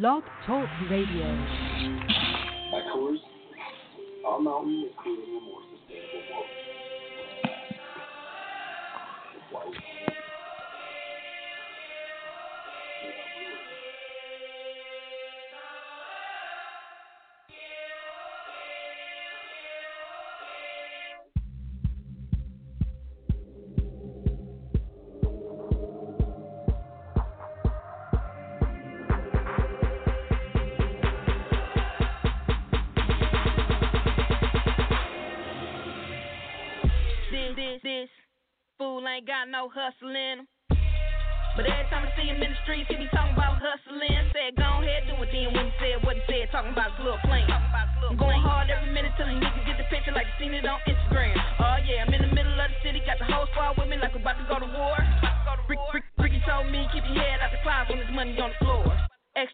Blog Talk Radio. At Coors, our mountain is creating a more sustainable world. Got no hustle in him. But every time I see him in the streets, he be talking about hustling. Said, go ahead, do it then. When he said what he said, talking about his little plane. I'm going hard every minute till he get the picture like seen it on Instagram. Oh yeah, I'm in the middle of the city, got the whole squad with me like we about to go to war. Rick, Rick, Ricky told me keep your head out the clouds when there's money on the floor. X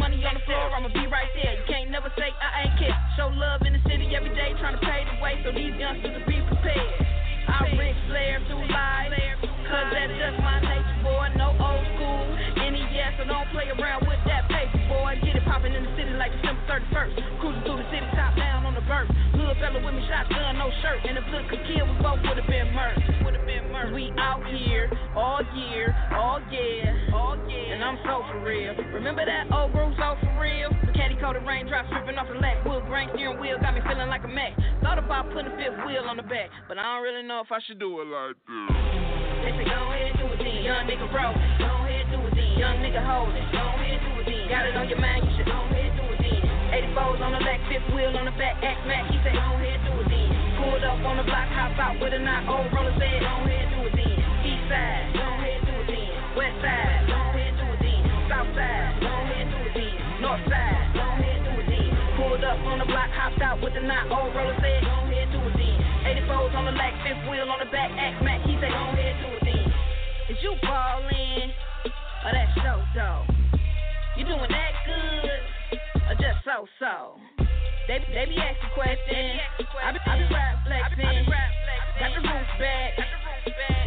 money on the floor, I'ma be right there. You can't never say I ain't care. Show love in the city every day, trying to pay the way so these youngsters will be prepared. I Ric Flair through life, cause that's just my nature, boy. No old school, NES, so don't play around with that paper, boy. Get it poppin' in the city like December 31st. Cruising through the city, fella with me, shotgun, no shirt. And if Look could kill, we both would've been murdered. Would've been murdered. We out here all year, all yeah, all yeah. And I'm so for real. Remember that old groove so for real? Candy coated raindrops dripping off the lap. Wood grain steering wheel got me feeling like a Mac. Thought about putting a fifth wheel on the back, but I don't really know if I should do it like this. They say go ahead do it then, young nigga roll. Go ahead do it then, young nigga hold it. Go ahead do it then, got it on your mind, you should go ahead do it. 84s on the left, fifth wheel on the back, X Mac, he said go ahead do it then. Pulled up on the block, hop out with a knot, old roller said go ahead do it then. East side, go ahead do it then. West side, go ahead do it then. South side, go ahead do it then. North side, go ahead do it then. Pulled up on the block, hopped out with the knot, old roller said go ahead do it then. 84s on the left, fifth wheel on the back, X Mac, he said go ahead do it then. Is you ballin'? Oh, or that so so? You doing that good? Just so so? They, they be asking questions. I be, I be rap flexing. Got the roof back.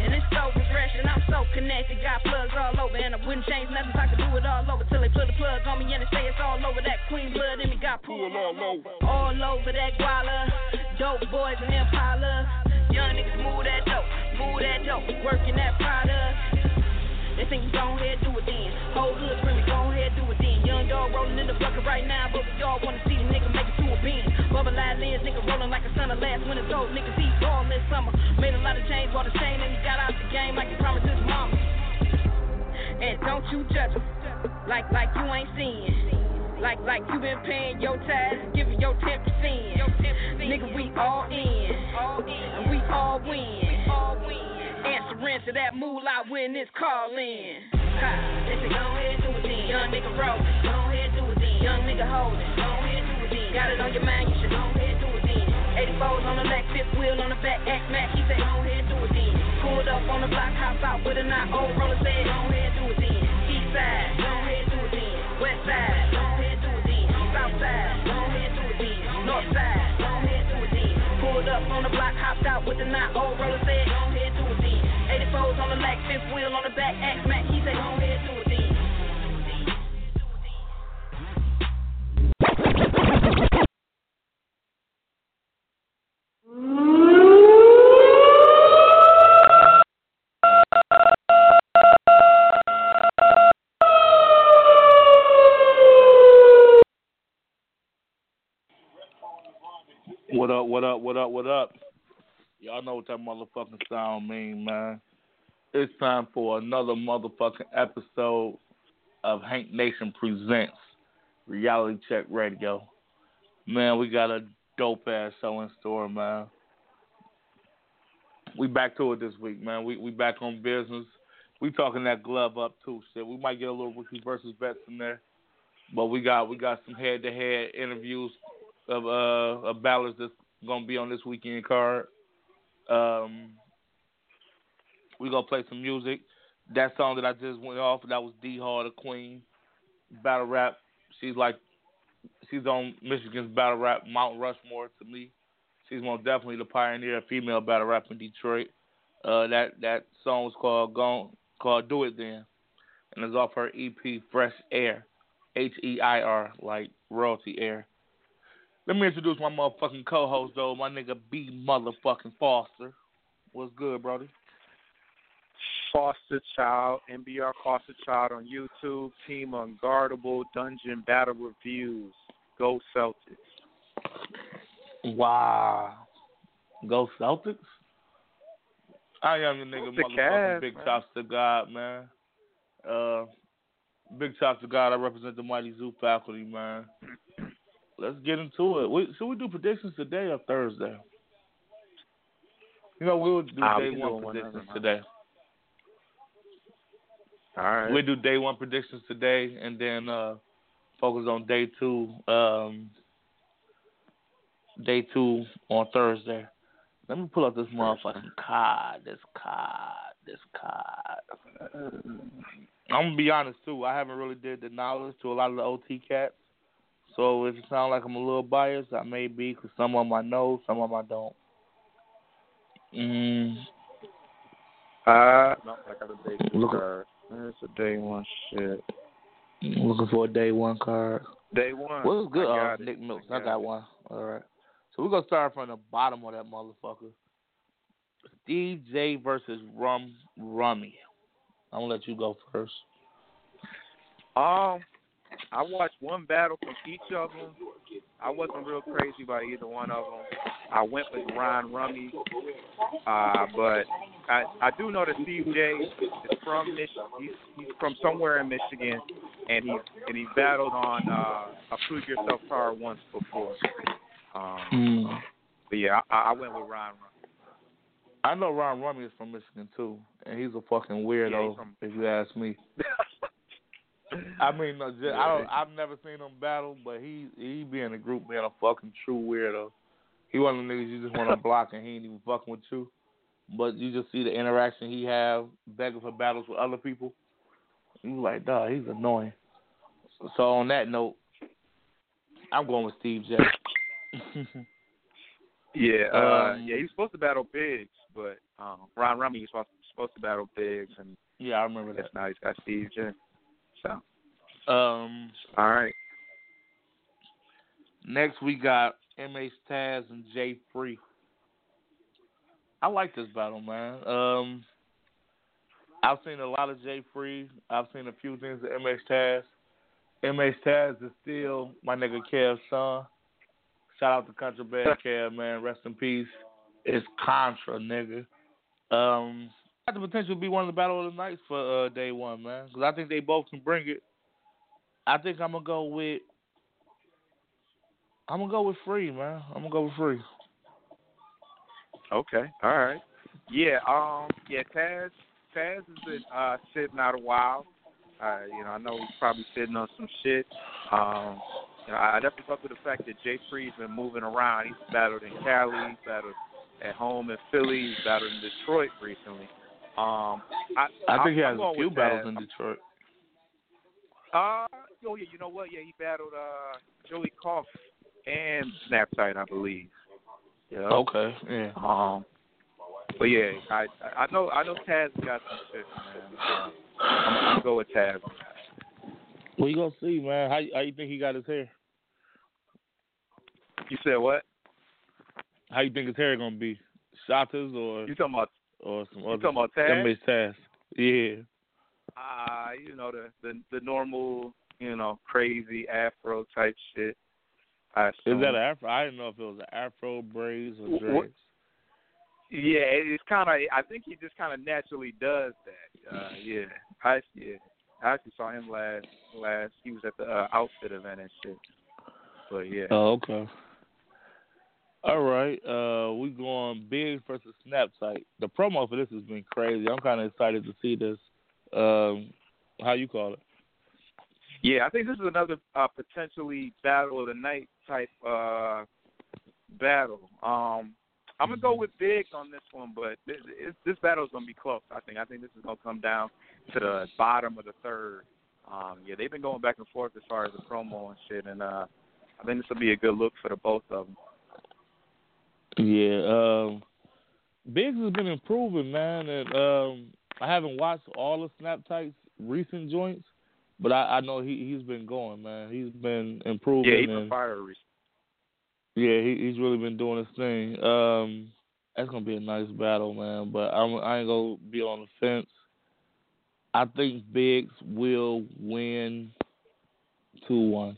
And it's so refreshing. I'm so connected. Got plugs all over. And I wouldn't change nothing if I could do it all over. Till they put the plug on me and they say it's all over. That queen blood in me got pulled all over. All over that guala. Dope boys and Impala. Young niggas move that dope. Move that dope. Working that product. They think you gon' ahead, do it then. Whole hood screaming, go ahead, do it then. Young dog rolling in the bucket right now, but we all wanna see the nigga make it to a bean. Bubble eye lens, nigga rolling like a son of last winter told niggas eat all this summer. Made a lot of change, bought a chain, and he got out the game like he promised his mama. And don't you judge him, like like you ain't seeing. Like like you been paying your tax, giving your ten percent. Nigga, we all in, and we all win. Answering to that moolah when it's calling. Ha, they say go ahead do it then, young nigga roll. Go ahead do it then, young nigga hold it. Go ahead do it then, got it on your mind, you should go ahead do it then. 84s on the left, fifth wheel on the back, X Mac, he said go ahead do it then. Pulled up on the block, hop out with a knot, old roller said go ahead do it then. East side, go ahead do it then. West side, go ahead do it then. South side, go ahead do it then. North side, go ahead do it then. Pulled up on the block, hopped out with a knot, old roller said go ahead do it 84s on the left, fifth wheel on the back, X Mac, he said go ahead do it then. What up, what up, what up, what up? Y'all know what that motherfucking sound mean, man. It's time for another motherfucking episode of Hank Nation Presents Reality Check Radio. Man, we got a dope ass show in store, man. We back to it this week, man. We we back on business. We talking that glove up too, shit. We might get a little rookie versus vets in there, but we got we got some head to head interviews of uh of that's gonna be on this weekend card. Um, we gonna play some music. That song that I just went off that was D Hard, the Queen, battle rap. She's like, she's on Michigan's battle rap Mount Rushmore to me. She's most definitely the pioneer of female battle rap in Detroit. Uh, that that song was called "Gone," called "Do It Then," and it's off her EP Fresh Air. H E I R, like royalty air. Let me introduce my motherfucking co-host though, my nigga B motherfucking Foster. What's good, Brody? Foster Child, NBR Foster Child on YouTube, Team Unguardable, Dungeon Battle Reviews. Go Celtics. Wow. Go Celtics? I am the nigga The motherfucking Cavs, Big man. Chops to God, man. Uh Big Chops to God, I represent the Mighty Zoo faculty, man. Let's get into it. We, should we do predictions today or Thursday? You know, we'll do we day one do it whenever, predictions man. today. All right. We'll do day one predictions today, and then uh, focus on day two. Um, day two on Thursday. Let me pull up this motherfucking card. This card. This card. I'm gonna be honest too. I haven't really did the knowledge to a lot of the OT cats. So if it sounds like I'm a little biased, I may be because some of them I know, some of them I don't. Mm, Uh, no, I got a day two Look at- card. There's a day one shit. looking for a day one card. Day one. Well, it's good. Uh. Nick Milks. I got one. All right. So we're gonna start from the bottom of that motherfucker. Steve J versus Rum Rummy. I'm gonna let you go first. Um, I watched one battle from each of them. I wasn't real crazy about either one of them. I went with Ron Rummy, uh, but I I do know that Steve J is from Mich- he's, he's from somewhere in Michigan, and he and he battled on uh, a Prove Yourself card once before. Um, Mm. but yeah, I, I went with Ron Rummy. I know Ron Rummy is from Michigan too, and he's a fucking weirdo. he's from- If you ask me, I mean, just, I don't. I've never seen him battle, but he he be in a group being a fucking true weirdo. He one of the niggas you just want to block and he ain't even fucking with you. But you just see the interaction he have begging for battles with other people. You like, dog, he's annoying. So on that note, I'm going with Steve J. Yeah, uh, Um, yeah, he was supposed to battle Biggs, but um, Ron Rummy was supposed, to battle Biggs, and yeah, I remember that. now he's got Steve J. So, Um, all right. Next, we got MH Taz and Jay Free. I like this battle, man. Um, I've seen a lot of Jay Free. I've seen a few things of MH Taz. MH Taz is still my nigga Kev's son. Shout out to Country Bad Kev, man. Rest in peace. It's Contra, nigga. Um, got the potential to be one of the battle of the nights for uh, day one, man. Because I think they both can bring it. I think I'm gonna go with I'm gonna go with free, man. I'm gonna go with free. Okay. All right. Yeah. Um. Yeah. Taz. Taz has been uh, sitting out a while. Uh, you know, I know he's probably sitting on some shit. Um. You know, I definitely fuck with the fact that Jay Free's been moving around. He's battled in Cali. He's battled at home in Philly. He's battled in Detroit recently. Um. I, I think he I'm has a few battles Taz. in Detroit. Uh, oh yeah, you know what? Yeah, he battled uh Joey Koff and Snapside, I believe. Yeah. Okay, yeah. Um. But yeah, I I know I know Taz got some shit, man. I'm, I'm gonna go with Taz. Well, you gonna see, man. How how you think he got his hair? You said what? How you think his hair gonna be? Shotters or You talking about or some you other? talking about Taz? Taz. Yeah. Uh, you know the the the normal, you know, crazy Afro type shit. I Is that an afro? I didn't know if it was an afro braids or dreads. Yeah, it's kind of. I think he just kind of naturally does that. Uh, yeah, I yeah. I actually saw him last last. He was at the uh, outfit event and shit. But yeah. Oh, okay. All right. Uh, we going big versus Snapsite. The promo for this has been crazy. I'm kind of excited to see this. Um, how you call it? Yeah, I think this is another uh, potentially battle of the night type uh, battle. Um, I'm gonna go with Biggs on this one, but this, this battle is gonna be close. I think. I think this is gonna come down to the bottom of the third. Um, yeah, they've been going back and forth as far as the promo and shit, and uh, I think this will be a good look for the both of them. Yeah, um, Biggs has been improving, man, and um, I haven't watched all of Snaptype's recent joints, but I, I know he he's been going, man. He's been improving. Yeah, he's been fire recently. Yeah, he, he's really been doing his thing. Um, that's gonna be a nice battle, man. But I'm, I ain't gonna be on the fence. I think Biggs will win two one.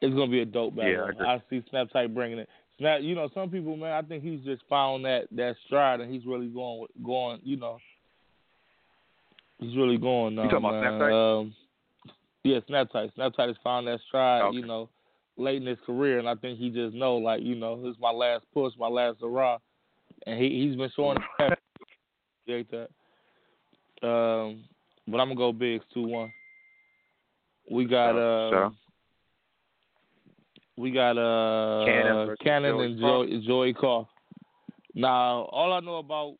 It's gonna be a dope battle. Yeah, I, I see Tight bringing it. Now you know some people, man. I think he's just found that that stride, and he's really going going. You know, he's really going. Um, you talking about uh, tight Um, yeah, Snap Tight has found that stride. Okay. You know, late in his career, and I think he just know like you know this is my last push, my last hurrah, and he he's been showing that. that. Um, but I'm gonna go bigs two one. We got uh, sure. We got uh Cannon, Cannon Joey and Joy Joey Carr. Now, all I know about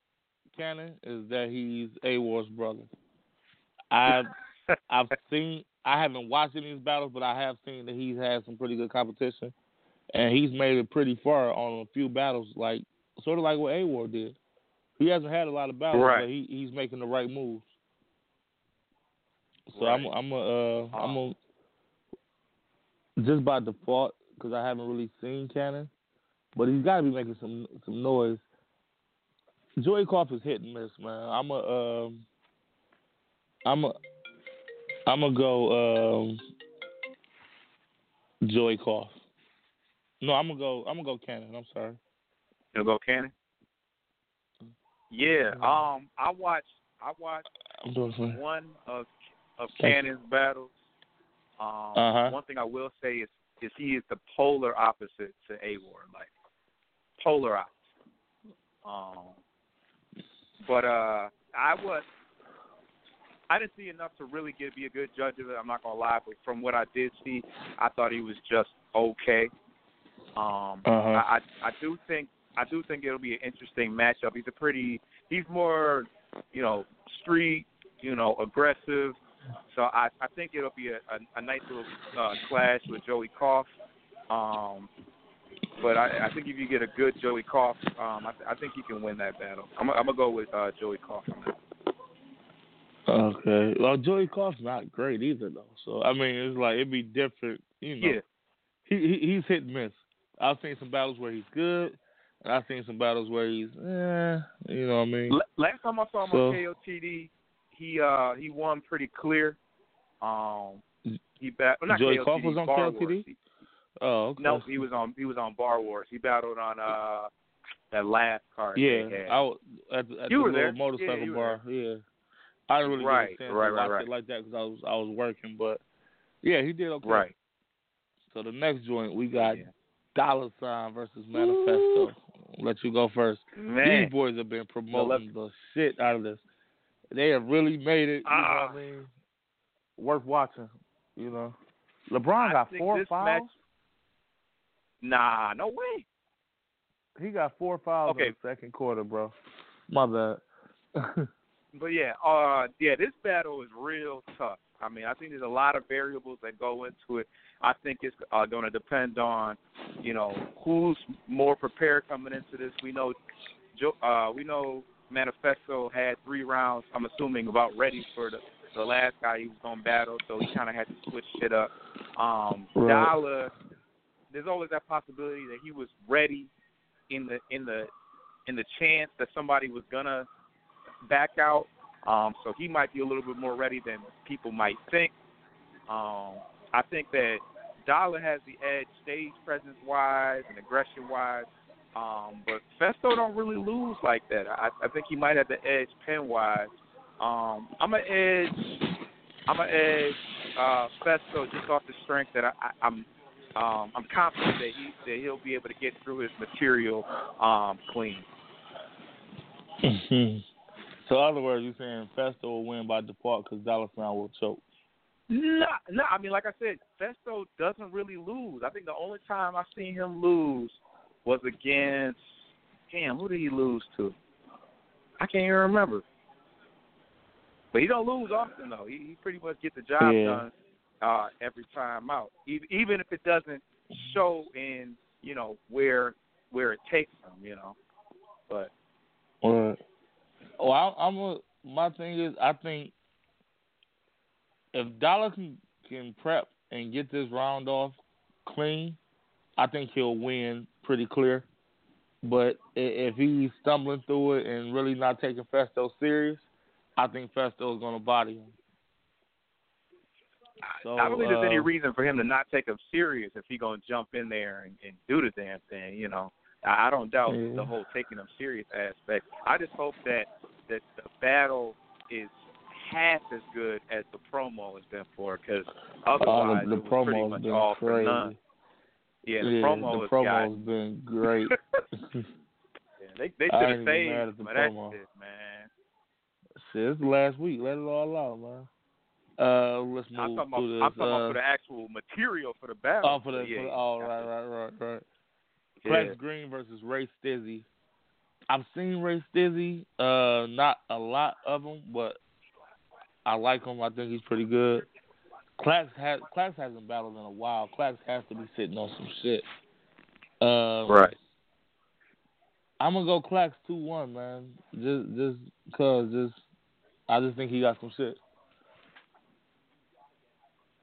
Cannon is that he's Awar's brother. I I've seen I haven't watched any of his battles, but I have seen that he's had some pretty good competition, and he's made it pretty far on a few battles, like sort of like what Awar did. He hasn't had a lot of battles, right. but he, he's making the right moves. So right. I'm I'm a, uh, I'm uh. a, just by default because I haven't really seen Cannon, but he's got to be making some some noise. Joey Koff is hit and miss, man. I'm a um, I'm a I'm a go um, Joey Koff. No, I'm gonna go. I'm gonna go Cannon. I'm sorry. You go Cannon. Yeah. Mm-hmm. Um. I watched. I watched one of of Cannon's battles. Um, uh-huh. One thing I will say is is he is the polar opposite to Awar, like polar opposite. Um, but uh, I was I didn't see enough to really get be a good judge of it. I'm not gonna lie, but from what I did see, I thought he was just okay. Um, uh-huh. I, I I do think I do think it'll be an interesting matchup. He's a pretty he's more you know street you know aggressive so I, I think it'll be a, a, a nice little uh, clash with Joey Koff. Um, but I, I think if you get a good Joey Koff, um, I, th- I think you can win that battle. I'm, I'm gonna go with uh, Joey Koff on that. Okay. Well, Joey Koff's not great either, though. So I mean, it's like it'd be different. You know, yeah. he, he he's hit and miss. I've seen some battles where he's good, and I've seen some battles where he's, eh, you know what I mean. Last time I saw him so, on KOTD, he uh he won pretty clear. Um, he bat. Well, not Joey KLTD, Koff was on Bar KLTD. He, oh, okay. no, he was on he was on Bar Wars. He battled on uh that last card. Yeah, I was at, at you the were there. motorcycle yeah, bar. There. Yeah, I didn't really right, get a chance right, to right, right. it like that because I was I was working, but yeah, he did okay. Right. So the next joint we got yeah. Dollar Sign versus Manifesto. Ooh. Let you go first. Man. These boys have been promoting no, the shit out of this they have really made it. Uh, I ah. mean? Worth watching. You know, LeBron I got four fouls. Match... Nah, no way. He got four fouls okay. in the second quarter, bro. Mother. but yeah, uh, yeah, this battle is real tough. I mean, I think there's a lot of variables that go into it. I think it's uh, going to depend on, you know, who's more prepared coming into this. We know, uh, we know Manifesto had three rounds, I'm assuming, about ready for the, the last guy he was going to battle, so he kind of had to switch shit up. Um, right. Dollar, there's always that possibility that he was ready in the in the in the chance that somebody was gonna back out. Um, so he might be a little bit more ready than people might think. Um, I think that Dollar has the edge stage presence wise and aggression wise. Um, but Festo don't really lose like that. I, I think he might have the edge pen wise. Um, I'm an edge. I'm an edge uh, Festo just off the strength that I, I, I'm. Um, I'm confident that he that he'll be able to get through his material um, clean. So, in other words, you're saying Festo will win by default because Dollar Sign will choke. No, no. I mean, like I said, Festo doesn't really lose. I think the only time I've seen him lose was against damn, who did he lose to? I can't even remember. But he don't lose often though. He, he pretty much get the job yeah. done uh, every time out, even if it doesn't show in you know where where it takes him. You know, but. Well, well I, I'm a, my thing is I think if Dollar can can prep and get this round off clean, I think he'll win pretty clear. But if he's stumbling through it and really not taking Festo serious, I think Festo is going to body him. So, I don't think there's any uh, reason for him to not take him serious if he's gonna jump in there and, and do the damn thing. You know, I, I don't doubt Yeah. the whole taking him serious aspect. I just hope that that the battle is half as good as the promo has been for, because otherwise the, the it was pretty promo's much all for crazy. none. Yeah, the yeah, promo the has promo's got. been great. yeah, they they should have saved at the some of that promo. man. Shit, it's the last week. Let it all out, man. Uh, let's move I'm talking about I'm talking about uh, for the actual material for the battle. oh, for the, yeah, for the, oh, right, right, right, right. Yeah. Flex Green versus Ray Stizzy. I've seen Ray Stizzy, uh, not a lot of them, but I like him. I think he's pretty good. Clax has Clax hasn't battled in a while. Clax has to be sitting on some shit. Uh, Right. I'm gonna go Clax two one, man. Just just cause just I just think he got some shit.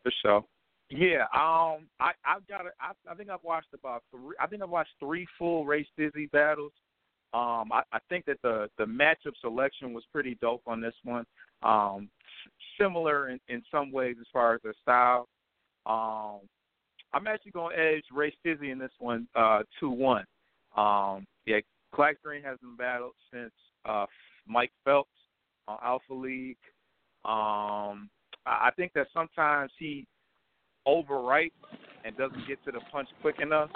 For sure. Yeah, um, I I've got a, I I think I've watched about three. I think I've watched three full Ray Stizzy battles. Um, I, I think that the the matchup selection was pretty dope on this one. Um, similar in, in some ways as far as their style. Um, I'm actually going to edge Ray Stizzy in this one, uh, two one. Um, yeah, Clax Green has been battled since uh, Mike Phelps on Alpha League. Um, I think that sometimes he overwrites and doesn't get to the punch quick enough.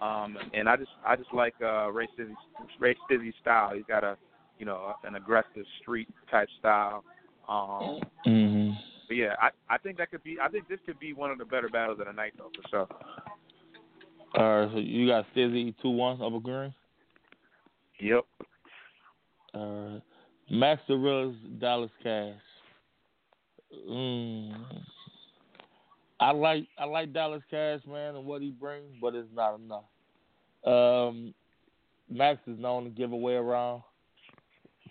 Um, and I just I just like uh, Ray Stizzy's Ray style. He's got a you know an aggressive street type style. Um, Mm-hmm. but yeah, I I think that could be I think this could be one of the better battles of the night though for sure. All right, so you got Stizzy two one Upper Green. Yep. Uh, Max Dorilla's Dallas Cash. Mm. I like I like Dallas Cash, man, and what he brings, but it's not enough. Um, Max is known to give away around,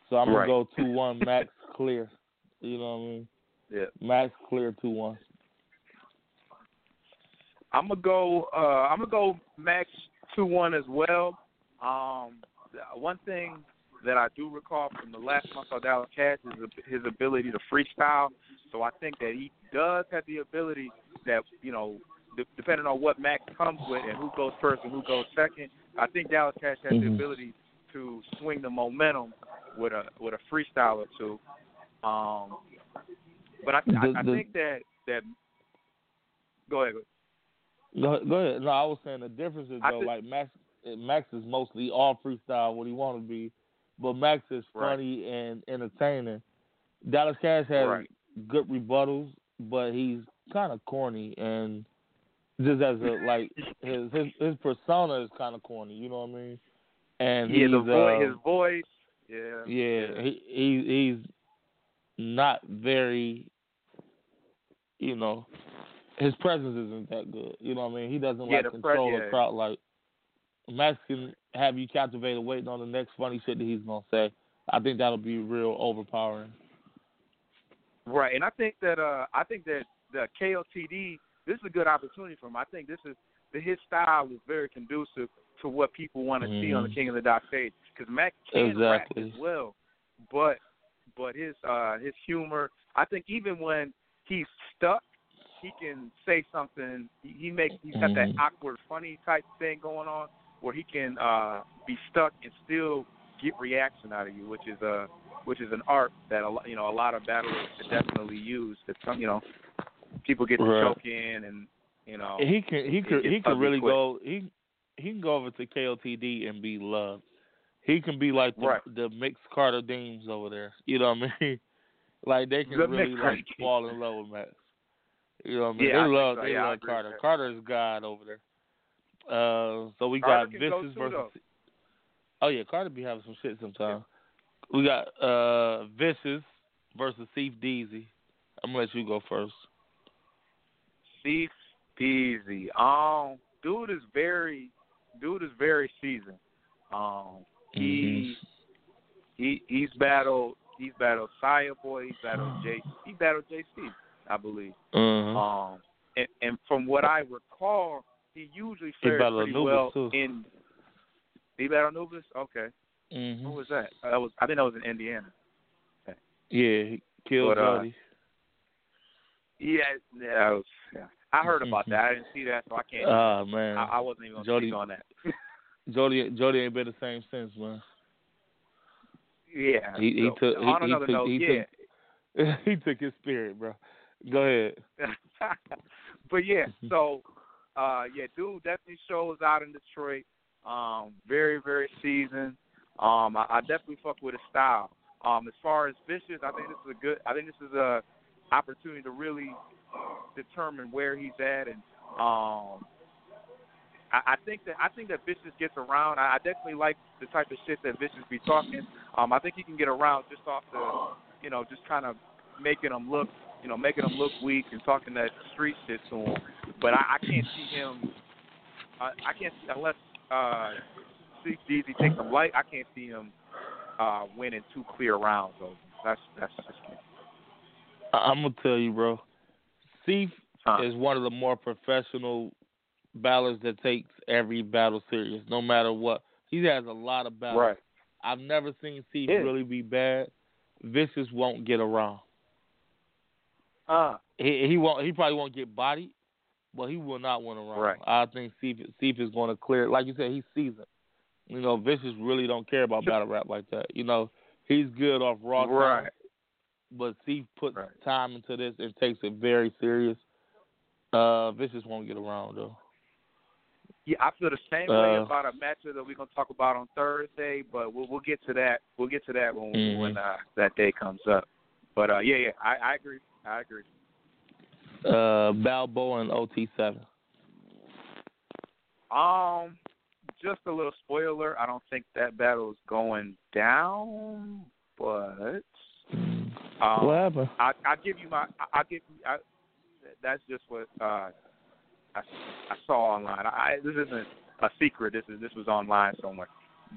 so I'm gonna Right. go two one Max clear. You know what I mean? Yeah. Max clear two one. I'm gonna go. Uh, I'm gonna go Max two one as well. Um, one thing that I do recall from the last month of Dallas Cash is his ability to freestyle. So I think that he does have the ability that you know, de- depending on what Max comes with and who goes first and who goes second. I think Dallas Cash has the Mhm. ability to swing the momentum with a with a freestyle or two. Um, but I, The- I, I the- think that that. Go ahead. Go, go ahead. No, I was saying the difference is I though, thi- like Max, Max is mostly all freestyle what he want to be, but Max is Right. funny and entertaining. Dallas Cash has Right. good rebuttals, but he's kind of corny and just as a like his his his persona is kind of corny. You know what I mean? And yeah, the he's, voice, uh, his voice. Yeah. yeah, he, he he's not very, you know, his presence isn't that good. You know what I mean? He doesn't Yeah, like the pre- control yeah. the crowd like Max can have you captivated waiting on the next funny shit that he's gonna say. I think that'll be real overpowering. Right, and I think that uh I think that the KOTD this is a good opportunity for him. I think this is the his style is very conducive to what people want to see on the Mhm. King of the Dot stage because Mac can Exactly. rap as well, but but his uh his humor. I think even when he's stuck, he can say something. He, he makes he's got that Mhm. awkward, funny type thing going on where he can uh be stuck and still get reaction out of you, which is uh which is an art that a lot, you know a lot of battlers definitely use. That some you know people get to Right. choke in and you know he can he could he could really quick. go he he can go over to KOTD and be loved. He can be like the Right. the mixed Carter Deems over there. You know what I mean? Like they can The really like fall in love with Max. You know what I mean? Yeah, they think love so. they Yeah, love Carter. that. Carter is God over there. Uh, so we Carter got can go Vicious versus. though. Oh yeah, Carter be having some shit sometimes. We got uh Vicious versus Steve Deasy. I'm gonna let you go first. Steve Peasy. Um, dude is very, dude is very seasoned. Um, he he he's battled he's battled Saya Boy, he's battled J he battled JC. I believe. Uh-huh. Um, and, and from what I recall, he usually He fared battled pretty Anubis, well too. in. He battled Anubis. Okay, hmm who was that? Uh, That was I think that was in Indiana. Yeah, he killed But, uh, Jody. Yeah, yeah, that was, yeah. I heard about Mhm. that. I didn't see that, so I can't. Ah man, I, I wasn't even gonna Jody- speak on that. Jody Jody ain't been the same since, man. yeah. He- he so, took- he- on he took- note, he yeah. took- he took his spirit, bro. Go ahead. but yeah, so uh yeah, dude definitely shows out in Detroit. Um, very, very seasoned. Um, I, I definitely fuck with his style. Um, as far as vicious, I think this is a good I think this is a opportunity to really determine where he's at and um I, I think that I think that Vicious gets around. I, I definitely like the type of shit that Vicious be talking. Um, I think he can get around just off the, you know, just kind of making him look, you know, making him look weak and talking that street shit to him. But I, I can't see him. I, I can't see unless uh, Chief Deezy takes him light. I can't see him uh, winning two clear rounds. Though that's that's just me. I'm gonna tell you, bro. Seif Huh. is one of the more professional battlers that takes every battle serious, no matter what. He has a lot of battles. Right. I've never seen Seif Yeah. really be bad. Vicious won't get around. Uh, He he won't. He probably won't get bodied, but he will not win around. Right. I think Seif Seif is going to clear. Like you said, he's seasoned. You know, Vicious really don't care about battle rap like that. You know, he's good off raw time, right. but Seif puts Right. time into this and takes it very serious. Uh, Vicious won't get around though. Yeah, I feel the same way Uh, about a matchup that we're gonna talk about on Thursday, but we'll we'll get to that. We'll get to that when Mhm. when uh, that day comes up. But uh, yeah, yeah, I, I agree. I agree. Uh, Balboa and OT7. Um, just a little spoiler. I don't think that battle is going down, but um, what happened? I I give you my I, I give you I, that's just what uh I, I saw online. I this isn't a secret. This is this was online somewhere.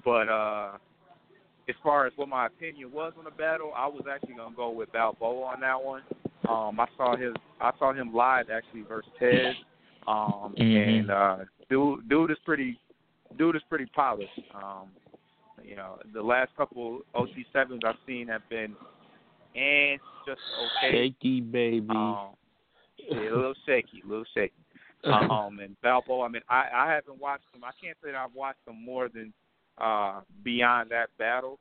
But uh as far as what my opinion was on the battle, I was actually gonna go with Balboa on that one. Um I saw his I saw him live actually versus Ted. Um Mhm. and uh dude dude is pretty dude is pretty polished. Um you know, the last couple OT sevens I've seen have been and just okay. Shaky baby. Um, yeah, a little shaky, a little shaky. Um, and Balboa, I mean, I, I haven't watched him. I can't say that I've watched him more than uh beyond that battle.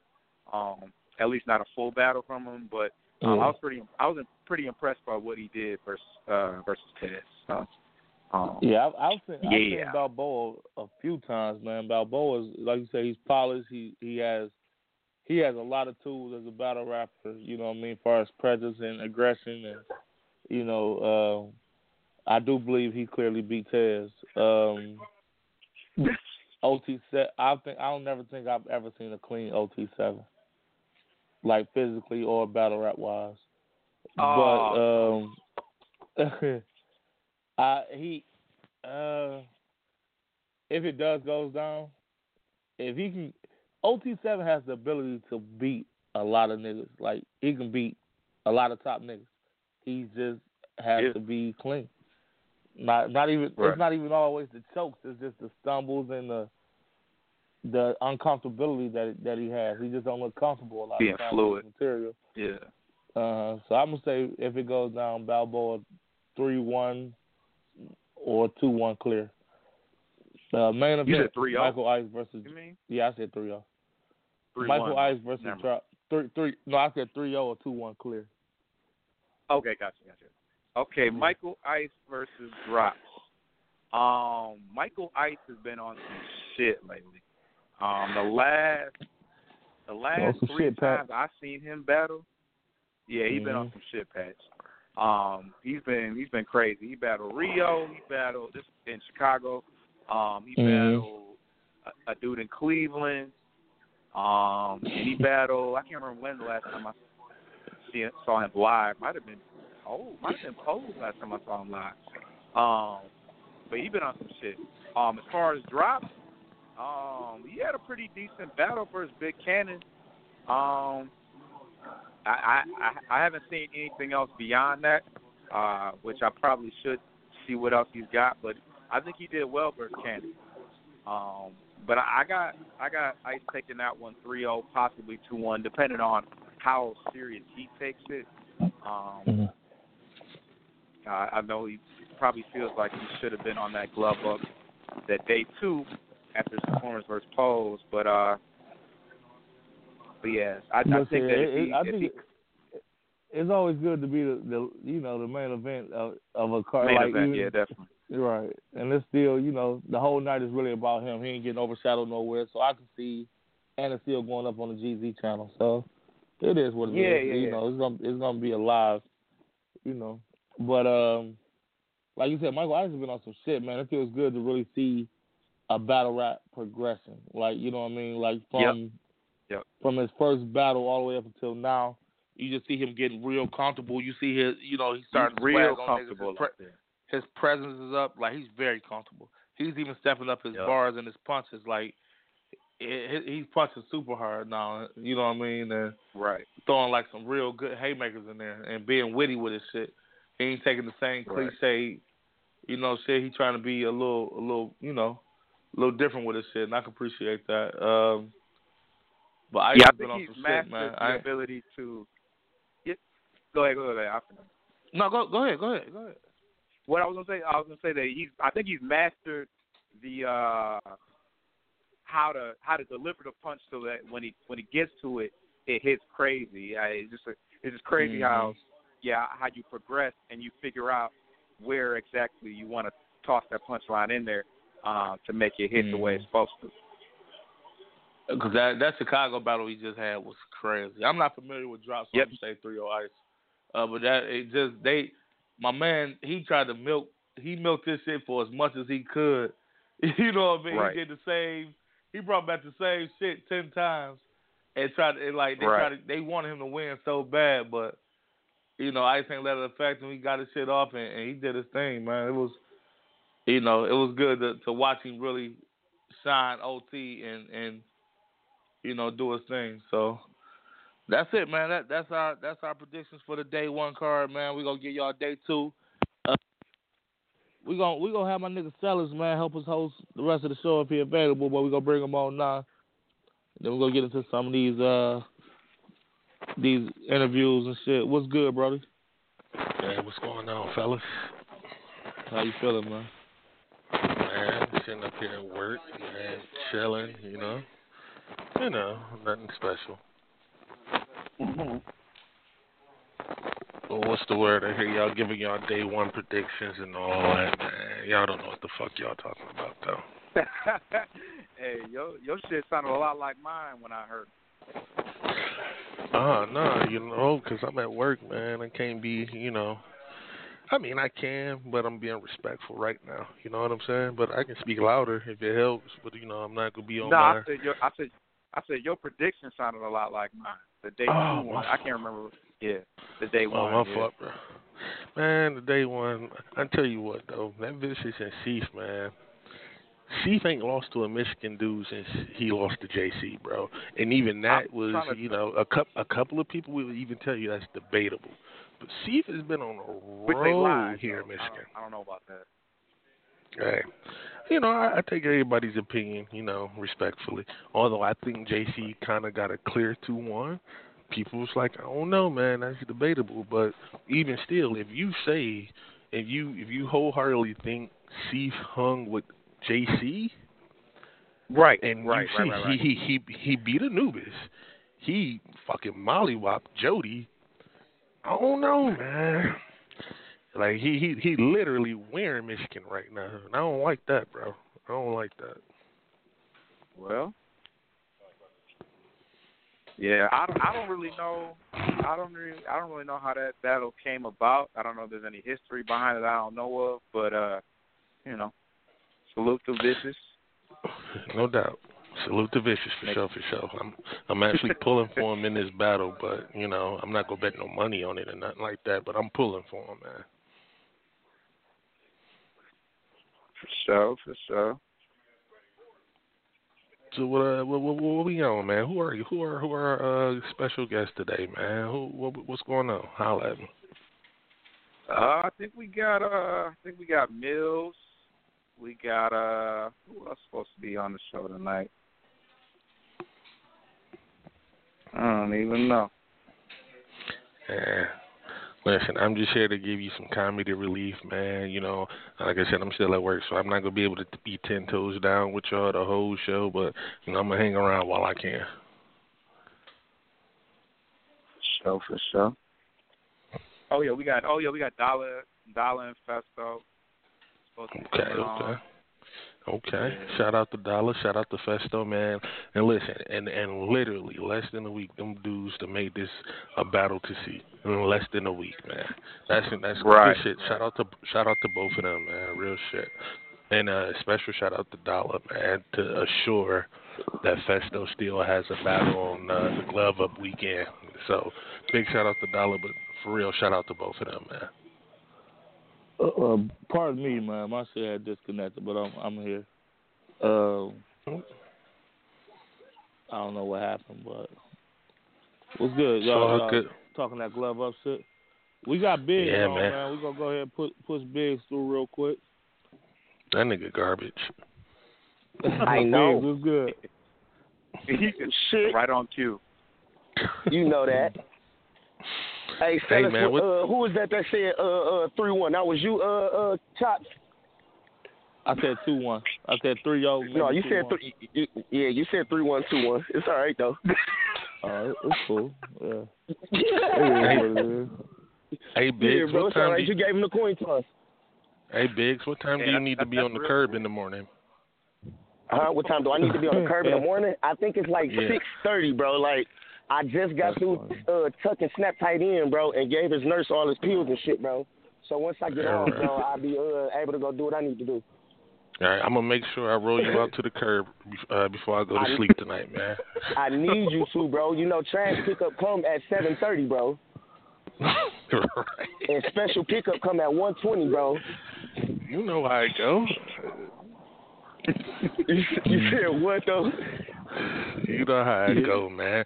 Um, at least not a full battle from him, but um, I was pretty, I was pretty impressed by what he did versus uh versus Ted. So, um, Yeah, I've, I've seen I've seen Yeah. Balboa a few times, man. Balboa is like you say, he's polished. He he has he has a lot of tools as a battle rapper. You know what I mean, as far as presence and aggression, and you know, uh, I do believe he clearly beat Tez. Um, OT seven. I think I don't never think I've ever seen a clean OT seven, like physically or battle rap wise. Oh. But um, I he uh, if it does goes down, if he can, OT seven has the ability to beat a lot of niggas. Like he can beat a lot of top niggas. He just has Yeah. to be clean. Not not even Right. it's not even always the chokes. It's just the stumbles and the the uncomfortability that that he has. He just don't look comfortable a lot Being fluid. material. yeah. Uh, so I'm gonna say if it goes down, Balboa three one or two one clear. Uh, main You said 3-0? Michael Ice versus You mean yeah I said three zero. three Michael one? Ice versus. Three three no I said three zero or two one clear. Okay, gotcha, gotcha. Okay, Michael Ice versus Drops. Um, Michael Ice has been on some shit lately. Um, the last, the last three shit, Pat. times I've seen him battle, yeah, he's been on Mhm. some shit patch. Um, he's been he's been crazy. He battled Rio. He battled this in Chicago. Um, he Mhm. battled a, a dude in Cleveland. Um, and he battled. I can't remember when the last time I see, saw him live. Might have been oh, might have been Pose last time I saw him live. Um, but he been on some shit. Um, as far as drops, um, he had a pretty decent battle versus Big Cannon. Um, I, I I haven't seen anything else beyond that. uh, which I probably should see what else he's got. But I think he did well versus Cannon. Um, but I, I got I got Ice taking that one 3-0, possibly 2-1, depending on how serious he takes it. Um, Mm-hmm. Uh, I know he probably feels like he should have been on that glove up that day two after his performance versus Pose, but uh, but yeah, I, I think that if he, I if think he it's always good to be the, the you know the main event of, of a card. main like event, even, yeah, definitely. Right. And it's still, you know, the whole night is really about him. He ain't getting overshadowed nowhere. So I can see it's still going up on the GZ channel. So it is what it is. Yeah, yeah, You yeah. know, it's gonna it's gonna be alive, you know. But um like you said, Michael Ice's been on some shit, man. It feels good to really see a battle rap progression. Like, you know what I mean? Like from Yep. from his first battle all the way up until now. You just see him getting real comfortable. You see his, you know, he's starting real niggas. His comfortable pre- his presence is up. Like he's very comfortable. He's even stepping up his Yep. bars and his punches. Like he- he's punching super hard now. You know what I mean? And Right. throwing like some real good haymakers in there and being witty with his shit. He ain't taking the same Right. cliche, you know, shit. He trying to be a little, a little, you know, a little different with his shit, and I can appreciate that. Um, but I yeah, I been think on he's some shit, mastered man. the I, ability to. Yeah, go ahead, go ahead. I- no, go, go ahead, go ahead, go ahead. What I was gonna say, I was gonna say that he's. I think he's mastered the uh how to how to deliver the punch so that when he when he gets to it, it hits crazy. I, it's just it's just crazy how yeah how you progress and you figure out where exactly you want to toss that punchline in there uh, to make it hit the way it's supposed to. Because that that Chicago battle we just had was crazy. I'm not familiar with drops Yep. on say 3 or Ice, uh, but that it just they, my man, he tried to milk he milked this shit for as much as he could. You know what I mean? Right. He did the same. He brought back the same shit ten times, and tried to and like they Right. tried to, they wanted him to win so bad, but you know Ice ain't let it affect him. He got his shit off and, and he did his thing, man. It was, you know, it was good to to watch him really shine OT and and you know, do his thing. So that's it, man. That that's our that's our predictions for the day one card, man. We're gonna get y'all day two. Uh, we gonna we gonna have my nigga Sellers, man, help us host the rest of the show if he available, but we gonna bring him on now. Then we're gonna get into some of these uh these interviews and shit. What's good, brother? Hey, what's going on, fellas? How you feeling, man? Man, sitting up here at work, man, chilling, you know. You know, nothing special. Well, what's the word? I hear y'all giving y'all day one predictions and all that, man. Y'all don't know what the fuck y'all talking about, though. hey, yo, your shit sounded a lot like mine when I heard. Uh, oh, no, you know, 'cause I'm at work, man. I can't be, you know. I mean, I can, but I'm being respectful right now. You know what I'm saying? But I can speak louder if it helps. But you know, I'm not gonna be on No, my. I said your I said I said your prediction sounded a lot like mine. The day Oh, one. I can't remember. Yeah, the day Oh, one. my yeah. fault, bro. Man, the day one, I tell you what though, that Vicious and Seif, man. Ain't lost to a Michigan dude since he lost to JC, bro. And even that I'm was, you know, a couple a couple of people will even tell you that's debatable. But Seif has been on a roll lied. here in Michigan. I don't, I don't know about that. Hey, you know, I, I take everybody's opinion, you know, respectfully. Although I think JC kind of got a clear two one. People's like, I don't know, man, that's debatable. But even still, if you say, if you if you wholeheartedly think Seif hung with JC, Right. and right, you see right, right, right. he he he he beat Anubis, he fucking mollywopped Jody. I don't know, man. Like he he he literally wearing Michigan right now, and I don't like that, bro. I don't like that. Well, yeah, I don't, I don't really know. I don't really, I don't really know how that battle came about. I don't know if there's any history behind it. I don't know of, but uh, you know, salute to Vicious. No doubt. Salute to Vicious for sure, for sure. I'm I'm actually pulling for him in this battle, but you know I'm not gonna bet no money on it or nothing like that. But I'm pulling for him, man. For sure, for sure. So what uh what, what, what we on, man? Who are you? Who are who are uh special guests today, man? Who what, what's going on? Holla at me. Uh, I think we got uh, I think we got Mills. We got uh, who else supposed to be on the show tonight? I don't even know. Yeah. Listen, I'm just here to give you some comedy relief, man. You know, like I said, I'm still at work, so I'm not gonna be able to be ten toes down with y'all the whole show. But you know, I'm gonna hang around while I can. Show for sure. Oh yeah, we got oh yeah, we got Dollar Dollar and Festo. Supposed to be Okay, okay. Okay. Shout out to Dollar, shout out to Festo, man. And listen, and and literally less than a week, them dudes to make this a battle to see. In less than a week, man. That's that's Right. good shit. Shout out to shout out to both of them, man. Real shit. And a special shout out to Dollar, man, to assure that Festo still has a battle on uh, the Glove Up weekend. So big shout out to Dollar, but for real, shout out to both of them, man. Uh, uh, pardon me, man. My shit had disconnected, but I'm I'm here. Um, I don't know what happened, but what's good, y'all? uh, y'all good. talking that glove up shit. We got Biggs Yeah, on, man. man. We gonna go ahead and put push Biggs through real quick. That nigga garbage. I know. Biggs, what's good? Shit, right on cue. you know that. Hey, Hey, fellas, man, what- uh, who was that that said uh uh three one? That was you, uh uh Chops. I said two one. I said three zero. No, you said three. You, yeah, you said three one two one. It's all right though. All right, it's cool. Yeah. yeah, It is what it is. Hey Biggs, bro. what It's all time right. You you, gave him the coin toss. Hey Biggs, what time do you need to be on the real curb cool. in the morning? Huh? What time do I need to be on the curb in the morning? I think it's like Yeah. six thirty, bro. Like I just got That's through uh, tucking Snap tight in, bro, and gave his nurse all his pills and shit, bro. So once I get off, right. bro, I'll be uh, able to go do what I need to do. All right, I'm gonna make sure I roll you out to the curb uh, before I go to I- sleep tonight, man. I need you to, bro. You know, trash pickup come at seven thirty, bro, right. and special pickup come at one twenty, bro. You know how it go. you, you said what though? You know how it go, man.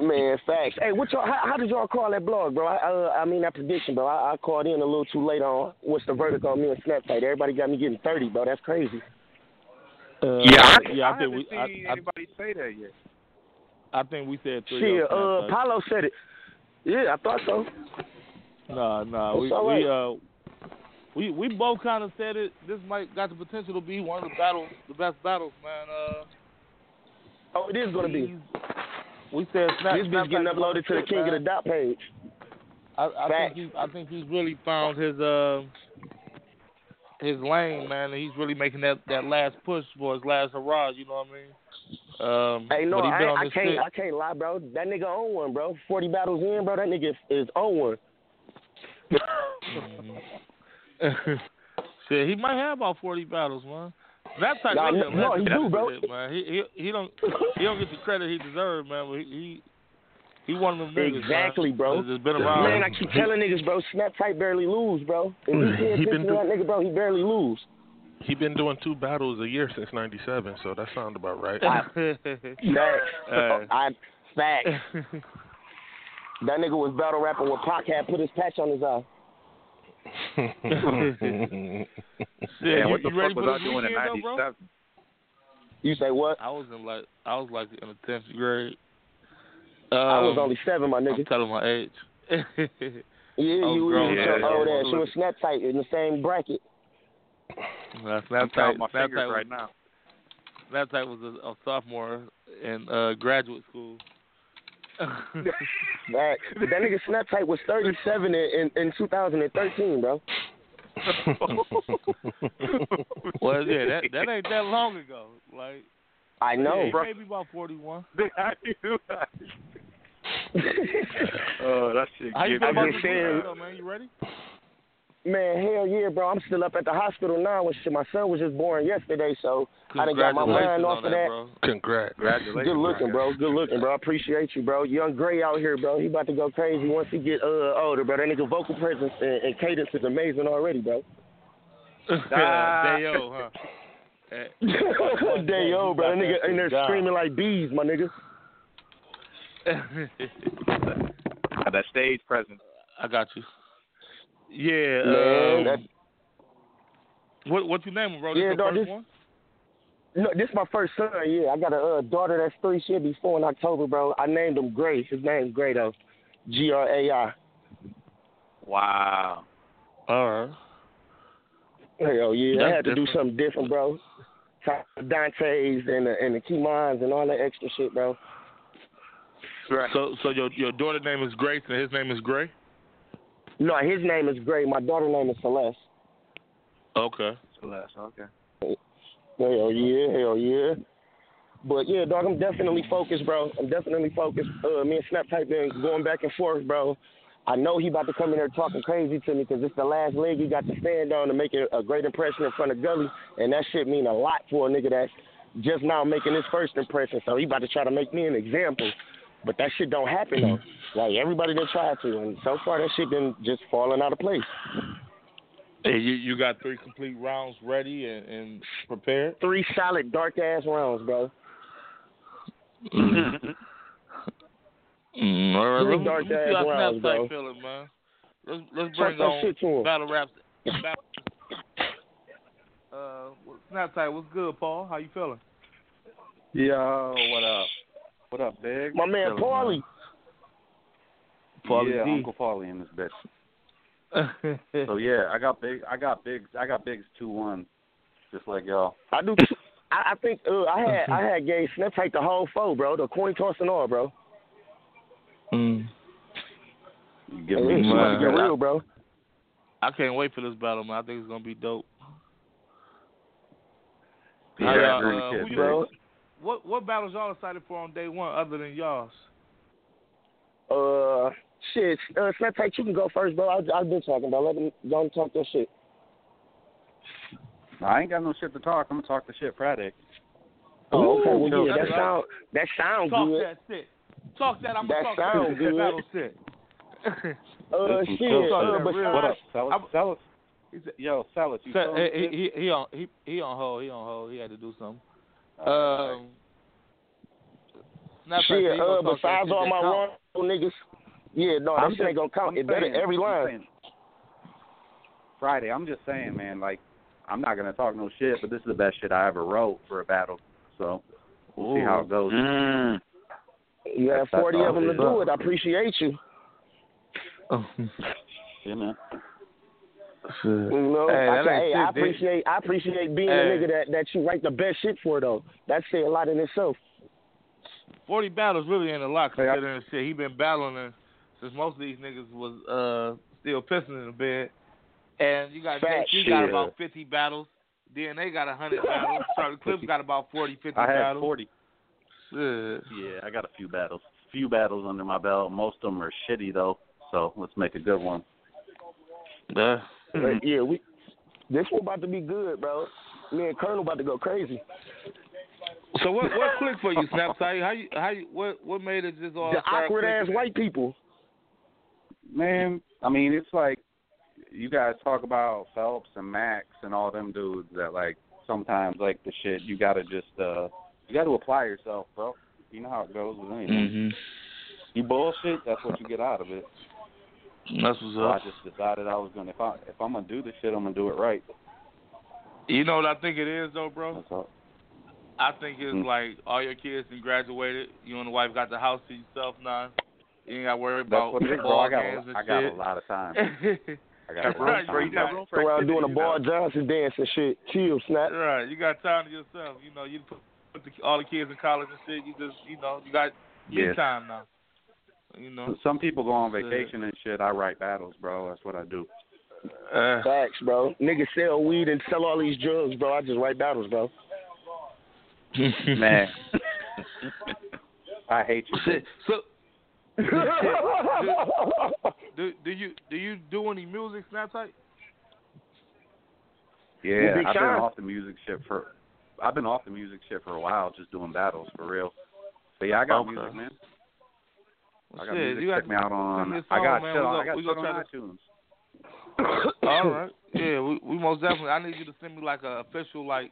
Man, facts. Hey, what y'all? How, how did y'all call that blog, bro? I, uh, I mean that prediction, bro. I, I called in a little too late on what's the verdict on me and Snapchat. Everybody got me getting thirty, bro. That's crazy. Uh, Yeah, I, yeah. I, I think haven't we. seen I, I, anybody say that yet. I think we said three. Shit, oh, uh, Paulo said it. Yeah, I thought so. Nah, nah. We all we uh we we both kind of said it. This might got the potential to be one of the battles, the best battles, man. Uh, Oh, it is gonna be. He's- We said Snap. This bitch getting uploaded to the King of the Dot page. I, I think he, I think he's really found his uh his lane, man, he's really making that that last push for his last hurrah. You know what I mean? Um, Hey, no, but he I, been ain't- on I can't. shit. I can't lie, bro. That nigga on one, bro. Forty battles in, bro. That nigga is, is on one. Shit, he might have about forty battles, man. That type Nah, of no, no, he do, bro. Man, he, he he don't he don't get the credit he deserves, man. But he he, he one of them niggas, Exactly, man, bro. That's been around. Man, I keep telling niggas, bro. Snap tight barely lose, bro. Mm. And he, He he been been that nigga, bro. He barely lose. He been doing two battles a year since '97, so that sounds about right. Facts. Hey. I facts. That nigga was battle rapping when Pac had put his patch on his eye. Shit, Yeah, you, what the you ready fuck for was I doing in weekend, though, bro? '97? You say what? I was in like I was like in the tenth grade. I was Um, only seven, my nigga. I'm telling my age. Yeah, you were was yeah, your old yeah. ass. You was snap tight in the same bracket. That's I'm Snapchat. counting my Snapchat fingers was, right now. Snapchat was a, a sophomore in uh, graduate school. That that nigga snap tight was thirty seven in, in in two thousand and thirteen, bro. well, yeah, that that ain't that long ago. Like, I know. yeah, maybe about forty one. oh, that shit. How you get feel about this just saying- weekend, though, man? You ready? Man, hell yeah, bro. I'm still up at the hospital now. And shit, my son was just born yesterday, so I didn't got my mind off of that. bro. Congrats. Congratulations. Good looking, bro. Good looking, bro. I appreciate you, bro. Young Gray out here, bro. He about to go crazy once he get uh older, bro. That nigga vocal presence and, and cadence is amazing already, bro. Ah. Dayo, huh? Day old, bro. That You got nigga that in there shit down. screaming like bees, my nigga. Got that stage presence. I got you. Yeah. Man, um, what what you name him, bro? Yeah, this dog, your first this- one? No, this is my first son. Yeah, I got a uh, daughter that's three. She'll be four in October, bro. I named him Gray. His name's Gray though. G R A I. Wow. All right. Hell yeah, I had to do something different, bro. Top Dante's and the and the Keymans and all that extra shit, bro. Right. So so your your daughter name is Grace and his name is Gray. No, his name is Gray. My daughter name is Celeste. Okay. Celeste, okay. Hell yeah, hell yeah. But yeah, dog, I'm definitely focused, bro. I'm definitely focused. Uh, me and Snap Tight been going back and forth, bro. I know he about to come in there talking crazy to me because it's the last leg he got to stand on to make a, a great impression in front of Gully, and that shit mean a lot for a nigga that's just now making his first impression. So he about to try to make me an example, but that shit don't happen though. Like everybody that tried to, and so far that shit been just falling out of place. Hey, you you got three complete rounds ready and, and prepared. Three solid dark ass rounds, bro. Mm, all right. Three Let's, dark see ass how rounds, Snapchat bro. feeling, man. Let's let's bring that on shit to him. battle raps. Battle, uh, Snapchat, what's good, Paul? How you feeling? Yo, what up? What up, Big? My man Chilling, Paulie. Paulie yeah, D. Uncle Paulie in this bitch. So yeah, I got big. I got bigs. I got bigs two one, just like y'all. I do. I, I think uh, I had I had gave Snap Tight the whole foe, bro. The coin toss and all, bro. mm. You give Hey, me it's about to get real, bro. I can't wait for this battle, man. I think it's gonna be dope. Yeah, How I y'all, agree uh, with who you, you- bro. What what battles y'all excited for on day one other than y'all's? Uh, shit. Uh, Snap Tight you can go first, bro. I, I've been talking, bro. Let them don't talk that shit. I ain't got no shit to talk. I'm gonna talk the shit Friday. Oh, okay. Well, Ooh, yeah, that that's right. sound that sounds Talk good. that shit. Talk that. I'm gonna That talk sound that good. battle shit. Uh, shit. Uh, but Real. What up, Celis? I'm- Celis? Yo, Celis, you So, feeling he, he he on he he on hold. He on hold. He had to do something. Alright. Um, Snapchat said he shit. gonna Uh, besides all my count. wrong niggas. Yeah, no, that I'm shit ain't gonna count. I'm It better saying- every line. saying- Friday, I'm just saying, man. Like, I'm not gonna talk no shit, but this is the best shit I ever wrote for a battle. So we'll see how it goes. Mm. You have That's- that's 40 of them to do it. I appreciate you. Oh. Yeah, man. You know, Hey, I, can, ain't hey, I shit, dude. appreciate I appreciate being Hey. a nigga that that you write the best shit for though. That say a lot in itself. Forty battles really ain't a lot Hey, I- considering the shit he been battling in, since most of these niggas was uh still pissing in the bed. And you got Fact. JC got about fifty battles. DNA got a hundred battles. Charlie Clips got about 40, 50 I had battles. 40. Shit. Yeah, I got a few battles. Few battles under my belt. Most of them are shitty though. So let's make a good one. Yeah. But yeah, we this one about to be good, bro. Me and Colonel about to go crazy. So what what clicked for you, Snapside? How you how you what what made it just all The awkward ass white people. Man, I mean, it's like you guys talk about Phelps and Max and all them dudes that like sometimes like the shit you gotta just uh you gotta apply yourself, bro. You know how it goes with anything. Mhm. You bullshit, that's what you get out of it. That's what's So I just decided I was gonna if I if I'm gonna do this shit, I'm gonna do it right. You know what I think it is though, bro? That's all. I think it's Mm. like all your kids and graduated. You and the wife got the house to yourself now. You ain't got to worry That's about what it is, bro. ball I got games a, and I got a shit. lot of time. I got Right, a lot of you time. I got- room for Around doing a activities ball now. Johnson dance and shit. Chill, snap. Right, you got time to yourself. You know, you put, put the, all the kids in college and shit. You just, you know, you got me Yeah. time now. You know. Some people go on Yeah. vacation and shit. I write battles, bro. That's what I do. Uh, Facts, bro. Niggas sell weed and sell all these drugs, bro. I just write battles, bro. Man. I hate you. Shit. So, do do you do you do any music, Snapchat? Yeah, I've been off the music shit for I've been off the music shit for a while, just doing battles for real. But yeah, I got Okay. music, man. I got Shit, music. you got Check me out on. me a I song, got man. shit We on. go- I got we shit gonna on to- iTunes. All right. Yeah, we, we most definitely. I need you to send me like a official like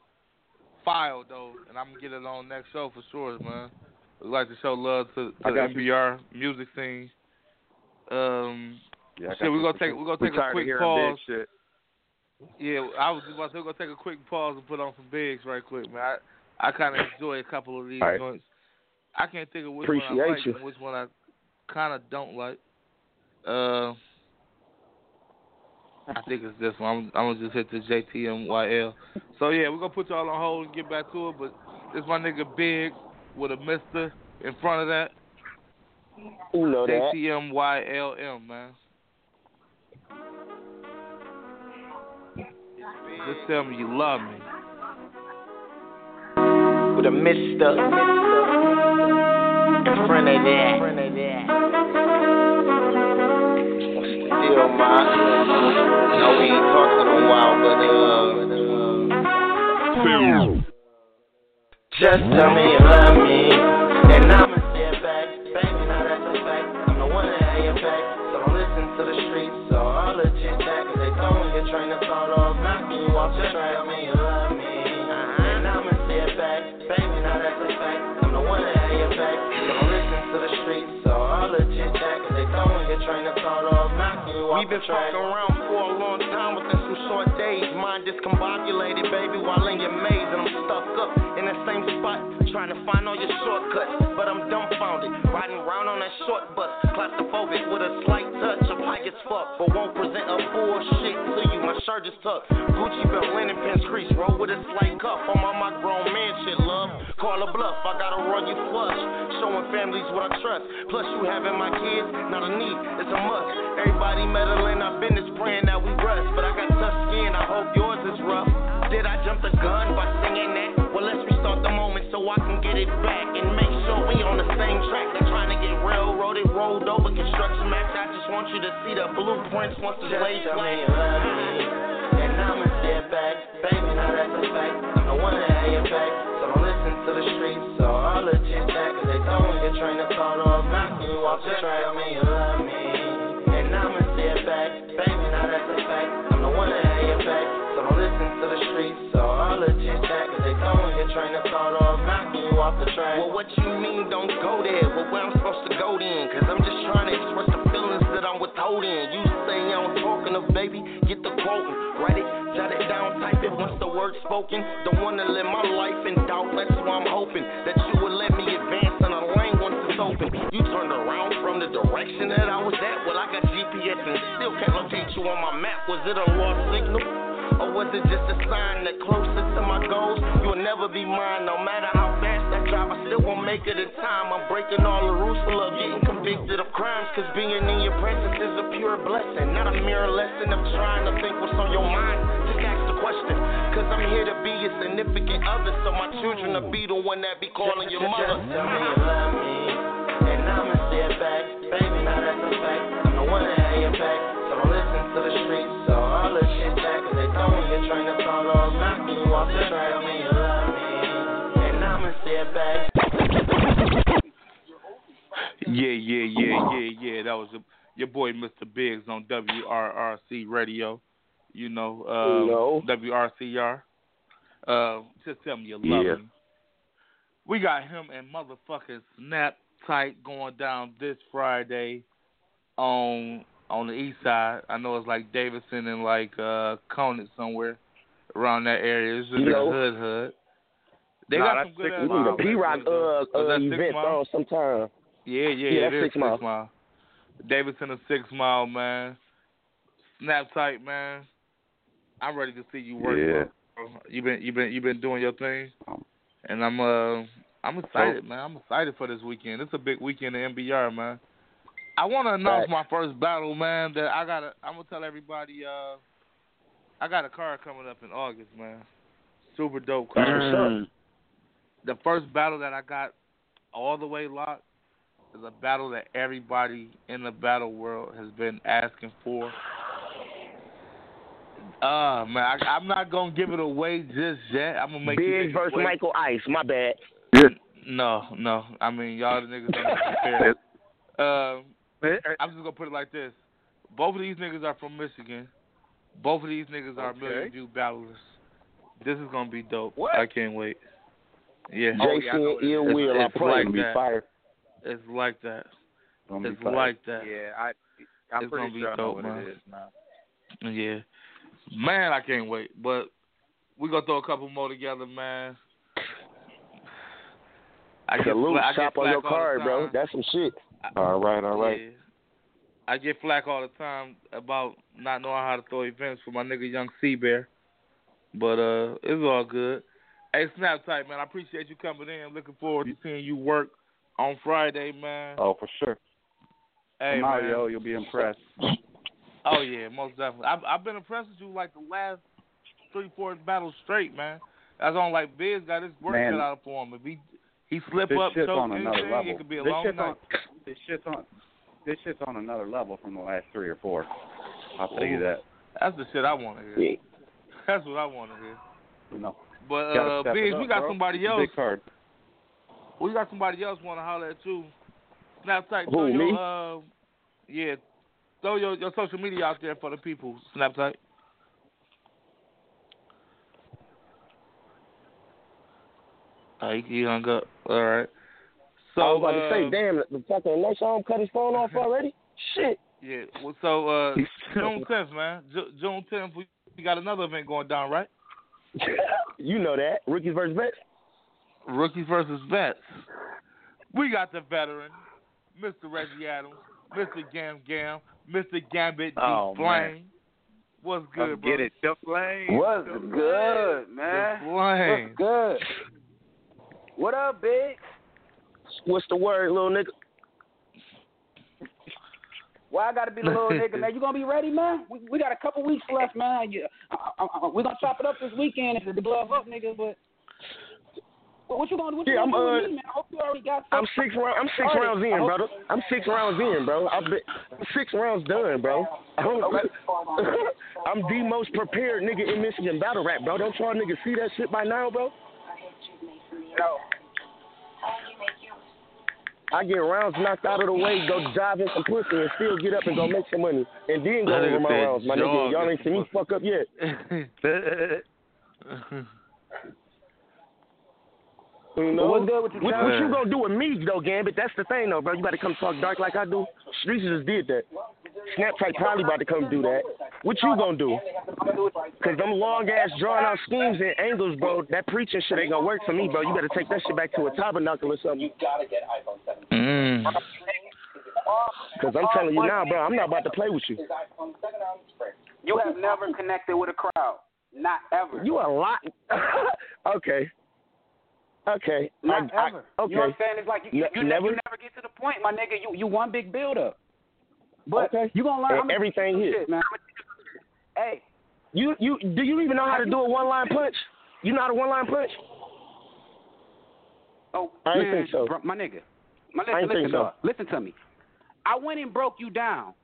file though, and I'm gonna get it on next show for sure, man. We like to show love to, to the. NBR music scene. Um, Yeah, I Shit, we're gonna take we're gonna We take a quick pause. shit. Yeah, I was about to say we're gonna take a quick pause and put on some bigs right quick, man. I I kind of enjoy a couple of these All right. joints. I can't think of which one I like you. and which one I kind of don't like. Uh, I think it's this one. I'm, I'm gonna just hit the JTMYL. So yeah, we're gonna put y'all on hold and get back to it. But this my nigga Big with a Mister in front of that. You know that. JTMYLM, man. Just tell me you love me. with a mister What's the? No, we ain't in a while, but uh, just tell me you love me, and I'ma We've been fucking around for a long time within some short days. Mind discombobulated, trying to find all your shortcuts. But I'm dumbfounded, riding around on that short bus. Claustrophobic with a slight touch of high as fuck. But won't present a bullshit to you. My shirt is tucked. Gucci belt, linen pants, crease, roll with a slight cuff. I'm on my grown man shit, love. Call a bluff, I gotta run you flush. Showing families what I trust. Plus, you having my kids, not a need, it's a must. Everybody meddling, I've been this praying that we rust. But I got tough skin, I hope yours is rough. Did I jump the gun by singing that? Well, let's restart the moment so I can get it back and make sure we on the same track. They're trying to get railroaded, rolled over, construction match. I just want you to see the blueprints once the Just blade tell me flag. you love me, and I'ma it back, baby. Now that's a fact. I'm the one that had your back, so don't listen to the streets. So all the chit chat, 'cause they throwing your train of thought off, knocking you off the track. Tell me you love me, and I'ma it back, baby. Now that's a fact. I'm the one that had your back, so don't listen to the streets. So all the chit knocking you off the track. Well, what you mean don't go there? Well, where I'm supposed to go then? Cause I'm just trying to express the feelings that I'm withholding. You say I'm talking to baby, get the quoting. Write it, jot it down, type it once the word's spoken. Don't wanna live my life in doubt, that's why I'm hoping that you would let me advance in a lane once it's open. You turned around from the direction that I was at. Well, I got GPS and still can't locate you on my map. Was it a lost signal? Or was it just a sign that closer to my goals, you'll never be mine? No matter how fast I drive, I still won't make it in time. I'm breaking all the rules for love, getting convicted of crimes. Cause being in your presence is a pure blessing, not a mere lesson of trying to think what's on your mind. Just ask the question. Cause I'm here to be a significant other, so my children will be the one that be calling your mother. Just tell me you love me, and I'ma it back, baby. Now that's a fact. I'm the one that had your back, they train of thought off, knocking you off the track. Me you love me, and I'ma say it back. Yeah, yeah, yeah, yeah, yeah. That was a, your boy Mr. Biggs on WRRC Radio. You know, uh, No. WRCR. Uh, just tell me you love Yeah. me. We got him and motherfucking Snap Tight going down this Friday on on the east side. I know it's like Davidson and like uh Conant somewhere around that area. It's just You know- hood hood. They Nah, got some good six ass We need a Mile. P Rock uh, Was uh that six event mile? on sometime. Yeah, yeah, Yeah, it that's is six mile. mile. Davidson a six mile man. Snap tight man. I'm ready to see you work. Yeah. bro. You been you been you been doing your thing, Um, and I'm uh I'm excited, man. I'm excited for this weekend. It's a big weekend in NBR, man. I want to announce Facts. my first battle, man. That I gotta. I'm gonna tell everybody. Uh, I got a card coming up in August, man. Super dope card. Mm. The first battle that I got all the way locked is a battle that everybody in the battle world has been asking for. Uh man, I, I'm not gonna give it away just yet. I'm gonna make you Big niggas versus wait. Michael Ice. My bad. No, no. I mean, y'all the niggas don't prepare. Um, I'm just gonna put it like this: both of these niggas are from Michigan. Both of these niggas are Okay. million view battlers. This is gonna be dope. What? I can't wait. Yeah, Oh, yeah, I know JC and It's- I it's like be that. fire. it's like that. Gonna It's like that. Yeah, I I'm it's pretty gonna be sure I know dope, what man. it is now. Yeah, man, I can't wait. But we gonna throw a couple more together, man. I get Salute, fla- I get shop on your card, bro. That's some shit. All right, all right. Yeah. I get flack all the time about not knowing how to throw events for my nigga Young Sea Bear. But uh it's all good. Hey Snap Tight, man, I appreciate you coming in. Looking forward to seeing you work on Friday, man. Oh, for sure. hey out, man. you'll be impressed. Oh yeah, most definitely. I've I've been impressed with you like the last three, four battles straight, man. That's on like Biggs got his work Man. cut out for him. If he he slip up, choke anything, it could be a this long night. on this shit's on this shit's on another level from the last three or four. I'll tell you that. That's the shit I want to hear. That's what I want to hear. You know. But Gotta uh, step it Biggs, up, we got bro. somebody else. Big card. We got somebody else want to holler at you. Snapchat, Who, throw your me? uh, yeah, throw your your social media out there for the people. Snapchat. Oh, he, he hung up. All right. So I was about uh, to say, damn, the fucking next song cut his phone off already. Shit. Yeah. Well, so uh, June tenth, man. Ju- June tenth, we, we got another event going down, right? you know that. Rookies versus vets. Rookies versus vets. We got the veteran, Mr. Reggie Adams, Mr. Gam Gam, Mr. Gambit D. Oh, Flame. man. What's Come good, bro? get it, the flame. What's the good, flame. man? Flame. What's good? What up, big? What's the word, little nigga? Why I gotta be the little nigga, man? You gonna be ready, man? We, we got a couple weeks left, man. You, I, I, we're gonna chop it up this weekend if the glove up, nigga. But but what you gonna what you Yeah, gonna I'm, do uh, me, man? I hope you already got. I'm six rounds. I'm six rounds in, brother. I'm six rounds in, bro. I've been I'm six rounds done, bro. I don't, I'm the most prepared nigga in Michigan battle rap, bro. Don't y'all niggas see that shit by now, bro? I get rounds knocked out of the way, go dive in some pussy, and still get up and go make some money, and then go That over my rounds, my nigga. Y'all ain't seen me fuck up yet. You know? what's good with you, what, what you gonna do with me though, Gambit? That's the thing though, bro. You gotta come talk dark like I do. Streets just did that. Snapchat probably about to come do that. What you gonna do? Cause them long ass drawn out schemes and angles, bro. That preaching shit ain't gonna work for me, bro. You better take that shit back to a tabernacle or something. Mm. Cause I'm telling you now, bro. I'm not about to play with you. You have never connected with a crowd, not ever. You a lot. okay. Okay. Not I, I- okay. You know what I'm saying? It's like you, Ne- you, never? never, you never get to the point, my nigga. You you one big build up. But Okay. you gonna learn I'ma everything hit. shit, man. I'ma teach you- Hey, You you do you even know how to do a one line punch? You know how to one line punch? oh I man, think so. bro, my nigga, my I listen, listen, think so. listen to me. I went and broke you down.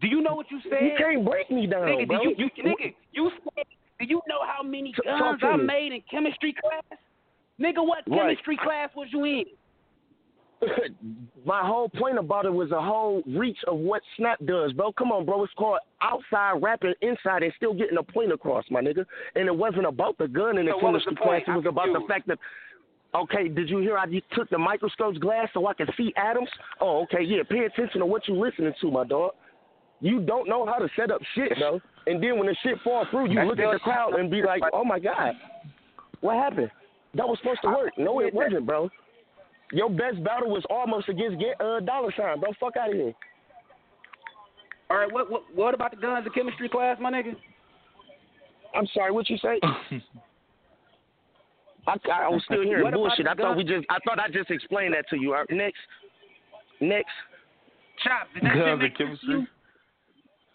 Do you know what you said? You can't break me down, nigga, bro. do you, you nigga, you said, do you know how many guns I made in chemistry class? Nigga, what Right. chemistry class was you in? My whole point about it was a whole reach of what Snap does, bro. Come on, bro. It's called outside rapping inside and still getting a point across, my nigga. And it wasn't about the gun in the So what chemistry the class. It was I'm about the fact that. Okay, did you hear I just took the microscope's glass so I could see atoms? Oh, okay, yeah. Pay attention to what you're listening to, my dog. You don't know how to set up shit, bro. And then when the shit falls through, you That's look at the crowd and be like, "Oh my god, what happened? That was supposed to work." No, it wasn't, bro. Your best battle was almost against get uh dollar sign, bro. Fuck out of here. All right, what what what about the guns in chemistry class, my nigga? I'm sorry, what you say? I, I was still hearing What bullshit. I thought we just, I thought I just explained that to you. All right, next, next. Chop, did that Guns make and chemistry. you?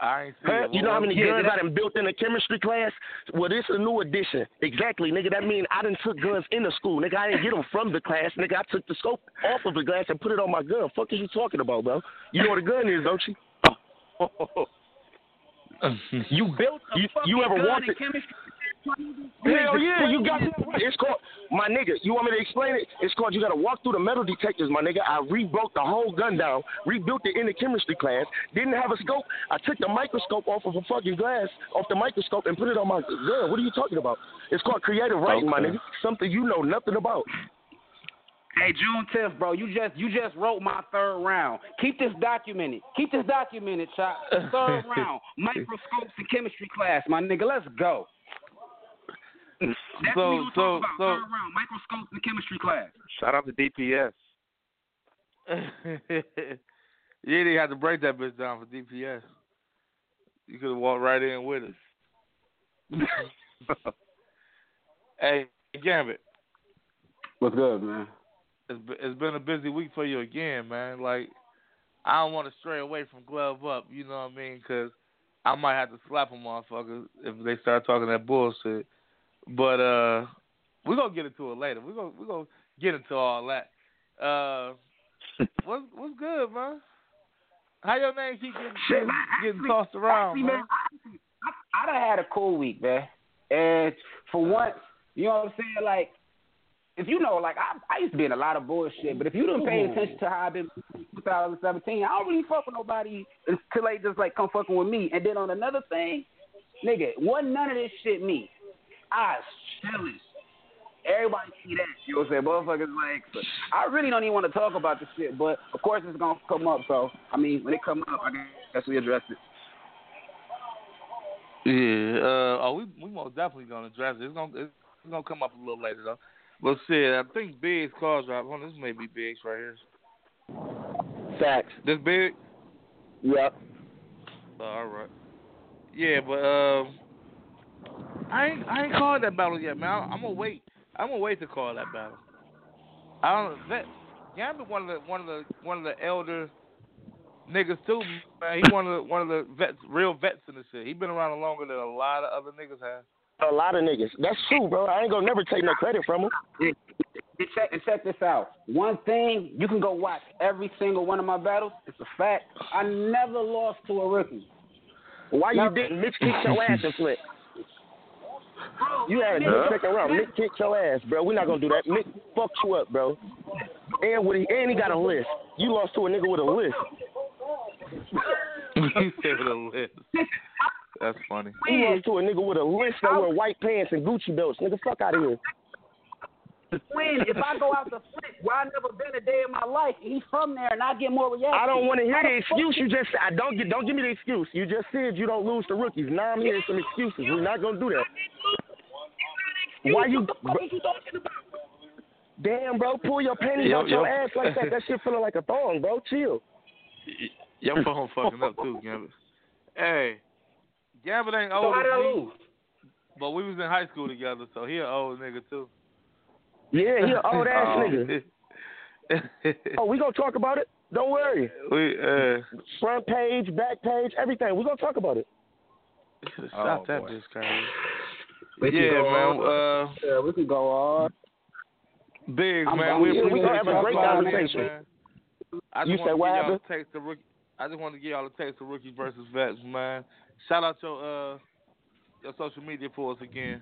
I ain't see Huh? it. You know how many guns I done built in the chemistry class? Well, this is a new addition. Exactly, nigga. That mean I done took guns in the school, nigga. I didn't get them from the class, nigga. I took the scope off of the glass and put it on my gun. Fuck is you talking about, bro? You know what a gun is, don't you? You built a You- fucking you ever gun walked in chemistry. Hell yeah, you got that right. It's called my nigga. You want me to explain it? It's called you got to walk through the metal detectors, my nigga. I re-broke the whole gun down, rebuilt it in the chemistry class. Didn't have a scope. I took the microscope off of a fucking glass, off the microscope, and put it on my gun. What are you talking about? It's called creative writing, my nigga. Something you know nothing about. Hey, June tenth, bro. You just you just wrote my third round. Keep this documented. Keep this documented, Chop. Third round. Microscopes and chemistry class, my nigga. Let's go. That's So- what we gonna so- talk about. so- Third round. Microscopes and chemistry class. Shout out to DPS. you didn't have to break that bitch down for DPS. You could have walked right in with us. hey, Gambit, What's good, man? it's it's been a busy week for you again, man. Like, I don't want to stray away from glove up. You know what I mean? Because I might have to slap a motherfucker if they start talking that bullshit. But uh, we're gonna get into it later. We're gonna we're gonna get into all that. Uh, what's what's good, man? How your name keep getting, Shit, getting, man, getting actually- tossed around, actually, man? I, I done had a cool week, man. And for once, you know what I'm saying? Like, if you know, like, I, I used to be in a lot of bullshit, but if you didn't pay attention to how I've been in 2017, I don't really fuck with nobody until they just, like, come fucking with me. And then on another thing, nigga, wasn't none of this shit me. I was chilling. Everybody see that. You know what I'm saying? Motherfuckers like, so I really don't even want to talk about this shit, but of course it's gonna come up. So I mean, when it come up, I guess we address it. Yeah. Uh, oh, we we most definitely gonna address it. It's gonna it's gonna come up a little later though. But shit, I think Big's call drop. Hold on, this may be Big's right here. Facts. This Big. Yep. Oh, all right. Yeah, but um, I ain't I ain't called that battle yet, man. I'm gonna wait. I'm gonna wait to call that battle. I don't. That Gambit one of the one of the one of the elder niggas too, man. He one of the one of the vets, real vets in the shit. He been around longer than a lot of other niggas have. A lot of niggas. That's true, bro. I ain't gonna never take no credit from him. And check, and check this out. One thing you can go watch every single one of my battles. It's a fact. I never lost to a rookie. Why you didn't? Mitch kicked your ass and flip. You had a good Huh? second round. Mick kicked your ass, bro. We're not gonna do that. Mick fucked you up, bro. And with and he got a list. You lost to a nigga with a list. you said with a list. That's funny. You lost to a nigga with a list that wear white pants and Gucci belts. Nigga, fuck out of here. When if I go out to Flint, where I never been a day in my life, he's from there, and I get more reaction. I don't want to hear the the excuse. You just I don't get don't give me the excuse. You just said you don't lose to rookies. Now I'm hearing some excuses. We're not gonna do that. Why you? What the fuck is you talking about? Damn, bro, pull your panties Yo, out your ass like that. That shit feeling like a thong, bro. Chill. Your phone fucking up too, Gambit. Hey, Gambit ain't So old how did I lose? but we was in high school together, so he an old nigga too. Yeah, he an old ass Oh. nigga. Oh, we gonna talk about it. Don't worry. we uh, Front page, back page, everything. We gonna talk about it. should have Oh, that boy. bitch, Kyrie. We can Yeah, go man. on. Uh, Yeah, we can go on. big man, I'm- we yeah, we appreciate gonna have a great conversation. man. I You just said want to what give y'all happened? a taste of rookie. I just want to give y'all a taste of rookies versus vets, man. Shout out your uh your social media for us again.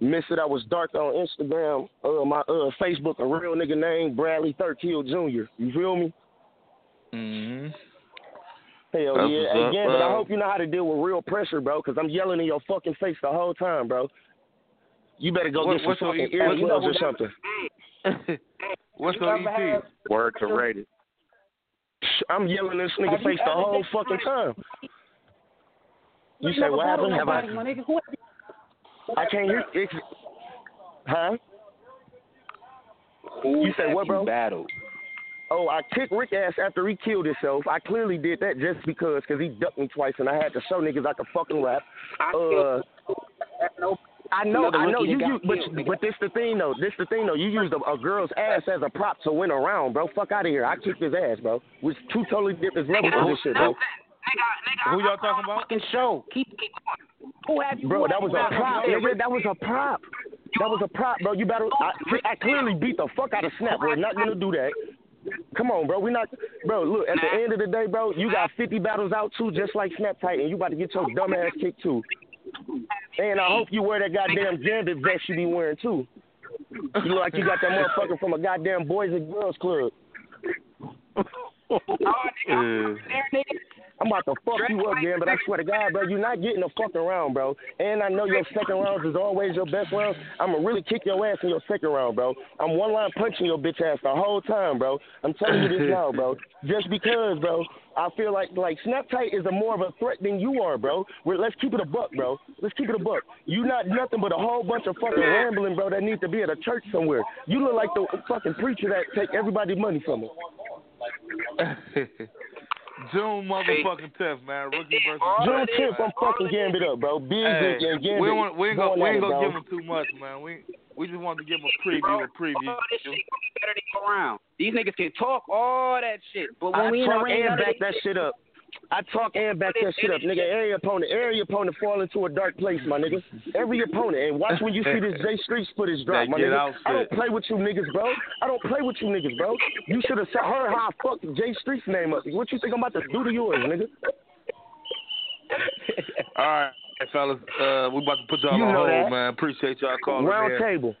Miss it. I was dark on Instagram. Uh, my uh Facebook, a real nigga named Bradley Thurkill Jr. You feel me? Mm-hmm. Hell That's yeah. up, Again, but I hope you know how to deal with real pressure, bro. Because I'm yelling in your fucking face the whole time, bro. You better go What- get some what's your fucking E- what- earplugs or something. What's You your EP? Word to rated. I'm yelling in this nigga Have face the whole been- fucking time. You You say what happened? Have I? my nigga. Who have you- I can't hear. It's, huh? Who You say what, bro? Battled. Oh, I kicked Rick ass after he killed himself. I clearly did that just because, cause he ducked me twice, and I had to show niggas I could fucking rap. Uh, I know, I know. rookie You that use, got but killed, but this the thing though. This the thing though. You used a, a girl's ass as a prop to win a round, bro. Fuck out of here. I kicked his ass, bro. With two totally different levels of this shit, bro. Who y'all talking about? Fucking show. Keep keep going. Who have you? Bro, that was a prop, You nigga. That was a prop. That was a prop, bro. You better. I, I clearly beat the fuck out of Snap. We're not gonna do that. Come on, bro. We not, bro. Look, at the end of the day, bro, you got 50 battles out too, just like Snap Tight, and you about to get your dumb ass kicked too. And I hope you wear that goddamn Gambit vest you be wearing too. You look like you got that motherfucker from a goddamn Boys and Girls Club. Oh, nigga, I'm Yeah. there, nigga. I'm about to fuck you up, Gambit. I swear to God, bro, you're not getting a fucking round, bro. And I know your second rounds is always your best rounds. I'm gonna really kick your ass in your second round, bro. I'm one line punching your bitch ass the whole time, bro. I'm telling you this now, bro. Just because, bro, I feel like like Snap Tight is a more of a threat than you are, bro. We're, let's keep it a buck, bro. Let's keep it a buck. You're not nothing but a whole bunch of fucking rambling, bro. That need to be at a church somewhere. You look like the fucking preacher that take everybody money from it. June motherfucking tenth, man. Rookie versus June tenth, I'm fucking Gambit up, bro. Big Hey, and Gambit. we, don't want, we ain't gonna, we ain't gonna bro. give him too much, man. We we just wanted to give him a preview, a preview. better than go around. These niggas can talk all that shit, but when I we in the talk ring, and back that shit up. I talk and back that shit up, nigga. Every opponent, every opponent fall into a dark place, my nigga. Every opponent, and watch when you see this Jay Streets footage drop, my nigga. I don't play with you niggas, bro. I don't play with you niggas, bro. You should have heard how I fucked Jay Streets name up. What you think I'm about to do to yours, nigga? All right, fellas, uh, we about to put y'all You on hold, that. man. Appreciate y'all calling Round in. table.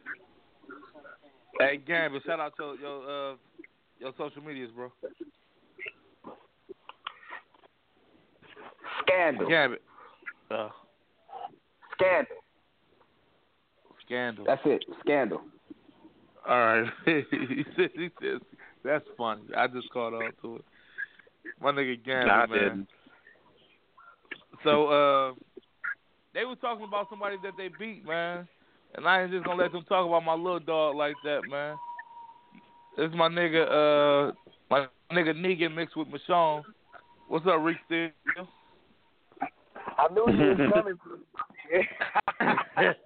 Hey, Gambit, shout out to your uh your social medias, bro. Scandal. Gambit. Uh, Scandal. scandal. That's it. Scandal. All right. he says he says that's funny. I just caught on to it. My nigga Gambit, Nah, I man. didn't. So uh they were talking about somebody that they beat, man. And I ain't just gonna let them talk about my little dog like that, man. This is my nigga uh my nigga Negan mixed with Michonne. What's up, Rick Steele? I knew you was coming. hey,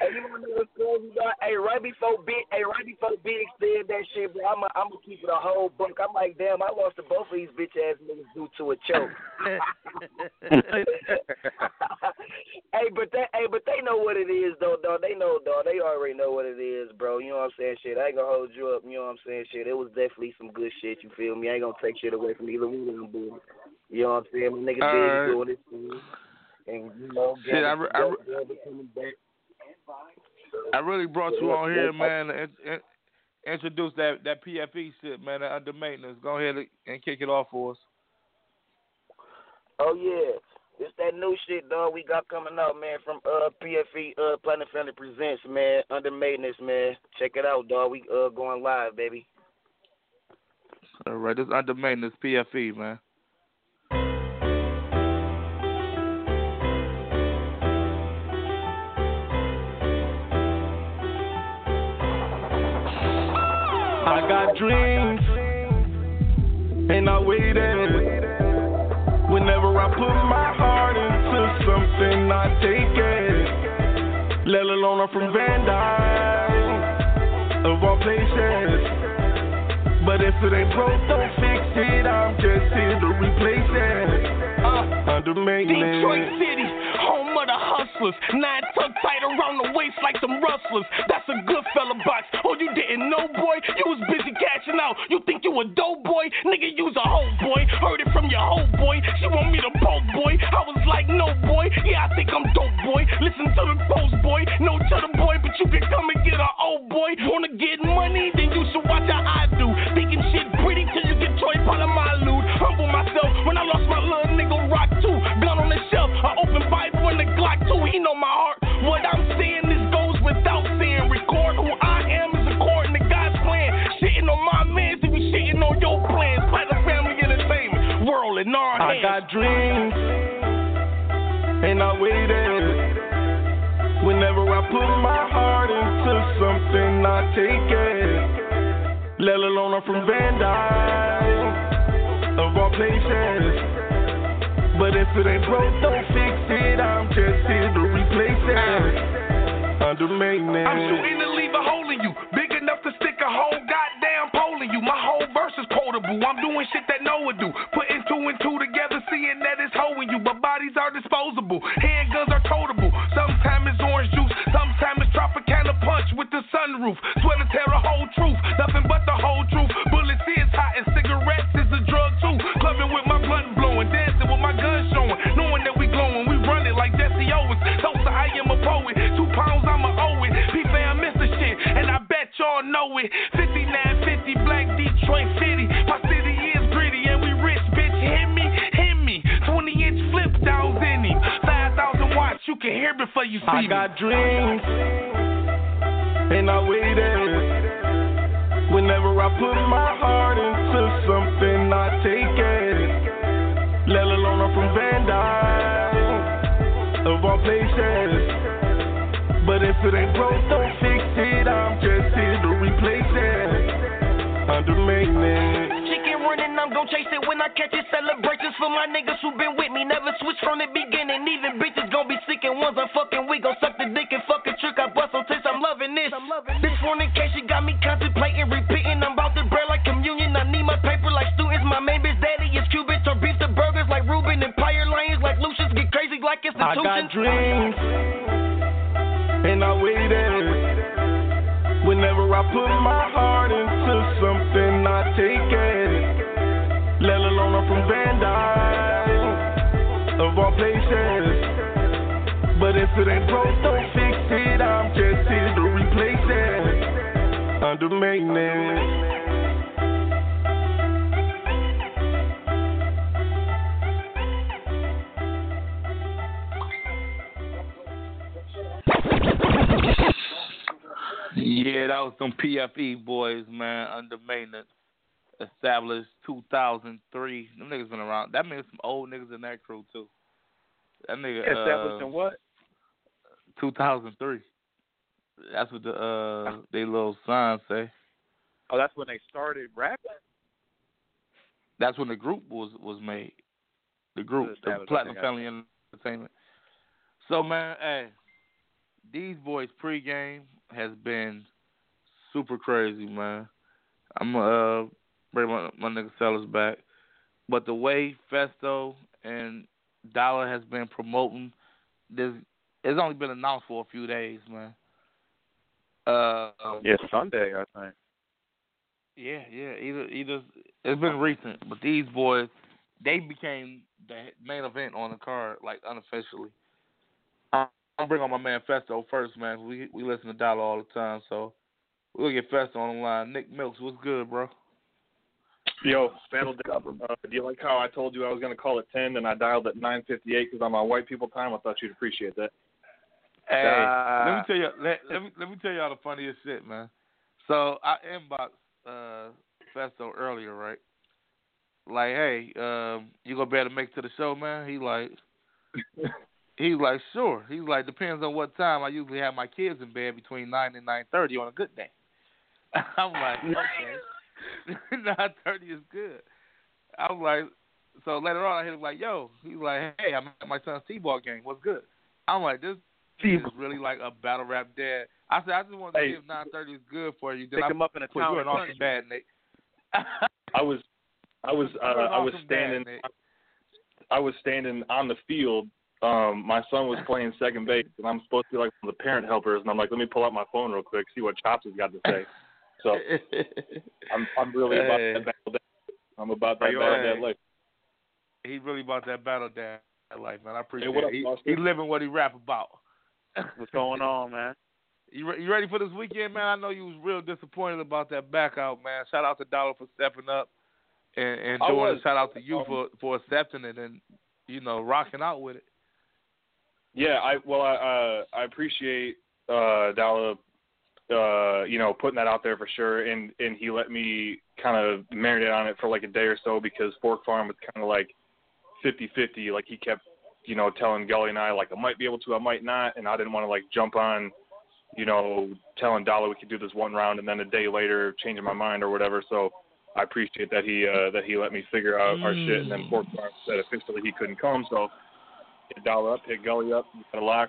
hey, you wanna know what's crazy, dog? Hey, right before Big, hey, right before Big said that shit, bro, I'm, I'm gonna keep it a whole buck. I'm like, damn, I lost to both of these bitch ass niggas due to a choke. hey, but they, hey, but they know what it is, though, dog. They know, dog. They already know what it is, bro. You know what I'm saying? Shit, I ain't gonna hold you up. You know what I'm saying? Shit, it was definitely some good shit. You feel me? I ain't gonna take shit away from either one of them boys. You know what I'm saying? My nigga Big right. doing his thing. And, you know, Shit, I, re- I, re- Gabby coming back. I really brought you on here, man, in, in, introduce that that PFE shit, man, under maintenance. Go ahead and kick it off for us. Oh yeah, it's that new shit, dog. We got coming out, man, from uh PFE uh Platinum Family Presents, man, under maintenance, man. Check it out, dog. We uh going live, baby. All right, this under maintenance PFE, man. Dreams, and I waited. Whenever I put my heart into something, I take it. Let alone I'm from Van Dyke, of all places. But if it ain't broke, don't fix it. I'm just here to replace it. Maintenance. Detroit City, home of the hustlers. Nine tucked tight around the waist like some rustlers. That's a good fella box. Oh, you didn't know, boy? You was busy cashing out. You think you a dope boy? Nigga, you's a hoe boy. Heard it from your hoe boy. She want me to poke boy. I was like, no boy. Yeah, I think I'm dope boy. Listen to the post boy. No to the boy, but you can come and get a old boy. Wanna get money? Then you should watch how I do. Thinking shit pretty till you get Troy Polamalu. Humble myself shelf, an open Bible and the Glock too. He know my heart. What I'm saying, this goes without saying. Record who I am is according to God's plan. Shitting on my man, see we shitting on your plans. Platinum Family Entertainment, world in our I got dreams, and I waited. Whenever I put my heart into something, I take it. Let alone I'm from Van Dyke, of all places. But if it ain't broke, don't fix it. I'm just here to replace it. Under maintenance. I'm shooting to leave a hole in you, big enough to stick a whole goddamn pole in you. My whole verse is quotable. I'm doing shit that Noah do, putting two and two together, seeing that it's hoeing you. But bodies are disposable, handguns are totable. Sometimes it's orange juice, sometimes it's Tropicana punch with the sunroof. Swear to tell the whole truth, nothing but the whole truth. Bullets is hot and cigarettes I am a poet. Two pounds, I'm a owe it. P-Fam miss shit, and I bet y'all know it. 5950 Black Detroit City. My city is gritty, and we rich, bitch. Hit me, hit me. 20 inch flip downs in him. 5,000 watts, you can hear before you see I me. I got dreams, and I waited. Whenever I put my heart into something, I take it. Let alone I'm from Van Dyke of all places. But if it ain't broke, don't fix it. I'm just here to replace it. Under maintenance. Chicken running, I'm gon' chase it when I catch it. Celebrations for my niggas who been with me. Never switch from the beginning. Even bitches gon' be sick and ones I'm fucking. We gon' suck the dick and fuck a trick. I bust on taste. I'm loving this. This fornication got me contemplating, repeating. I'm about to bread like communion. I need my paper like students. My main bitch Like I got dreams, and I waited. Whenever I put my heart into something, I take it. Let alone I'm from Van Dyke, of all places. But if it ain't broke, don't fix it. I'm just here to replace it. Under maintenance. Yeah, that was some PFE boys, man, under maintenance. Established 2003. Them niggas been around. That means some old niggas in that crew, too. That nigga. Established uh, in what? 2003. That's what the uh they little sign say. Oh, that's when they started rapping. That's when the group was was made. The group, the Platinum Family Entertainment. So man, hey, these boys pregame has been super crazy, man. I'm uh bring my my nigga Sellers back, but the way Festo and Dollar has been promoting this, it's only been announced for a few days, man. Uh, Yeah, Sunday, I think. yeah, yeah. Either either it's been recent, but these boys they became the main event on the card like unofficially. I'm gonna bring on my man Festo first, man. We we listen to Dollar all the time, so we'll get Festo on the line. Nick Milks, what's good, bro? Yo, Battle Day. Uh, do you like how I told you I was going to call at 10 and I dialed at 9.58 because I'm on white people time? I thought you'd appreciate that. Hey, Uh, let me tell you. Let, let me let me tell y'all the funniest shit, man. So I inboxed uh, Festo earlier, right? Like, hey, um, you gonna be able to make it to the show, man? He like, he's like, sure. He's like, depends on what time. I usually have my kids in bed between nine and nine thirty on a good day. I'm like, okay, nine thirty is good. I'm like, so later on I hit him like, yo. He's like, hey, I'm at my son's t-ball game. What's good? I'm like, this is really like a battle rap dad. I said, I just want to Hey. see if 9:30 is good for you. Then Pick I him up in a put town you in and awesome bad, Nate. I was, I was, uh, I was Awesome bad, standing, I was standing on the field. Um, my son was playing second base, and I'm supposed to be like one of the parent helpers. And I'm like, let me pull out my phone real quick, see what Chops has got to say. So I'm, I'm really about Hey. that battle. Day. I'm about that Hey, battle hey. day life. he really about that battle dad life, man. I appreciate what up, it. He, he living what he rap about. What's going on, man? You re- you ready for this weekend, man? I know you was real disappointed about that back out, man. Shout out to Dollar for stepping up and, and doing was. it. Shout out to you Um, for for accepting it and you know rocking out with it. Yeah, I well, I uh, I appreciate uh, Dollar, uh, you know, putting that out there for sure, and and he let me kind of marinate on it for like a day or so because Fork Farm was kind of like fifty-fifty. Like he kept, you know, telling Gully and I like I might be able to, I might not, and I didn't want to like jump on, you know, telling Dollar we could do this one round and then a day later changing my mind or whatever. So I appreciate that he uh, that he let me figure out our shit, and then Fork Farm said officially he couldn't come, so hit Dollar up, hit Gully up, got a lock.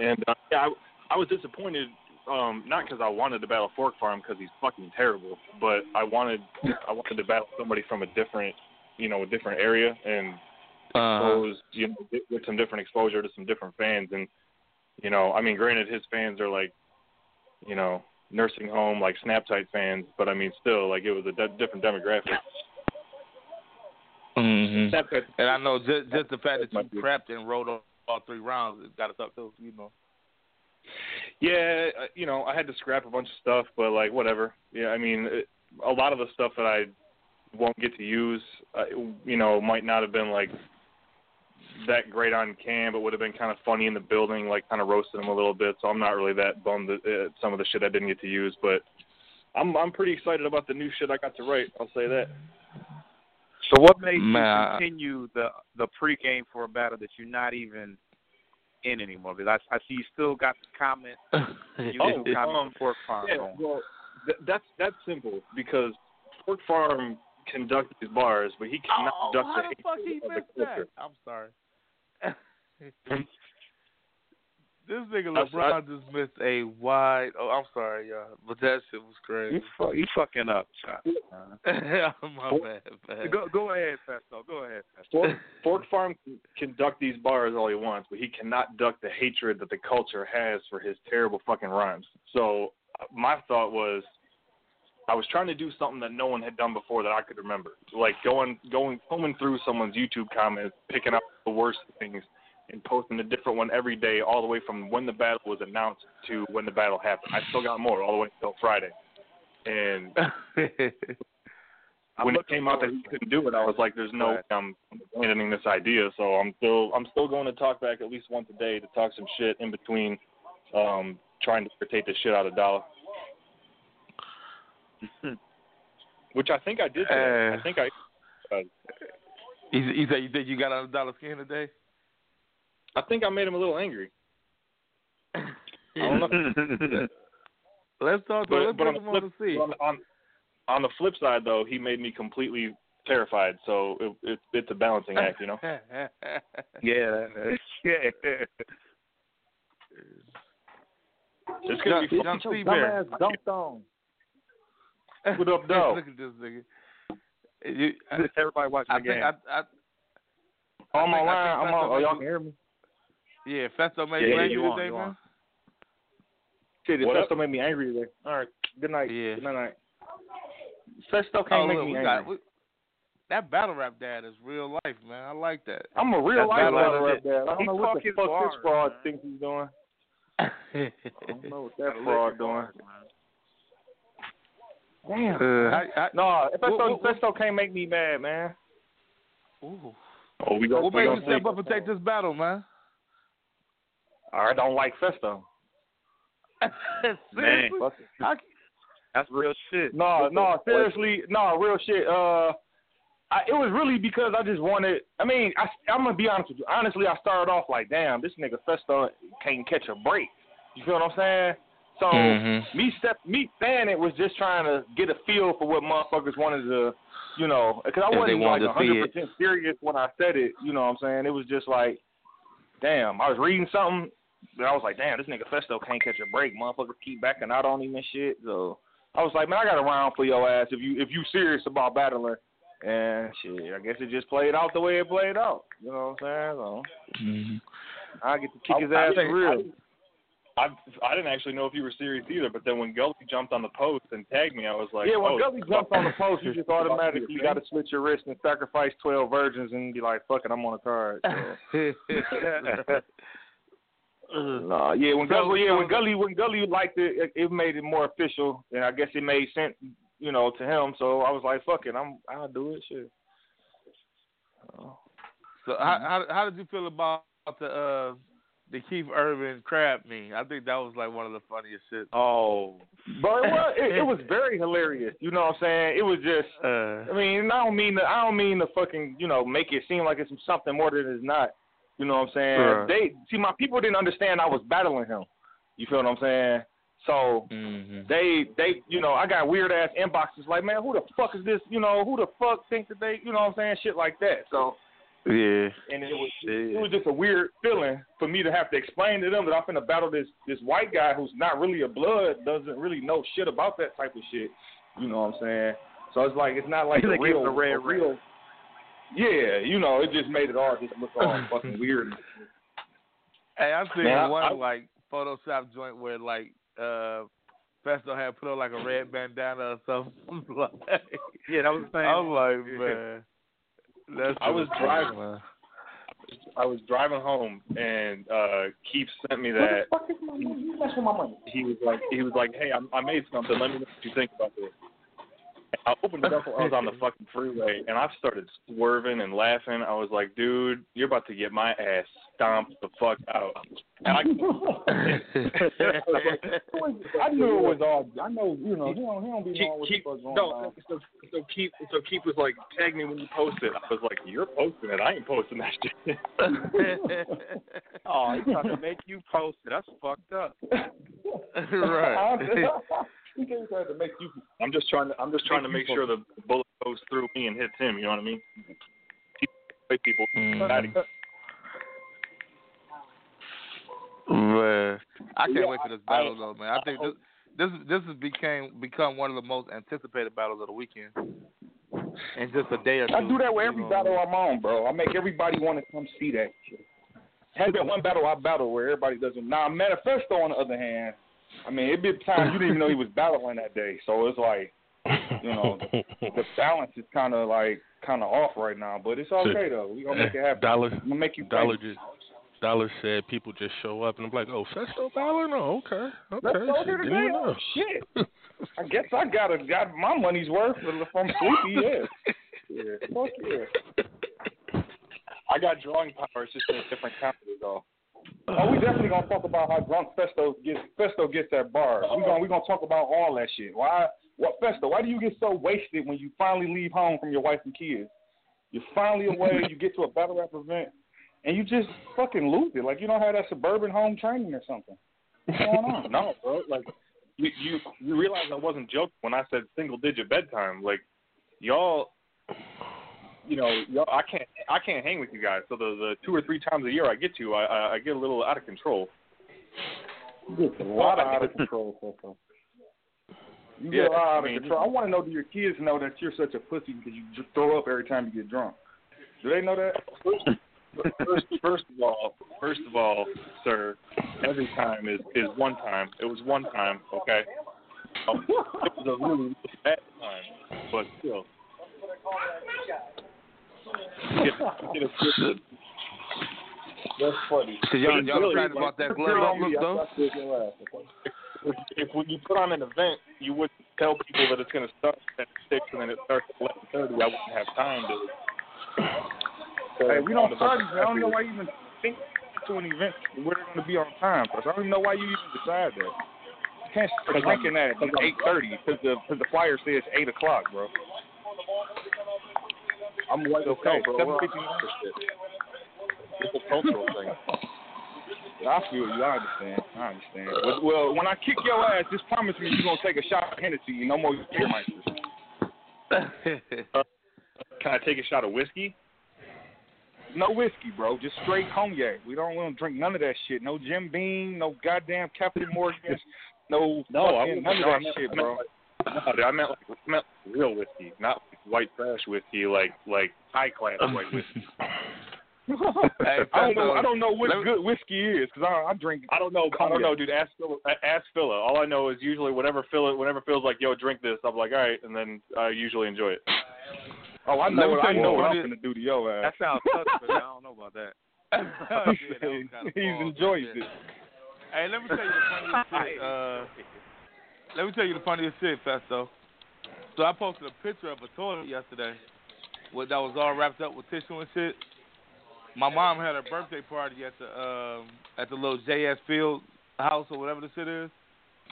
And uh, yeah, I, I was disappointed, um, not because I wanted to battle Fork Farm because he's fucking terrible, but I wanted I wanted to battle somebody from a different, you know, a different area and expose, you know, get, get some different exposure to some different fans. And you know, I mean, granted, his fans are like, you know, nursing home like Snap type fans, but I mean, still, like it was a de- different demographic. Mm-hmm. Snap And I know just just the fact that you prepped and wrote all, all three rounds, it got us up too. You know. Yeah, uh, you know, I had to scrap a bunch of stuff, but like whatever. Yeah, I mean, it, a lot of the stuff that I won't get to use, uh, you know, might not have been like that great on cam, but would have been kind of funny in the building, like kind of roasted them a little bit. So I'm not really that bummed at at some of the shit I didn't get to use, but I'm I'm pretty excited about the new shit I got to write. I'll say that. So what made Man, you continue the the pregame for a battle that you're not even in anymore? Because I, I see you still got the comment. You Oh, did comment um, for Pork Farm. Yeah, going. well, th- that's that's simple because Pork Farm conducts these bars, but he cannot Oh, conduct how the the fuck he the missed culture. that? I'm sorry. this nigga That's- LeBron just missed a wide. Oh, I'm sorry, y'all, but that shit was crazy. You, fu- you fucking up, Chop. My bad, man. Go go ahead, Festo. Go ahead, Festo. Fork, Fork Farm can conduct these bars all he wants, but he cannot duck the hatred that the culture has for his terrible fucking rhymes. So uh, my thought was, I was trying to do something that no one had done before that I could remember, like going going combing through someone's YouTube comments, picking up the worst things, and posting a different one every day, all the way from when the battle was announced to when the battle happened. I still got more all the way until Friday, and when it came out that he couldn't do it, I was like, "There's no way I'm abandoning this idea." So I'm still I'm still going to talk back at least once a day to talk some shit in between, um, trying to irritate the shit out of Dollar. Which I think I did. Uh, I think I. Uh, You, you said you got on a dollar skin today? I think I made him a little angry. I don't know. Let's talk. But, let's but on put the on flip the on, on on the flip side though, he made me completely terrified. So it, it it's a balancing act, you know. yeah, yeah. It's gonna be Young fun. Steve Bear. dunked on. What up, dog? Look at this nigga. You, Everybody watching I the think game. I, I, I'm I think- I online. I'm on. Oh, y'all can hear me? Yeah, Festo made Yeah, you angry you on, today, you man. Shit, it What? Festo made me angry today. All right. Good night. Yeah. Good night. Festo can't Oh, make look, me angry. got, we, that battle rap dad is real life, man. I like that. I'm a real That's life battle battle rap rap dad. I don't He know what the fuck bars, this fraud man. thinks he's doing. I don't know what that fraud doing. bars, man. Damn. Uh, I, I, no, if Festo, what- what- Festo can't make me mad, man. ooh. Oh, we go. What we made gonna you step up and take this battle, man? I don't like Festo. Seriously? I, That's real shit. No, no, seriously, no, real shit. Uh, I, it was really because I just wanted. I mean, I, I'm gonna be honest with you. Honestly, I started off like, damn, this nigga Festo can't catch a break. You feel what I'm saying? So Mhm. me step, me saying it was just trying to get a feel for what motherfuckers wanted to, you know, because I wasn't like wanted to see 100 percent serious when I said it. You know what I'm saying? It was just like, damn, I was reading something. And I was like, damn, this nigga Festo can't catch a break. Motherfucker keep backing out on him and shit. So I was like, man, I got a round for your ass if you if you serious about battling. And shit, I guess it just played out the way it played out. You know what I'm saying? So Mhm. I get to kick his I- I ass think- for real. I I didn't actually know if you were serious either, but then when Gully jumped on the post and tagged me, I was like, yeah, when oh, Gully jumped on the post, you just automatically got to switch your wrist and sacrifice twelve virgins and be like, "Fuck it, I'm on a card." So. Nah, yeah, when Gully, yeah, when Gully, when Gully liked it, it, it made it more official, and I guess it made sense, you know, to him. So I was like, "Fuck it, I'm, I'll do it." Shit. Oh. So how, how how did you feel about the uh the Keith Urban crab meme? I think that was like one of the funniest shit. Oh, But it was, it, it was very hilarious. You know what I'm saying? It was just. Uh, I mean, I don't mean to, I don't mean to fucking, you know, make it seem like it's something more than it's not. You know what I'm saying? They see my people didn't understand I was battling him. You feel what I'm saying? So mhm. they they you know I got weird ass inboxes like man who the fuck is this you know who the fuck think that they you know what I'm saying shit like that. So yeah. and it was it was just a weird feeling for me to have to explain to them that I'm finna battle this this white guy who's not really a blood, doesn't really know shit about that type of shit. You know what I'm saying? So it's like it's not like They a real, him the red a real. Yeah, you know, it just made it all just look all fucking weird. Hey, I've seen Man, one I- like Photoshop joint where like uh Festo had put on like a red bandana or something. like, yeah, that was the thing. I was like, man, that's I was driving. man. I was driving home and uh Keith sent me that. He was like he was like, Hey, I, I made something, let me know what you think about this. I opened it up when I was on the fucking freeway, and I started swerving and laughing. I was like, "Dude, you're about to get my ass stomped the fuck out." And I, I knew it was all. I know, you know, he don't, he don't be keep, knowing what keep, the fuck's going no, on. so, so Keith, so Keith was like, tag me when you post it. I was like, "You're posting it. I ain't posting that shit." oh, he's trying to make you post it. That's fucked up. right. He can't to make you. I'm just trying to, I'm just trying to Make make sure the bullet goes through me and hits him. You know what I mean? White people. Mm. Man, I can't Yeah, wait for this I- battle though, man. I think this this this has became become one of the most anticipated battles of the weekend. In just a day or two. I do that with you every know. battle I'm on, bro. I make everybody want to come see that shit. Has been one battle I battle where everybody doesn't. Now Manifesto, on the other hand, I mean, it'd be time you didn't even know he was battling that day. So it's like, you know, the, the balance is kind of like kind of off right now. But it's okay though. We gonna make it happen. Dollar, I'm gonna make you Dollar famous. just Dollar said people just show up and I'm like, oh, Festo Dollar? No, okay, okay. Let's go shit, today. Oh shit! I guess I got a, got my money's worth from Sleepy. Yeah. yeah. Fuck yeah. I got drawing power. It's just in a different company though. Oh, we definitely gonna talk about how drunk Festo gets Festo gets that bar. We gonna we gonna talk about all that shit. Why what Festo, why do you get so wasted when you finally leave home from your wife and kids? You're finally away, you get to a battle rap event and you just fucking lose it. Like you don't have that suburban home training or something. What's going on? No, bro. Like you, you, you realize I wasn't joking when I said single digit bedtime. Like y'all, you know, y'all, I can't, I can't hang with you guys. So the the two or three times a year I get to, I, I, get a little out of control. You get a lot out of control, Festo. You get Yeah, a lot out I of control. I want to know do your kids know that you're such a pussy because you just throw up every time you get drunk? Do they know that? First, first of all, first of all, sir, every time is is one time. It was one time, okay. It was a really, really bad time, but still. Get, get a twisted. That's funny. Cause y'all, y'all really, excited like, about that if glove you're on look though? thought this your last, okay? If, if when you put on an event, you would tell people that it's going to start at six and then it starts at eleven thirty. I wouldn't have time to. Hey, we don't start. I don't know why you even think to an event where they're going to be on time. Cause I don't even know why you even decide that. You can't start drinking at eight thirty because the cause the flyer says eight o'clock, bro. I'm white as Okay, hell, bro. seven We're fifty on nine. this shit. It's a cultural thing. I feel you. I understand. I understand. Well, well, when I kick your ass, just promise me you're gonna take a shot of Hennessy and no more Jägermeisters. Can I take a shot of whiskey? No whiskey, bro. Just straight cognac. We don't want to drink none of that shit. No Jim Beam. No goddamn Captain Morgan. No, No, I fucking wouldn't- none of that meant- shit, I meant bro. Like- No, dude, I meant like I meant real whiskey, not white trash whiskey, like like high class white whiskey. Hey, I don't know. I don't know what me- good whiskey is because I, I drink. I don't know. I don't know, dude. Ask Phil. Ask Phila. All I know is usually whatever Phila, whenever Phil's like, "Yo, drink this," I'm like, "All right," and then I usually enjoy it. Oh, I Let know. What, I you know the what I'm gonna do to yo ass. That sounds tough, but I don't know about that. Yeah, that kinda He bold, enjoys shit. it. Hey, let me tell you the funniest shit. Uh, let me tell you the funniest shit, Festo. So I posted a picture of a toilet yesterday, with, that was all wrapped up with tissue and shit. My mom had her birthday party at the um, at the little JS Field house or whatever the shit is.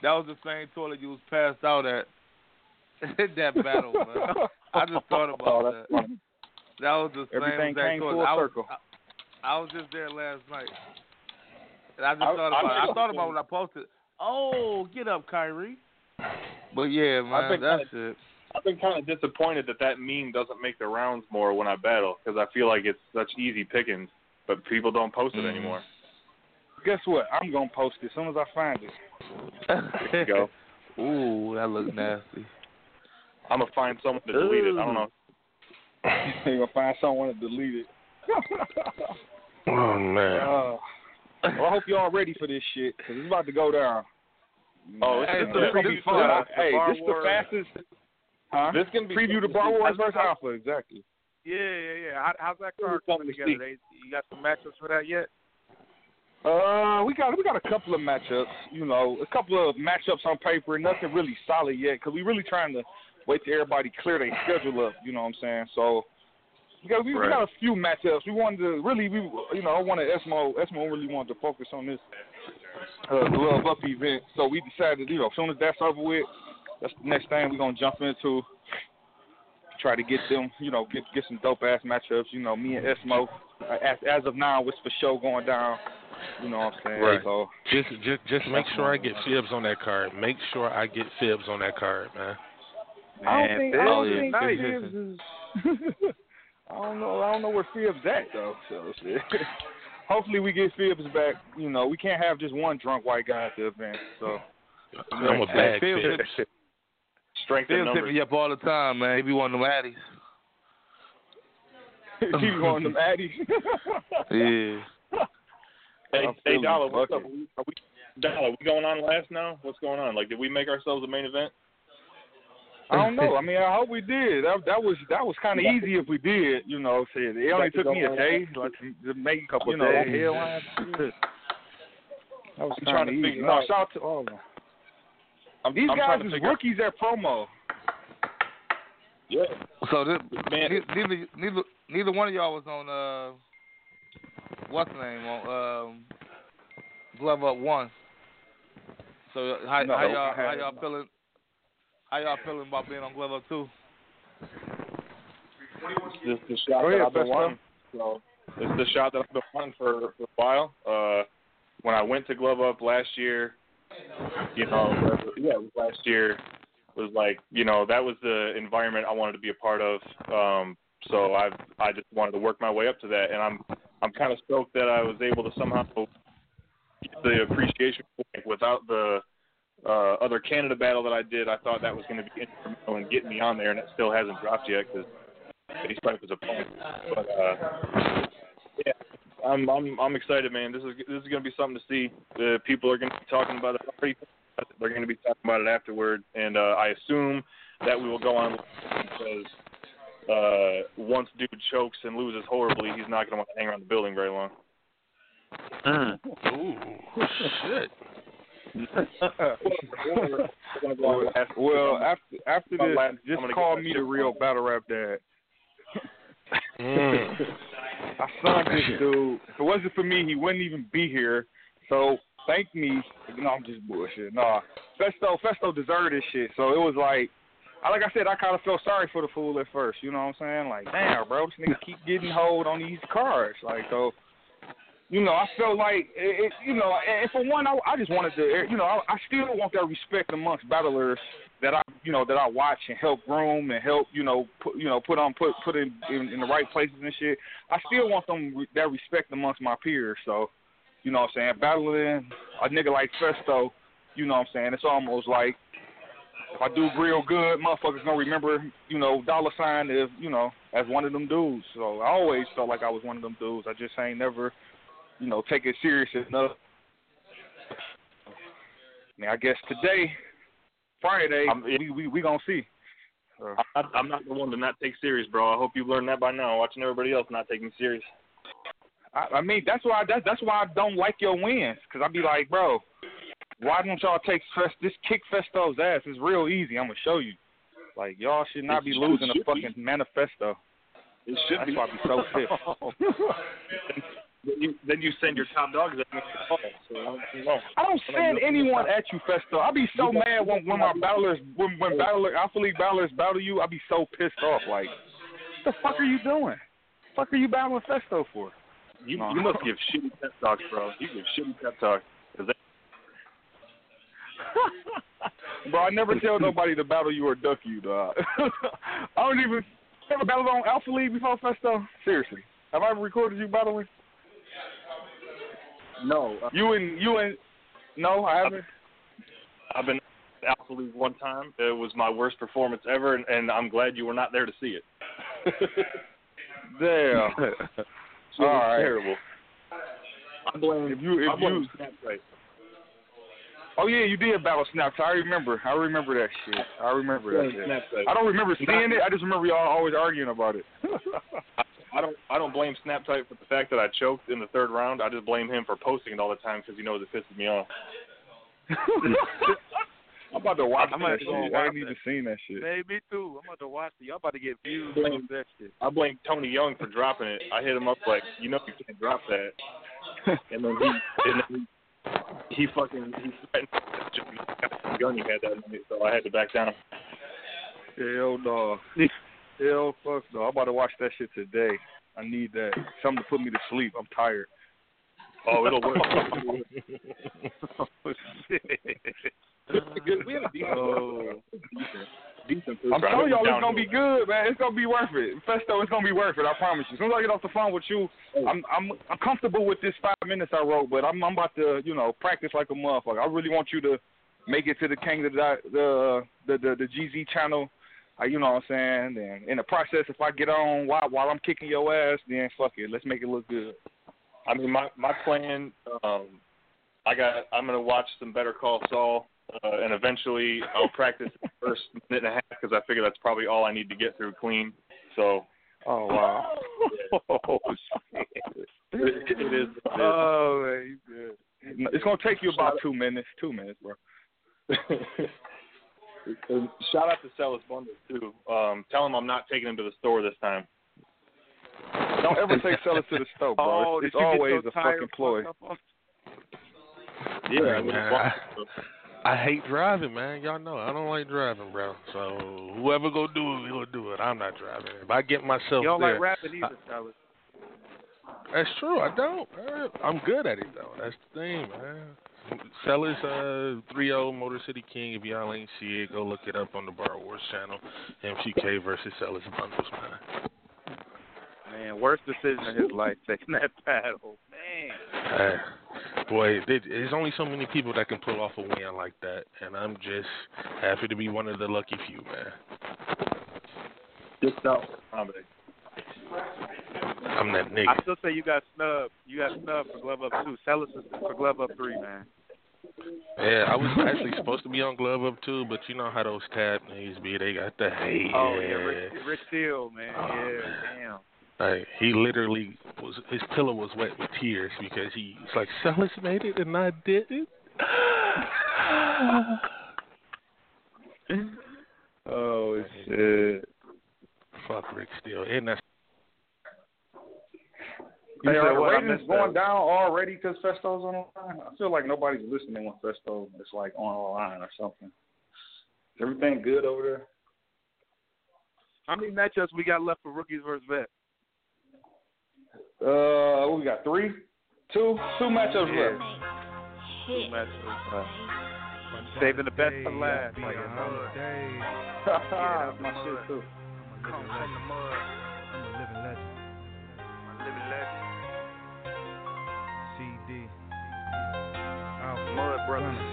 That was the same toilet you was passed out at that battle, man. I just thought about Oh, that. funny. That was the same Everything exact came toilet. full I was, circle. I, I was just there last night. And I just I- thought I about it. I thought about when I posted. Oh, get up, Kyrie. But yeah, man, been that's kinda- it. I've been kind of disappointed that that meme doesn't make the rounds more when I battle because I feel like it's such easy pickings, but people don't post it Mhm. anymore. Guess what? I'm gonna post it as soon as I find it. There you go. Ooh, that looks nasty. I'm gonna find someone to delete it. I don't know. You're gonna find someone to delete it. Oh man. Uh, well, I hope y'all ready for this shit because it's about to go down. Oh, Hey, this, this is gonna be fun. the hey, this is the fastest. Huh? This can be preview the Bar Wars versus Alpha. Exactly. Yeah, yeah, yeah. How, how's that card coming together? They, you got some matchups for that yet? Uh, we got we got a couple of matchups. You know, a couple of matchups on paper. Nothing really solid yet because we really trying to wait till everybody clear their schedule up. You know what I'm saying? So we got we, we got a few matchups. We wanted to really we you know I wanted Esmo Esmo really wanted to focus on this uh, glove up event. So we decided you know as soon as that's over with, that's the next thing we're gonna jump into. Try to get them, you know, get get some dope ass matchups. You know, me and Esmo. uh, As as of now, it's for sure going down. You know what I'm saying? Right. So Just just just make sure I get fibs on that card. Make sure I get fibs on that card, man. I don't think I don't Fibs. think Oh. Fibs is. I don't know. I don't know where Fibs at though. So shit. hopefully we get Fibs back. You know, we can't have just one drunk white guy at the event. So I'm a Hey, bad Phil fit. hit- Strength in Phil hit me up all the time, man. He be one of them addies. keep going them Addies. Yeah. Hey, I'm hey feeling Dollar, what's up? bucket. Are we, Dollar, we going on last now? What's going on? Like, did we make ourselves a main event? I don't know. I mean, I hope we did. That that was that was kind of easy if we did. You know, shit. It only took me a day, like to make a couple You know, days. Headlines. That was I'm trying to kinda figure easy. No, out- shout out to all of them. I'm, These I'm guys trying is figure out- rookies at promo. Yeah. So this, Man. neither neither neither one of y'all was on uh what's the name on um Glove Up One. So how No, how y'all how y'all feeling? How y'all feeling about being on Glove Up Two? This the shot Go that ahead, I've been wanting. So it's the shot that I've been wanting for, for a while. Uh, when I went to Glove Up last year, you know, yeah, it was last year was like, you know, that was the environment I wanted to be a part of. Um, so I I just wanted to work my way up to that, and I'm I'm kind of stoked that I was able to somehow get the appreciation without the uh, other Canada battle that I did. I thought that was going to be instrumental in getting me on there, and it still hasn't dropped yet because Face Pipe was a punk. But uh, yeah, I'm I'm I'm excited, man. This is this is going to be something to see. The people are going to be talking about it already. They're going to be talking about it afterward, and uh, I assume that we will go on because uh, once dude chokes and loses horribly, he's not going to want to hang around the building very long. Ooh, shit. Well, well, after after this, just call me the real battle rap dad. Mm. I signed this dude. If it wasn't for me, he wouldn't even be here. So thank me. No, I'm just bullshit. Nah, Festo, Festo deserved this shit. So it was like, I like I said, I kind of felt sorry for the fool at first. You know what I'm saying? Like, damn, bro, this nigga keep getting hold on these cards. Like, so. You know, I felt like it, it you know, and for one, I, I just wanted to, you know, I, I still want that respect amongst battlers that I, you know, that I watch and help groom and help, you know, put, you know, put on, put, put in, in, in the right places and shit. I still want them that respect amongst my peers. So, you know, what I'm saying, battling a nigga like Festo, you know, what I'm saying, it's almost like if I do real good, motherfuckers gonna remember, you know, dollar sign as, you know, as one of them dudes. So I always felt like I was one of them dudes. I just ain't never, you know, take it serious enough. Now I guess today, Friday, we we we gonna see. Uh, I'm not, I'm not the one to not take serious, bro. I hope you've learned that by now, watching everybody else not taking me serious. I, I mean, that's why that's that's why I don't like your wins, cause I'd be like, bro, why don't y'all take Fest, this kick Festo's ass? It's real easy. I'm gonna show you. Like y'all should not be losing a fucking manifesto. It should That's be. why I be so pissed. then, you, then you send your top dogs at me. So I don't know. I don't send anyone at you, Festo. I'd be so mad when when my battlers when when oh. battler Alpha League battlers battle you. I'd be so pissed off. Like, what the fuck are you doing? fuck are you battling Festo for? You, No. you must give shitty pep talks, bro. You give shitty pep talks. they- Bro, I never tell nobody to battle you or duck you, dog. I don't even ever battled on Alpha League before Festo. Seriously, have I ever recorded you battling? No, uh, You and you and no, I haven't. I've been at Alpha League one time. It was my worst performance ever, and, and I'm glad you were not there to see it. Damn. It All was right. terrible. I blame If you I if blame you Snap Tight. Oh yeah, you did battle Snaps. I remember. I remember that shit. I remember that shit. I don't remember seeing it. I just remember y'all always arguing about it. I don't I don't blame Snap Tight for the fact that I choked in the third round. I just blame him for posting it all the time because he knows it pisses me off. I'm about to watch I'm that about to go watch I that. even seen that shit. Hey, me too. I'm about to watch it. Y'all about to get views Blame- on that shit. I blame Tony Young for dropping it. I hit him up like, you know, if you can't drop that. And then he, and then he, he fucking, he threatened the gun he had that night, so I had to back down. Him. Hell no. Hell fuck no. I'm about to watch that shit today. I need that. Something to put me to sleep. I'm tired. Oh, it'll work. oh, shit. Good. We had a decent, Oh. decent I'm telling y'all it's gonna be good, man. It's gonna be worth it. Festo, it's gonna be worth it. I promise you. As soon as I get off the phone with you, I'm I'm I'm comfortable with this five minutes I wrote, but I'm I'm about to you know practice like a motherfucker. I really want you to make it to the King of uh, the the the the, the GZ channel. You know what I'm saying? And in the process, if I get on while while I'm kicking your ass, then fuck it. Let's make it look good. I mean, my my plan. Um, I got. I'm gonna watch some Better Call Saul, uh, and eventually I'll practice the first minute and a half because I figure that's probably all I need to get through clean. So. Oh wow. oh shit. It, it is. Oh man, you good. It's gonna take you about two minutes. Two minutes, bro. And Shout out to Sellers Bundles too. Um, tell him I'm not taking him to the store this time. Don't ever take sellers to the store, bro. Oh, it's did you get always your a tire fucking ploy. fucked up on- Yeah, Hey, man, I, I hate driving, man. Y'all know I don't like driving, bro. So whoever go do it, we gonna do it. I'm not driving. If I get myself You don't there, like rapping either, fellas. that's true. I don't. man. I'm good at it though. That's the thing, man. Sellers uh 3-0 Motor City King. If y'all ain't see it, go look it up on the Bar Wars channel. MCK versus Sellers Bundles, man. Man, worst decision of his life taking that battle. Man. Hey, boy, there- there's only so many people that can pull off a win like that, and I'm just happy to be one of the lucky few, man. Just out comedy. I'm that nigga. I still say you got snubbed. You got snubbed for glove up two. Sellers is for glove up three, man. Yeah, I was actually supposed to be on Glove Up Two, but you know how those tab niggas be. They got the hate. Oh yeah, Rick, Rick Steele, man. Oh, yeah, damn. Like he literally was his pillow was wet with tears because he was like, Sellers made it and I didn't. oh shit. Fuck Rick Steele. And that's You Hey, are the what? Ratings going that. down already because Festo's on the line? I feel like nobody's listening when Festo is like on the line or something. Is everything good over there? How many matchups we got left for rookies versus vets? Uh, we got three, two, two matchups Yeah. left. Two matchups left. Saving the best for last. Like it's on. That's my shit too. Come from the mud. I'm a living legend. I'm a living legend. Alpha. Mud Brothers.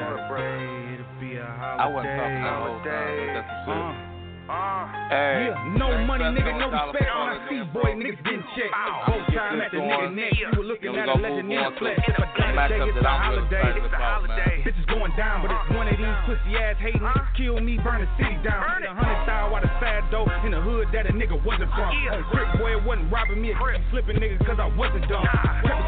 Mud Brothers. Be a holiday. I wasn't talking the whole time, that's the. Uh, uh, Hey, yeah, no money, nigga, no respect. for When I dollar, see nigga, boy, niggas getting checked. Both time at the nigga neck. You were looking Then we at a gonna legend move in on the to flesh. the If I die matchup today, it's a a I'm really holiday. excited about. Bitches going down, but it's one of these pussy ass hating niggas kill me, burn the city down. Hit a hundred thousand while the sad dope in the hood that a nigga wasn't from. On Crick boy, it wasn't robbing me, it kept slipping niggas cause I wasn't dumb. Kept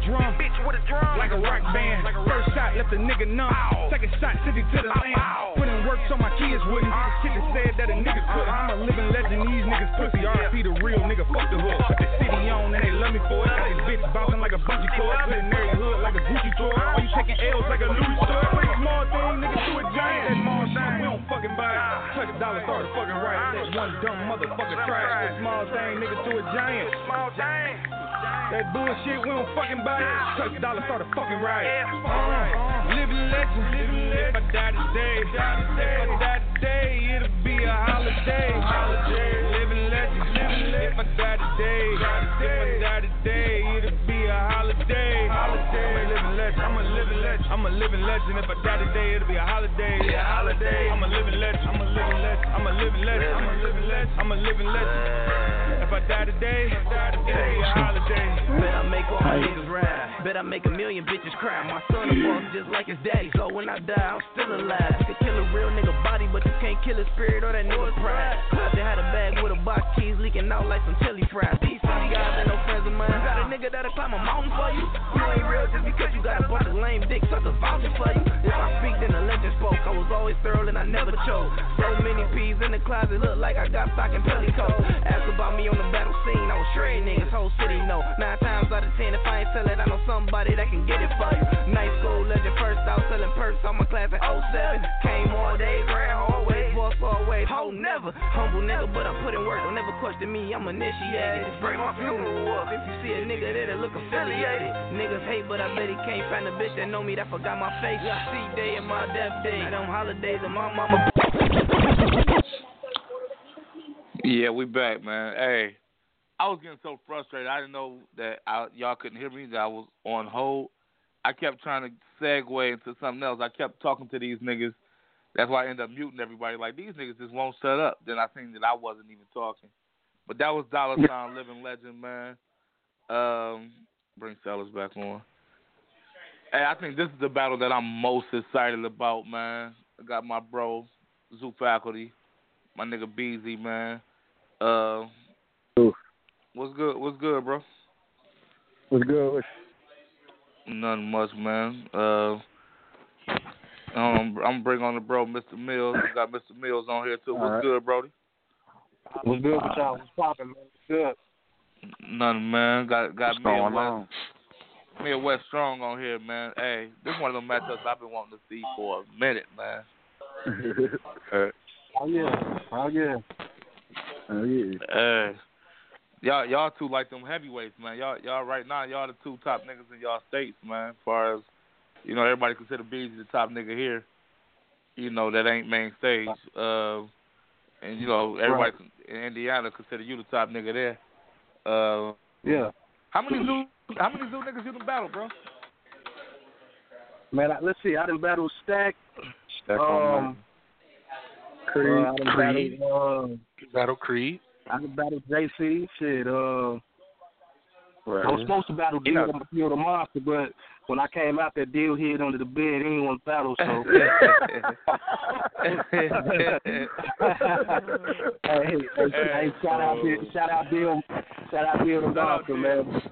sick bitch with a drum, bitch with a drum, like a rock band. First shot left a nigga numb. Second shot sent it to the land. Put in work so my kids wouldn't. Uh-huh. Shit that said that a nigga uh-huh. couldn't. I'm a living legend, these niggas pussy. RP the real nigga, fuck the hood. The city on and they love me for it. Got these bitches bouncing like a bungee cord. Put in every hood like a Gucci tour. Or you taking L's like a Louis store. Pretty small thing, nigga, to a giant. That small shit, we don't fucking buy it. Touch a dollar, start a fucking right. Ah. That one dumb motherfucker. That small thing, nigga, to a giant. Small thing. That bullshit, we don't fucking buy it. A dollar, start a fucking riot. Uh, living legend. If I die today, if I die today, it'll be a holiday. Living legend. If I die today, if I die today, it'll be a holiday. I'm a living legend. I'm a living legend. I'm a living legend. If I die today, it'll be a holiday. Yeah, holiday. I'm a living legend. I'm a living legend. I'm a living legend. I'm a living legend. I'm a living legend. If I die today, it'll be a holiday. Bet I make all my niggas ride. Bet I make a million bitches cry. My son a boss just like his daddy. So when I die, I'm still alive. You can kill a real nigga body, but you can't kill his spirit or that nigga pride. I just had a bag with a box keys leaking out like some chili fries. These city guys ain't no You got a nigga that'll climb a mountain for you. You ain't real just because you got a bunch of lame dicks, dick suckers vouching for you. If I speak, then the legend spoke. I was always thorough and I never chose. So many peas in the closet, look like I got stock in Pellico. Ask about me on the battle scene, I was shredding niggas, whole city know. Nine times out of ten, if I ain't sell it, I know somebody that can get it for you. Night school legend, first out selling on my class in 07. Came all days, ran always, boss always, hoe never. Humble nigga, but I put in work, don't never question me, I'm initiated. Break my funeral up if you see a nigga there that look affiliated. Niggas hate, but I bet he can't find a bitch that know me that forgot my face. See day and my death day, them holidays and my mama. Yeah, we back, man. Hey, I was getting so frustrated. I didn't know that I, y'all couldn't hear me. That I was on hold. I kept trying to segue into something else. I kept talking to these niggas. That's why I ended up muting everybody. Like these niggas just won't shut up. Then I seen that I wasn't even talking. But that was Dollar Sign Living Legend, man. Um, bring Sellers back on. Hey, I think this is the battle that I'm most excited about, man. I got my bro, Zoo Faculty, my nigga Beezy, man. Uh, what's good? What's good, bro? What's good? Nothing much, man. Uh, um, I'm gonna bring on the bro, Mr. Mills. We got Mr. Mills on here too. All What's right. good, Brody? What's good with y'all? What's poppin', man? What's good? Nothing, man. Got got What's me and going West, on? me and West Strong on here, man. Hey, this one of them matchups I've been wanting to see for a minute, man. oh yeah. Oh yeah. Oh yeah. Hey, y'all y'all two like them heavyweights, man. Y'all y'all right now y'all the two top niggas in y'all states, man. As far as you know, everybody consider Beezy the top nigga here. You know that ain't main stage. Uh, and you know everybody in Indiana consider you the top nigga there. Uh, Yeah. how many zoo how many zoo niggas you done battle, bro? Man, I, let's see. I done battled Stack. Stack on um, Creed. uh, I done Creed. battled, uh, Battle Creek. I done battled JC. Shit. Uh, Right. I was supposed to battle You Deal know- the Deal the Monster, but when I came out, that deal hid under the bed. He didn't want to battle, so. hey, hey, hey, shout out, Bill, shout out, Bill, shout out, Bill the Doctor, man.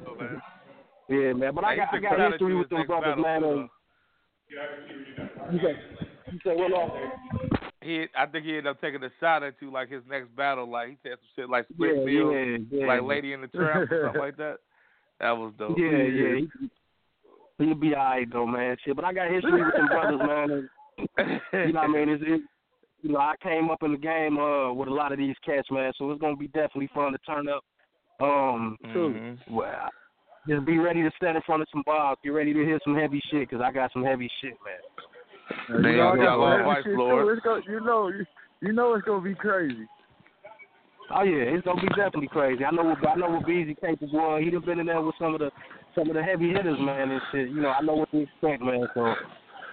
Yeah, man. But I got, I got history with them brothers, man. And you say, you say what off? He, I think he ended up taking a shot at you like his next battle. Like he said some shit like split Yeah, yeah, yeah. like Lady in the Trap or something like that. That was dope. Yeah, yeah. He, he'll be alright though, man. Shit, but I got history with them brothers, man. And, you know what I mean? It's, it, you know, I came up in the game uh with a lot of these cats, man. So it's gonna be definitely fun to turn up. Um, Mhm. well, just be ready to stand in front of some bars. Get ready to hear some heavy shit, cause I got some heavy shit, man. Man, You know, y'all, y'all I on got Vice shit, Lord. too. It's go, you know, you, you know it's gonna be crazy. Oh yeah, it's gonna be definitely crazy. I know what I know what Beezy capable of. He done been in there with some of the some of the heavy hitters, man, and shit. You know, I know what to expect, man. So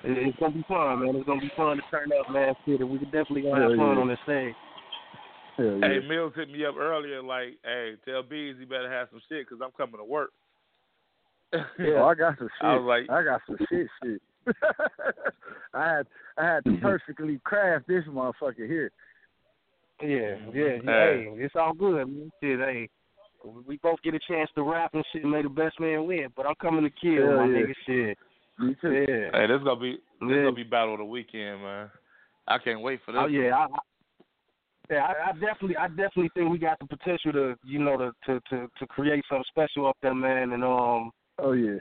it, it's gonna be fun, man. It's gonna be fun to turn up, man. Shit, and we can definitely gonna have Hell fun yeah. on this thing. Hell Hey, Mills hit me up earlier like, hey, tell Bees he better have some shit because I'm coming to work. Yeah, oh, I got some shit. I was like- I got some shit, shit. I had I had to perfectly craft this motherfucker here. Yeah, yeah, yeah. Hey, it's all good, man. Shit, hey. We both get a chance to rap and shit and may the best man win. But I'm coming to kill, Hell my yeah. nigga shit. Me too. Yeah. Hey, this gonna be this Yeah. gonna be battle of the weekend, man. I can't wait for this. Oh yeah, I, I, yeah, I, I definitely, I definitely think we got the potential to, you know, to to to, to create something special up there, man. And um, Oh yeah.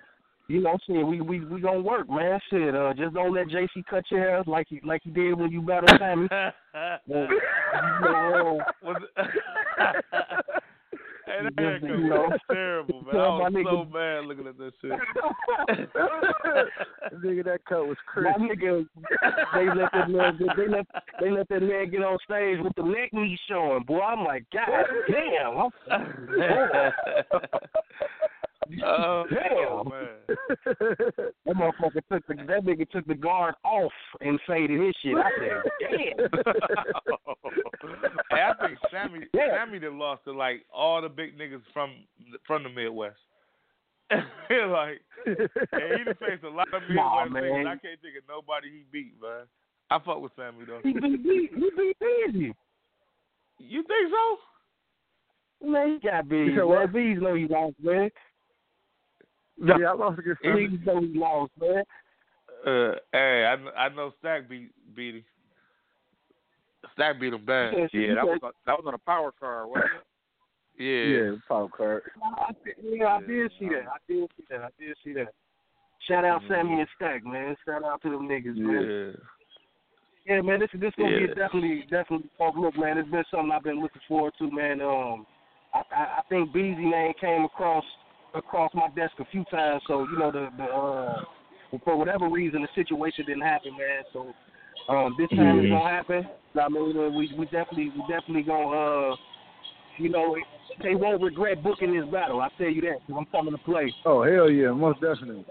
you know, shit, we we we gonna work, man. Shit, uh, just don't let JC cut your hair like he like he did when you battled Sammy. Uh, you know, Was it- hey, that Just, haircut you know, was terrible, man. I tell my was so nigga- mad looking at that shit. Nigga, that cut was My crazy. nigga, they let that man, get- they let they let that man get on stage with the neck knee showing. Boy, I'm like, God damn, I'm, oh, damn. man. That motherfucker took the that nigga took the guard off and faded his shit. I said, damn. hey, I think Sammy Sammy done lost to like all the big niggas from from the Midwest. like, hey, he done faced a lot of Midwest Nah, niggas. I can't think of nobody he beat, man. I fuck with Sammy though. He beat he, he beat Beezy. You think so? Man, he got bees. You said Man, bees know he lost, man. Yeah, I lost against Bees know he lost, man. Uh, hey, I, I know Stack beat beat him. Stack beat him bad. Yeah, that was on, that was on a power car, wasn't it? Yeah. Yeah, power card. I, yeah, I did see that. I did see that. I did see that. Shout out Sammy and Stack, man. Shout out to them niggas, man. Yeah. Yeah, man, this this gonna Yeah. be definitely definitely fun. Look, man, it's been something I've been looking forward to, man. Um, I I, I think Beezy man came across across my desk a few times, so you know the the uh, for whatever reason the situation didn't happen, man. So um, this time it's Mhm. gonna happen. I mean, uh, we we definitely we definitely gonna uh, you know, they won't regret booking this battle. I tell you that, because I'm coming to play. Oh hell yeah, most definitely.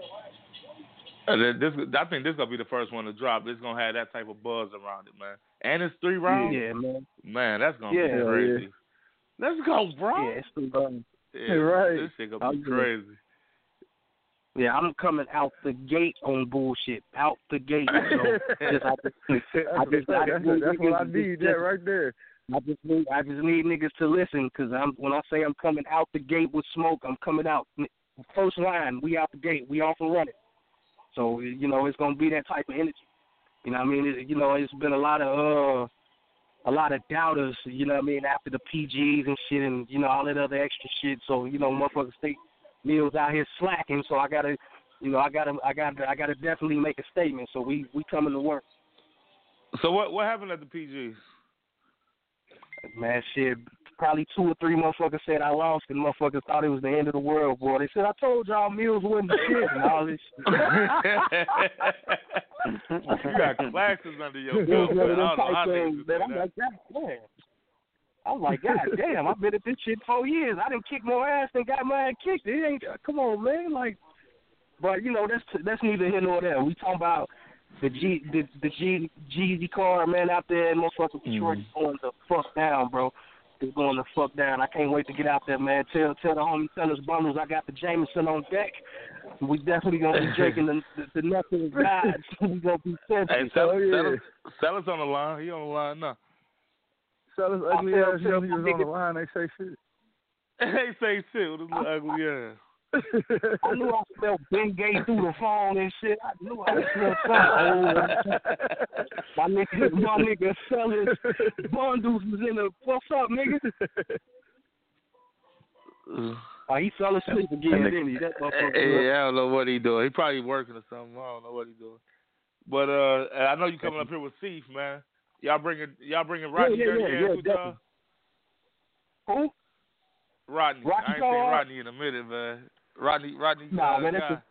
Uh, this, I think this gonna be the first one to drop. This gonna have that type of buzz around it, man. And it's three rounds. Yeah, man. Man, that's gonna Yeah. be crazy. Let's go, bro. Yeah, it's three rounds. Yeah, right. This shit gonna I'll be do it. crazy. Yeah, I'm coming out the gate on bullshit. Out the gate. So just, I just, I just, I just that's, need that's what I need. just- That right there. I just need, I just need niggas to listen, cause I'm when I say I'm coming out the gate with smoke, I'm coming out first line. We out the gate. We off and running. So you know it's gonna be that type of energy. You know what I mean? It, you know it's been a lot of uh a lot of doubters. You know what I mean? After the PGs and shit, and you know all that other extra shit. So you know motherfuckers think Mills out here slacking. So I gotta, you know I gotta, I gotta, I gotta definitely make a statement. So we we coming to work. So what what happened at the PGs? Man, shit, probably two or three motherfuckers said I lost, and motherfuckers thought it was the end of the world, boy. They said I told y'all Mills wasn't the shit and all this shit. you got classes under your belt. one man. I don't know type how things, man. I'm like, God damn. I'm like, God damn, I've been at this shit four years. I didn't kick more ass than got my ass kicked. It ain't come on, man. Like but you know, that's that's neither here nor there. We talking about the G the the G Jeezy car man out there in motherfucking Detroit mm. is going the fuck down, bro. It's going the fuck down. I can't wait to get out there, man. Tell tell the homie Tennis Bundles I got the Jameson on deck. We definitely gonna be drinking the the, the nothing gods. we gonna be Hey, sensitive. sell, Oh, yeah. sell, sell us on the line. He on the line now. Sell us ugly ass feel young on the line. They say shit. they say shit with his little ugly ass. I knew I smelled Ben Gay through the phone and shit. I knew I smelled something. old. my nigga, my nigga Sellers Bundles was in the. What's up, nigga? Oh, he fell asleep again, didn't he? That motherfucker. Hey, I don't know what he doing. He probably working or something. I don't know what he doing. But uh, I know you coming up here with Seif, man. Y'all bringing y'all bringing Rodney yeah, yeah, yeah, y'all? Who? Rodney. Rocky I ain't seen? Rodney in a minute, man. Rodney, Rodney. Nah, uh, man, that's guy. a,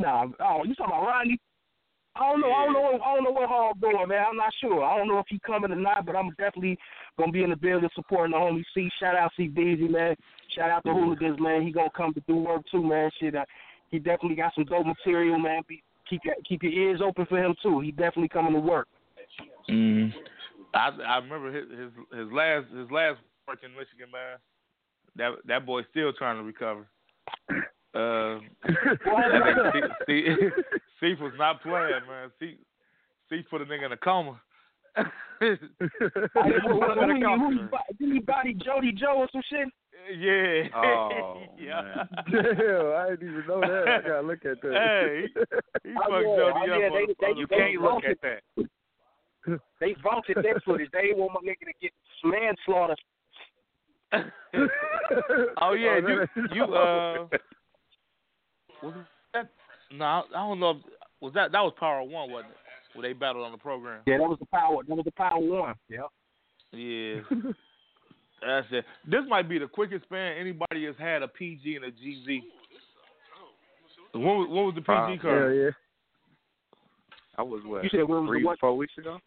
Nah, oh, you talking about Rodney? I don't know. I don't know. I don't know what Hall doing, man. I'm not sure. I don't know if he coming or not, but I'm definitely gonna be in the building supporting the homie C. Shout out C. Beezy, man. Shout out to Hooligans, man. He gonna come to do work too, man. Shit, uh, he definitely got some dope material, man. Be, keep your- keep your ears open for him too. He definitely coming to work. Mm. I I remember his his his last his last work in Michigan, man. That that boy's still trying to recover. Uh, I think Steve, Steve was not playing, man. Steve, Steve put a nigga in a coma. Hey, who, who, who, he- who, he didn't he body Jody Joe or some shit? Yeah. Oh, yeah. Damn, I didn't even know that. I gotta look at that. Hey, he Oh, fucked yeah, Jody oh, up yeah, on they- the- they- You they can't look at that. They vaulted that footage. They didn't want my nigga to get manslaughter. Oh yeah, Oh, you that- you uh was that no, I don't know if was that that was Power One, wasn't it? Where they battled on the program. Yeah, that was the power. That was the power one. Yeah. Yeah. That's it. This might be the quickest span anybody has had a PG and a GZ. When was, when was the PG Wow. Hell card? yeah. I was what? You said when was the three, what? four weeks ago.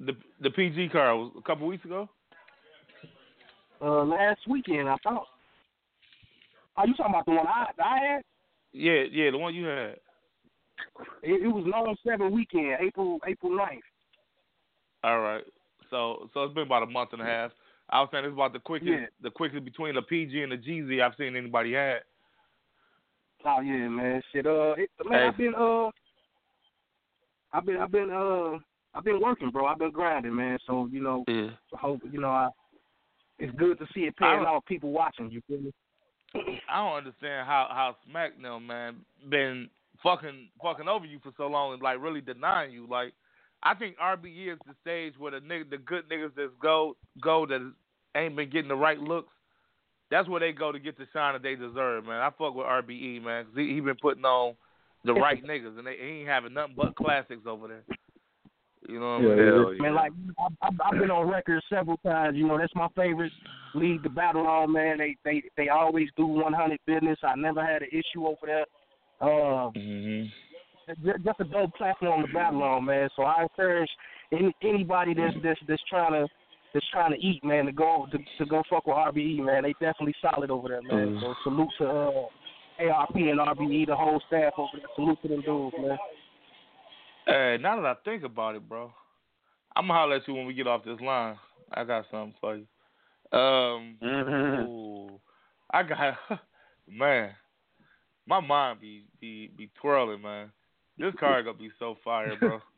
The the PG card was a couple weeks ago. Uh, last weekend, I thought. Are you talking about the one I I had? Yeah, yeah, the one you had. It, it was long seven weekend, April April 9th. All right. So so it's been about a month and a half. I was saying it's about the quickest Yeah. the quickest between the PG and the GZ I've seen anybody had. Oh yeah, man. Shit. Uh, it, man, Hey. I've been uh, I've been I've been uh, I've been working, bro. I've been grinding, man. So you know, Yeah. I hope you know I. It's good to see it paying off. People watching. You feel me? I don't understand how how Smack now, man, been fucking fucking over you for so long and like really denying you. Like I think RBE is the stage where the nigga, the good niggas that go go that ain't been getting the right looks. That's where they go to get the shine that they deserve, man. I fuck with RBE, man, because he, he been putting on the right niggas, and they he ain't having nothing but classics over there. You know what I mean? Man, like I've, I've- I've been on record several times. You know, that's my favorite league to battle on. Man, they they they always do 100 business. I never had an issue over there. Uh, ju- just a dope platform to battle on, man. So I encourage any, anybody that's that's that's trying to that's trying to eat, man, to go to, to go fuck with RBE, man. They definitely solid over there, man. Mm. So salute to uh, ARP and RBE, the whole staff over there. Salute to them dudes, man. Hey, now that I think about it, bro, I'm gonna holler at you when we get off this line. I got something for you. Um, ooh, I got man, my mind be be be twirling, man. This car gonna be so fire, bro.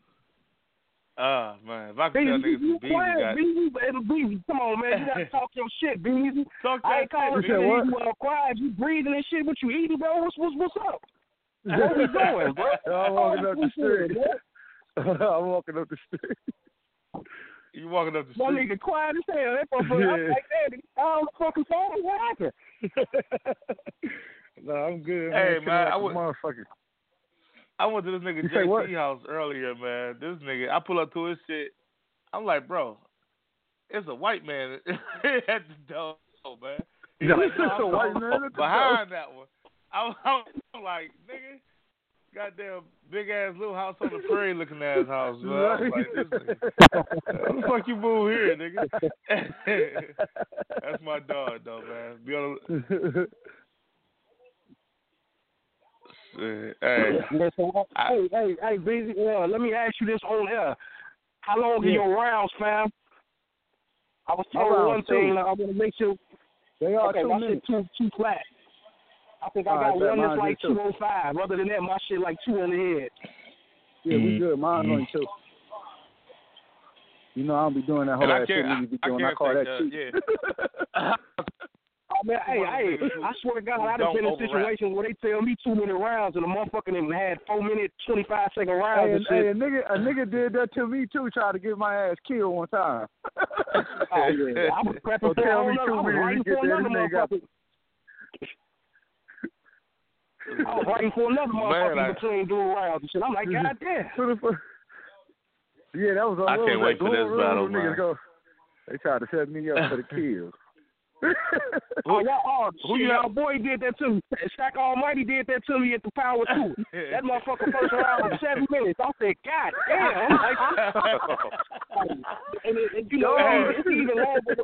Ah man, if I could tell niggas you some beans, got Beezy, baby, Beezy. Come on, man. You gotta talk your shit, Beezy. Talk I ain't that calling shit, you uh, quiet. You breathing and shit. What you eating, bro? What's what's what's up? What we doing, bro? I'm walking up the street. I'm walking up the street. You walking up the street. My nigga quiet as hell. That motherfucker, I'm Yeah. like, man, I on the fucking phone. What happened? no, I'm good. Hey, man, man, I Chilling would- like a motherfucker. I went to this nigga You say what? JC house earlier, man. This nigga, I pull up to his shit. I'm like, bro, it's a white man at the door, man. He's No, like, it's no, a I'm white man at the behind that one. I'm, I'm like, nigga, goddamn big ass little house on the prairie looking ass house, man. I was like, this nigga, how the fuck you move here, nigga? That's my dog, though, man. Be on the, shit. Hey, Yeah, so, hey, hey, hey, Beezy, uh, let me ask you this on air. How long are Yeah. your rounds, fam? I was My told rounds one thing. I want to make sure. They are okay, two my minutes. shit too too flat. I think I got bet. one that's like is too. two oh five. Other than that, my shit like two on the head. Yeah, we Mhm. good. Mine's Mhm. on two. You know I don't be doing that whole And I ass shit can't- niggas be I doing. I, can't call take that that, cheat. Oh man, hey, one of them hey, I swear to God, I've been in overrap. situations where they tell me two minute rounds and the motherfucker them had four minute, twenty five second rounds Hey, and and, shit. hey, a nigga, a nigga did that to me too. Tried to get my ass killed one time. Oh yeah, I was prepping So for tell me another, two minutes writing get for there, another this nigga got- motherfucker. I was writing for another motherfucker Man, I- between dual rounds and shit. I'm like, God damn. Who the fuck? Yeah, that was on I can't wait that? for this Go- battle, niggas man. Go. They tried to set me up for the kills. Oh, y'all, oh, who shit, you y'all boy did that too. Stack Almighty did that to me at the Power Two. That motherfucker first round was seven minutes. I said, God damn. Like, and, it, and you know, it's even longer.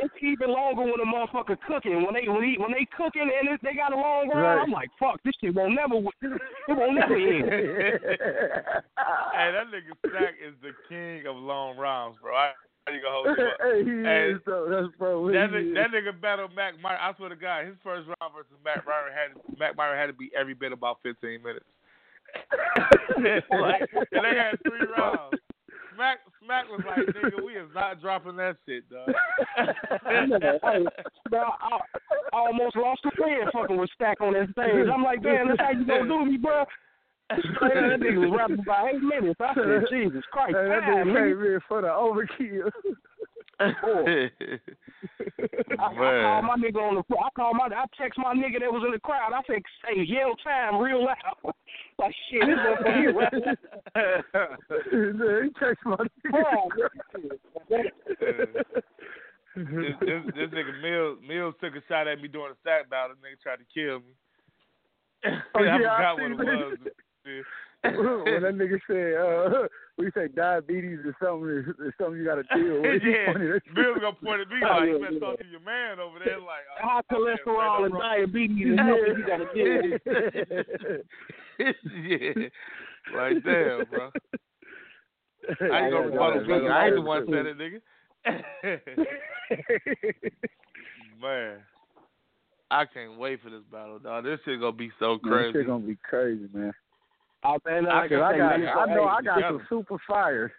It's even longer when a motherfucker cooking. When they when he, when they cooking and it, they got a long round, Right. I'm like, fuck, this shit won't never it won't never end. hey, that nigga Stack is the king of long rounds, bro. I, I ain't gonna hold you up. hey, he Hey, is though. That's bro. he nigga- that nigga battled Mac Myron. I swear to God, his first round versus Mac Myron had Mac Myron had to be every bit about 15 minutes. like, and they had three rounds. Smack, Smack was like, nigga, we is not dropping that shit, dog. hey, bro, I, I almost lost a friend fucking with Stack on that stage. I'm like, man, that's how you gonna do me, bro. Straight up, that nigga was rapping about eight minutes. I said, Jesus Christ, Hey, that damn, nigga nigga. came in for the overkill. I, I called my nigga on the I called my I text my nigga that was in the crowd. I said, "Say yell time real loud." like shit, this motherfucker here rapping. he text my this, this, this nigga Mills, Mills took a shot at me during the sack battle. The nigga tried to kill me. Oh, yeah, I forgot what it was. when that nigga said, uh, we say diabetes is something is, something you got to deal with. Yeah. Bills gonna point at me Oh, like, you better yeah. talk to your man over there. Like, oh, High cholesterol and diabetes is something you gotta deal with. Yeah, like damn, bro. I ain't Yeah, gonna rebuttal yeah, Biggie. yeah, I ain't the one said it, nigga. Man, I can't wait for this battle, dog. This shit gonna be so Man, this crazy. shit gonna be crazy, man. Oh man, I, like I, I, got, I know I got hey, some super fire.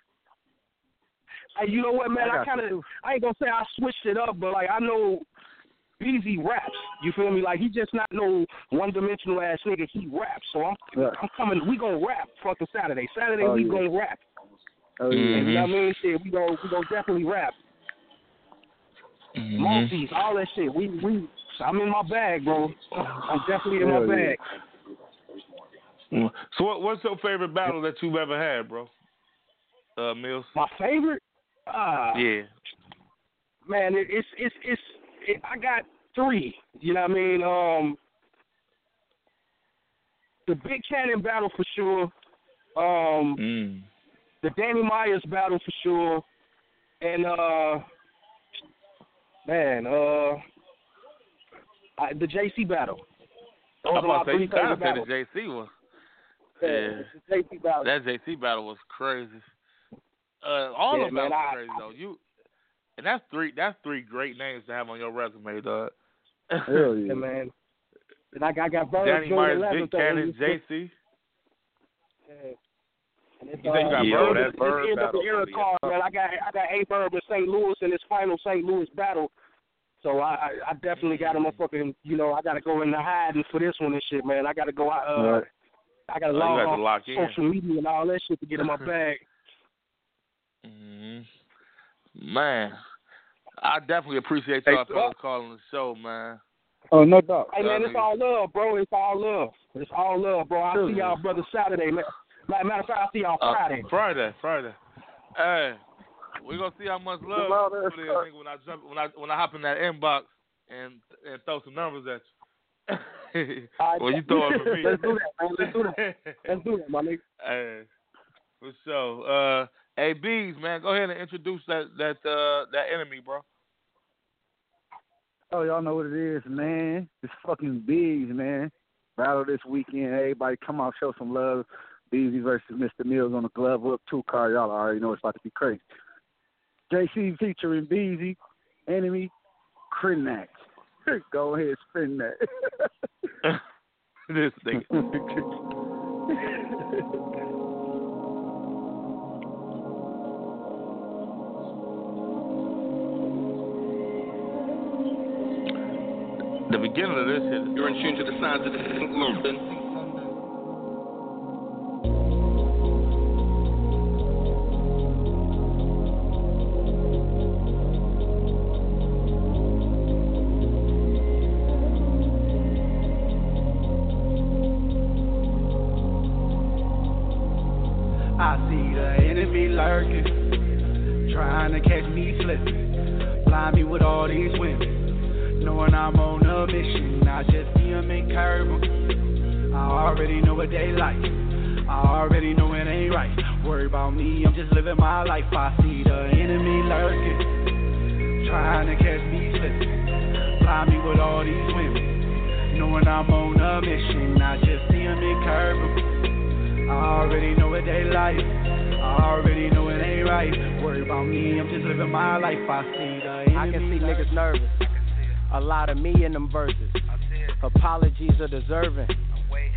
Hey, you know what, man? I I, kind of, I ain't gonna say I switched it up, but like I know, Beezy raps. You feel me? Like he just not no one dimensional ass nigga. He raps. So I'm Right. I'm coming. We gonna rap fucking Saturday. Saturday Oh, we yeah. gonna rap. Oh, And yeah. you know what I mean? Shit, we gonna we gonna definitely rap. Mm-hmm. Maltese, all that shit. We we. I'm in my bag, bro. I'm definitely in my Hell bag. So what, what's your favorite battle that you've ever had, bro? Uh, Mills. My favorite? Ah, Yeah. man, it, it's it's it's. It, I got three. You know what I mean? Um, the Big Cannon battle for sure. Um, Mm. the Danny Myers battle for sure, and uh, man, uh, I, the JC battle. Those I'm about to say three you kind of the. JC one. Yeah, Yeah. JC battle. That JC battle was crazy. Uh, all Yeah, of them man, battles I- crazy though. You and that's three. That's three great names to have on your resume, dog. Hell yeah, man. And I got, I got Bird Danny Myers, Big Cannon, and JC. Yeah. And it's, You say you got Bird? it's- That Bird end of battle the era card, man. I got I got A Bird in St. Louis in his final St. Louis battle. So I, I I definitely got him a fucking you know I got to go in the hiding for this one and shit, man. I got to go out. Uh, Right. I got to Oh, log got to off lock in. social media and all that shit to get in my bag. hmm Man, I definitely appreciate y'all so- fellas calling the show, man. Oh, no doubt. Hey man, it's all love, bro. It's all love. It's all love, bro. I'll see y'all brother Saturday, man. Matter matter of fact, I'll see y'all Uh, Friday. Friday, Friday. Hey, we're gonna see how much love loud for this when I jump when I when I hop in that inbox and and throw some numbers at you. well, you throw it for me. Let's do that, man. Let's do that. Let's do that, my nigga. Hey, for sure. Uh, hey, Bees, man, go ahead and introduce that that uh that enemy, bro. Oh, y'all know what it is, man. It's fucking Bees, man. Battle this weekend. Everybody come out, show some love. Beezy versus Mr. Mills on the glove up two car. Y'all already know it's about to be crazy. JC featuring Beezy, Enemy, Crinax. Go ahead, spin that. this nigga. The beginning of this shit. You're in tune to the sounds of the movement. I see the enemy lurking, trying to catch me slipping. Already know what they like. I already know it ain't right. Worry about me, I'm just living my life. I see the enemy lurking, trying to catch me slipping. Blind me with all these women, knowing I'm on a mission. I just see 'em and curve 'em. I already know what they like. I already know it ain't right. Worry about me, I'm just living my life. I see the I can see niggas nervous. A lot of me in them verses. Apologies are deserving.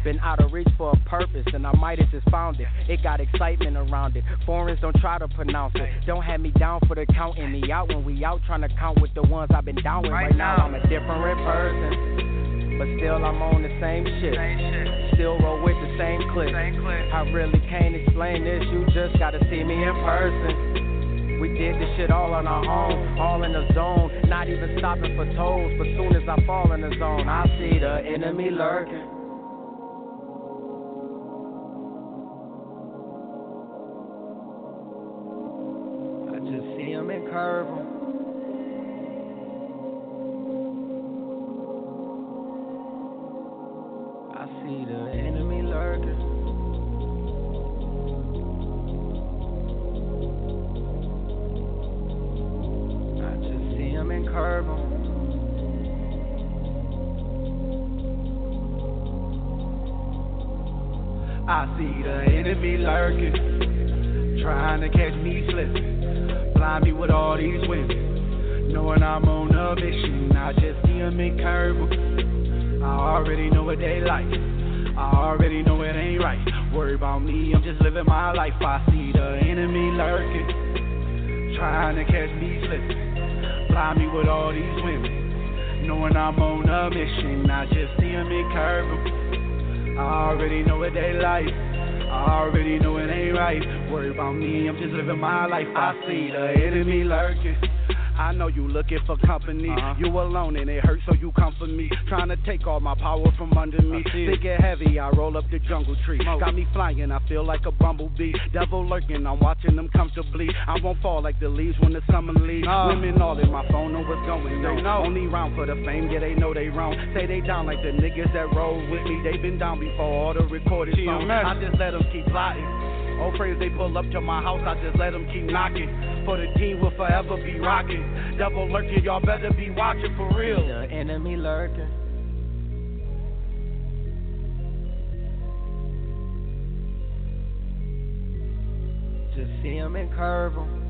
Been out of reach for a purpose, and I might have just found it. It got excitement around it. Foreigners don't try to pronounce it. Don't have me down for the counting me out when we out trying to count with the ones I've been down with. Right now, I'm a different person, but still I'm on the same shit. Still roll with the same clip. I really can't explain this. You just gotta see me in person. We did this shit all on our own, all in the zone. Not even stopping for tolls, but soon as I fall in the zone, I see the enemy lurking. Curve 'em. Trying to catch me slipping. Blind me with all these women, Knowing I'm on a mission, I just see 'em and curve 'em. I already know what they like. I already know it ain't right. Worry about me, I'm just living my life. I see the enemy lurking. I know you looking for company. Uh-huh. You alone and it hurts, so you come for me. Trying to take all my power from under me. Thick and heavy, I roll up the jungle tree. Got me flying, I feel like a bumblebee. Devil lurking, I'm watching them comfortably. I won't fall like the leaves when the summer leaves. No. Women all in my phone know what's going on. Only round for the fame, yeah, they know they wrong. Say they down like the niggas that roll with me. They been down before all the recorded songs. I just let them keep plotting. Oh, praise they pull up to my house, I just let them keep knocking. For the team will forever be rocking. Devil lurking, y'all better be watching for real. The enemy lurking. Just see 'em and curve 'em.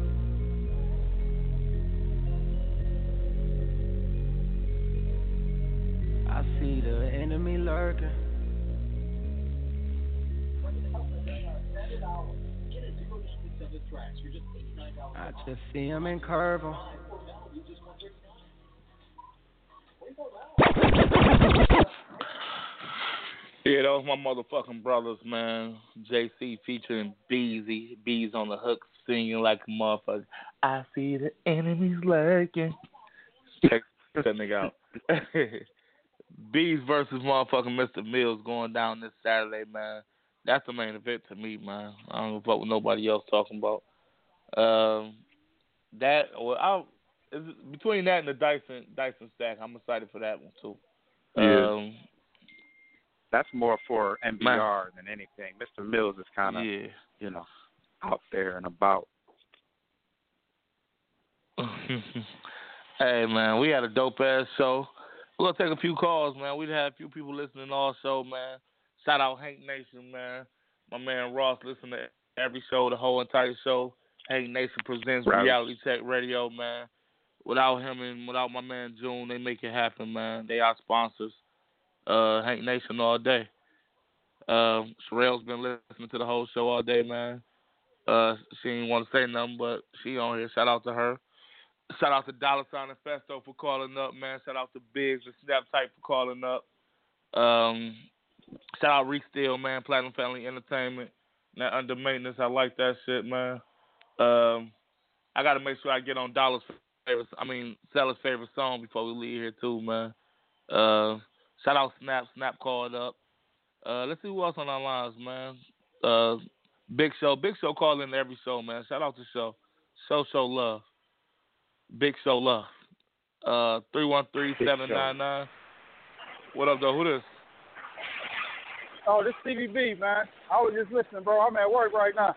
I see the enemy lurking. I just see see 'em and curve 'em. Yeah, those was my motherfucking brothers, man. JC featuring Beezy. Bees on the hook singing like a motherfucker. I see the enemies lurking. Check that nigga out. Bees versus motherfucking Mr. Mills going down this Saturday, man. That's the main event to me, man. I don't give a fuck what nobody else talking about. Um, that well, it's, between that and the Dyson Dyson stack, I'm excited for that one too. Yeah. Um, That's more for NBR than anything. Mr. Mills is kind of, yeah. you know, out there and about. hey man, we had a dope ass show. We're gonna take a few calls, man. We had a few people listening all show, man. Shout out Hank Nation, man. My man Ross listen to every show, the whole entire show. Hank Nation presents Right. Reality Check Radio, man. Without him and without my man June, they make it happen, man. They our sponsors. Uh, Hank Nation all day. Um, Sherelle's been listening to the whole show all day, man. Uh, she didn't want to say nothing, but she on here. Shout out to her. Shout out to Dollar Sign and Festo for calling up, man. Shout out to Biggs and Snap Tight for calling up. Um, shout out Ray Stizzy, man. Platinum Family Entertainment. That under maintenance, I like that shit, man. Um, I got to make sure I get on Dollar's favorite. I mean, Seller's favorite song before we leave here too, man. Uh, shout out Snap. Snap called up. Uh, let's see who else on our lines, man. Uh, Big Show. Big Show called in every show, man. Shout out to Show. Show Show Love. Big Show Love. Uh, three one three seven nine nine. What up, though? Who this? Oh, this CVB, man. I was just listening, bro. I'm at work right now.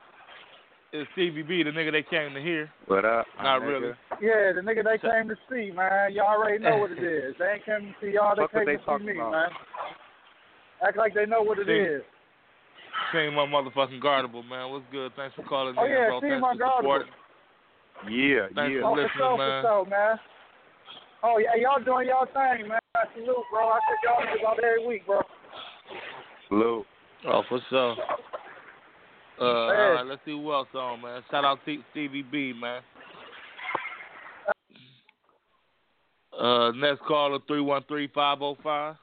It's CVB, the nigga they came to hear. What up? Not my really. Yeah, the nigga they came to see, man. Y'all already know what it is. They ain't come to see y'all. They what came they to see me, about. man. Act like they know what it See? is. Seen my motherfucking guardable, man. What's good? Thanks for calling Oh in, yeah, bro. see Thanks my for God. supporting. Yeah, Thanks yeah. for Oh, for listening, sure, man. for sure, man. Oh yeah, y'all doing y'all thing, man. I salute, bro. I said y'all niggas out every week, bro. Salute. Oh, for sure. Uh, all Hey. right, let's see who else on, man. Shout out to Stevie B, man. Uh, next caller three one three five zero five.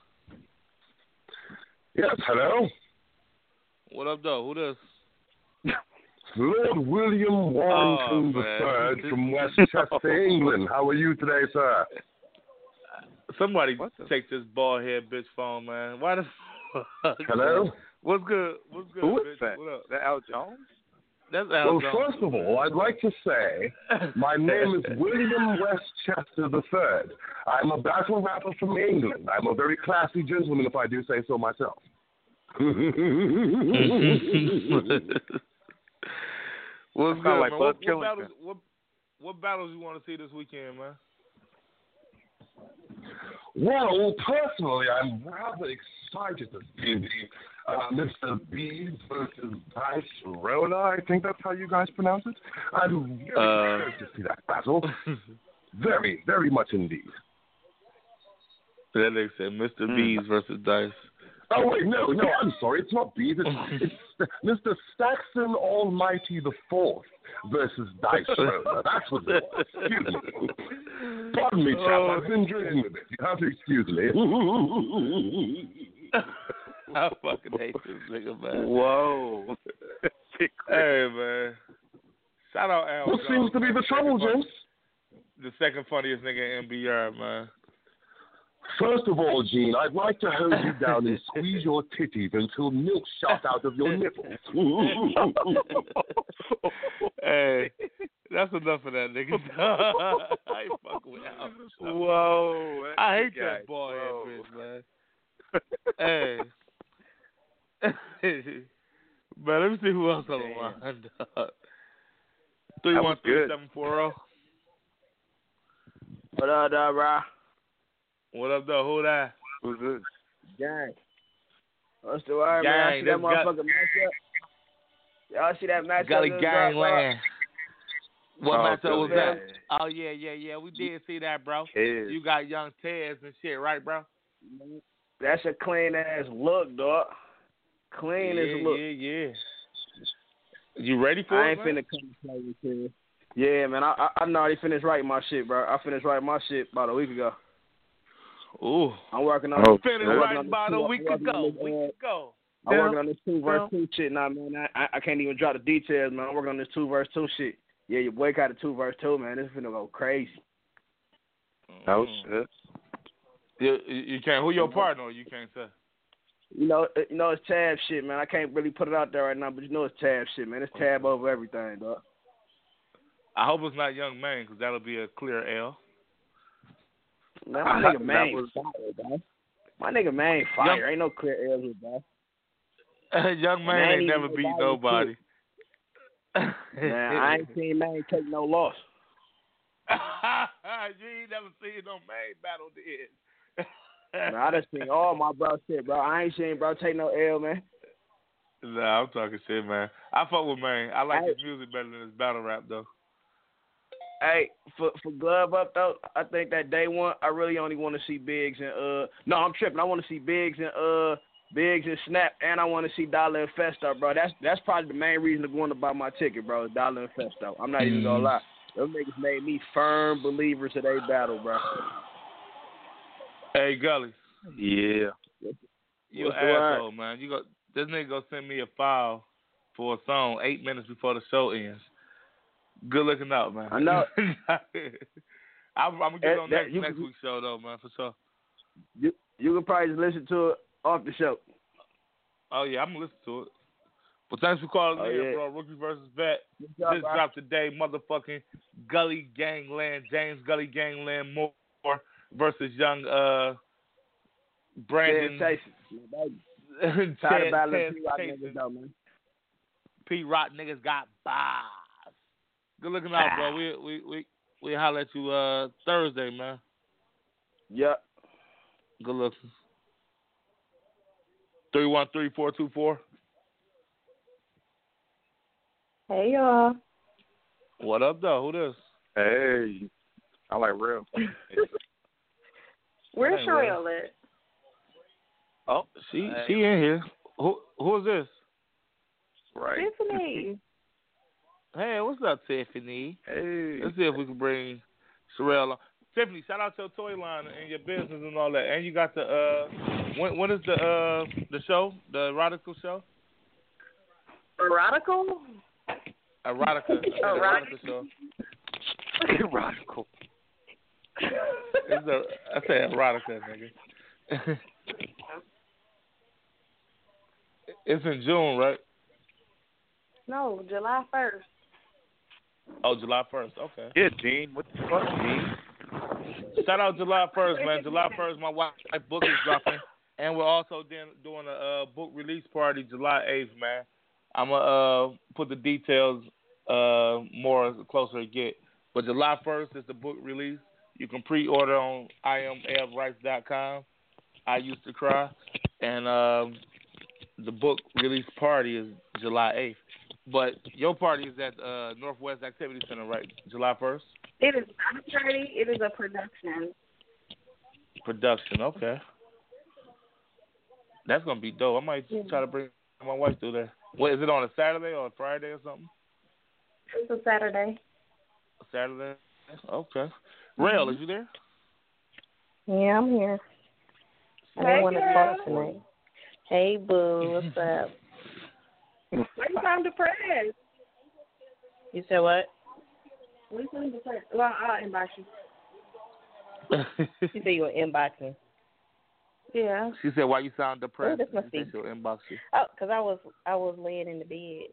Yes, hello. What up, though? Who this? Lord William Warrington Oh. III from Westchester, England. How are you today, sir? Somebody take this bald head bitch phone, man. Why the fuck? Hello? What's good? What's good? Who is bitch? that? What up? That Al Jones? That's Al Well, Jones. first of all, I'd like to say my name is William Westchester III. I'm a battle rapper from England. I'm a very classy gentleman, if I do say so myself. What's good, like man? What, what battles? What, what battles you want to see this weekend, man? Well, personally, I'm rather excited to see the uh, Mr. B versus Dice Rona. I think that's how you guys pronounce it. I'm very Uh, excited to see that battle. very, very much indeed. That nigga said Mr. B's versus Dice. Oh wait, no, no, I'm sorry. It's not Bees. It's, oh. it's Mr. Saxon Almighty the Fourth. versus Dice Roller. That's what it was. Excuse me. Pardon me, chap. Oh. I've been drinking a bit. You have to excuse me. I fucking hate this nigga, man. Whoa. hey, man. Shout out Al. what seems to be the trouble, James? The second funniest nigga in NBR, man. First of all, Gene, I'd like to hold you down and squeeze your titties until milk shot out of your nipples. hey, that's enough of that nigga. I ain't fucking with Al. Whoa. I hate guy. that bald head bitch, man. hey. man, let me see who else on the line. dog. Three That one was three good. seven four zero. What up, dog, bro? What up, though? Who that? Who's this? Gang. What's the word, man? I see that motherfucker matchup. Y'all see that matchup? Gully this Gangland. What Oh, matchup was that? Oh yeah, yeah, yeah. We did see that, bro. Kids. You got young Tez and shit, right, bro? That's a clean ass look, dog. Clean yeah, as look. Yeah, yeah. You ready for I it? ain't man? finna come play with you. Yeah, man. I I, I already finished writing my shit, bro. I finished writing my shit about a week ago. Ooh. I'm working on. Oh, Finished I'm working writing on this about two- a I'm week working on ago. this, Week uh, ago. I'm Yeah. working on this two verse two shit now, man. I I can't even drop the details, man. I'm working on this two verse two shit. Yeah, your boy got a two verse two, man. This is gonna go crazy. Oh shit. You, you you can't. Who your partner? You can't say. You know, you know it's tab shit, man. I can't really put it out there right now, but you know it's tab shit, man. It's tab over everything, dog. I hope it's not Young Man, because that'll be a clear L. Man, my nigga man fire. My nigga man fire. Ain't no clear L's with dog. Young Man Man, ain't never beat nobody. Man, I ain't seen man take no loss. you ain't never seen no man battle did. Man, I done seen all my bro shit, bro. I ain't seen bro take no L, man. Nah, I'm talking shit, man. I fuck with man. I like Hey. his music better than his battle rap though. Hey, for for glove up though, I think that day one, I really only want to see Biggs and uh, no, I'm tripping. I want to see Biggs and uh, Biggs and Snap, and I want to see Dollar and Festo, bro. That's that's probably the main reason to going to buy my ticket, bro. is Dollar and Festo. I'm not even gonna Mhm. lie. Those niggas made me firm believers of their battle, bro. Hey Gully, Yeah. you What's an the asshole, man. You go this nigga gonna send me a file for a song eight minutes before the show ends. Good looking out, man. I know. I'm, I'm gonna get on that- next next week's show though, man, for sure. You you can probably just listen to it off the show. Oh yeah, I'm gonna listen to it. But thanks for calling Oh, in, yeah. bro. Rookie versus vet. Job, Just dropped today, motherfucking Gully Gangland, James Gully Gangland Moore versus young uh Brandon Ted Tyson. My baby. Ted- Tired of battling Ted P-Rock niggas though, man. Pete Rock niggas got bars. Good looking out, bro. We we we we holler at you uh Thursday, man. Yep. Good looking. Three one three four two four. Hey y'all. What up though? Who this? Hey. I like real. Where's Hey, Sherelle at? Oh, she she in here. Who who is this? Right. Tiffany. Hey, what's up, Tiffany? Hey. Let's see if we can bring Sherelle on. Tiffany, shout out your toy line and your business and all that. And you got the uh when when is the uh the show? The erotica show? Erotical? Erotica. Erotica. erotica show. Radical. It's a I say erotica, nigga. it's in June, right? No, July first. Oh, July first. Okay. Yeah, Gene. What the fuck, Gene? Shout out July first, man. July first, my wife book is dropping, and we're also then doing a uh, book release party July eighth, man. I'm gonna uh, put the details uh, more closer it get. But July first is the book release. You can pre-order on imavrights.com. I used to cry, and um, the book release party is July eighth. But your party is at uh, Northwest Activity Center, right? July first. It is not a party, it is a production. Production, okay. That's gonna be dope. I might try to bring my wife through there. What is it on a Saturday or a Friday or something? It's a Saturday. Saturday. Okay. Rail, is you there? Yeah, I'm here. I Hey, didn't want to girl. talk tonight. Hey, boo, what's up? Why you depressed? You said what? Why you sound depressed? Well, I'll inbox you. you said you were inboxing. Yeah. She said, "Why you sound depressed?" this must she be- she'll inbox you. Oh, 'cause I was I was laying in the bed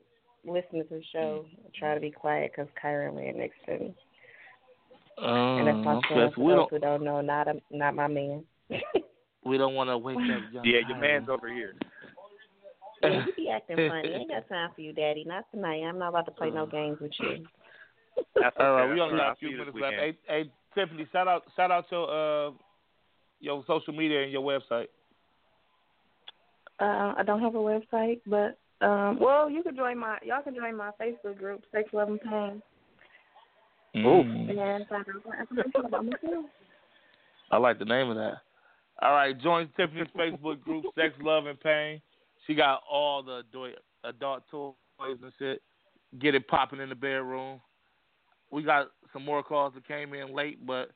listening to the show, trying to be quiet 'cause Kyron laying next to me, and that's my Um, son. okay, so For we those don't who don't know, not a, not my man. we don't want to wake up. Young Yeah, your man's over here. Yeah, you be acting funny. I ain't got time for you, Daddy. Not tonight. I'm not about to play no games with you. That's All right, we only That's all right. got a I'll few minutes left. Hey, hey, Tiffany, shout out, shout out your uh, your social media and your website. Uh, I don't have a website, but um, well, you can join my y'all can join my Facebook group, Sex Love and Pain, Mm. and find out information about myself. I like the name of that. All right, join Tiffany's Facebook group, Sex, Love, and Pain. She got all the adult, adult toys and shit. Get it popping in the bedroom. We got some more calls that came in late, but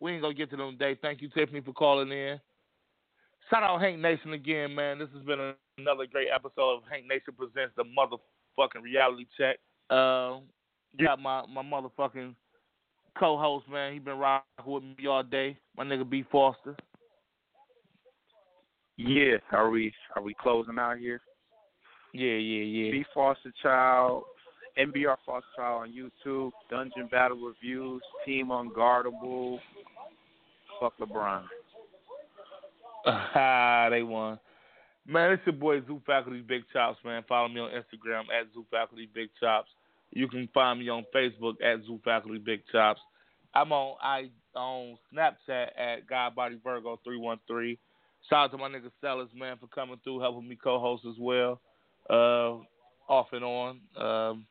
we ain't gonna get to them today. Thank you, Tiffany, for calling in. Shout out Hank Nation again, man. This has been another great episode of Hank Nation presents the motherfucking reality check. Uh, got my my motherfucking co-host, man. He been rocking with me all day. My nigga B Foster. Yeah, are we are we closing out here? Yeah, yeah, yeah. B Foster Child, NBR Foster Child on YouTube, Dungeon Battle Reviews, Team Unguardable, fuck LeBron. Ah, they won. Man, it's your boy Zoo Faculty Big Chops, man. Follow me on Instagram at Zoo Faculty Big Chops. You can find me on Facebook at Zoo Faculty Big Chops. I'm on I on Snapchat at Godbody Virgo three one three. Shout out to my nigga Sellers, man, for coming through, helping me co-host as well, uh, off and on. Um,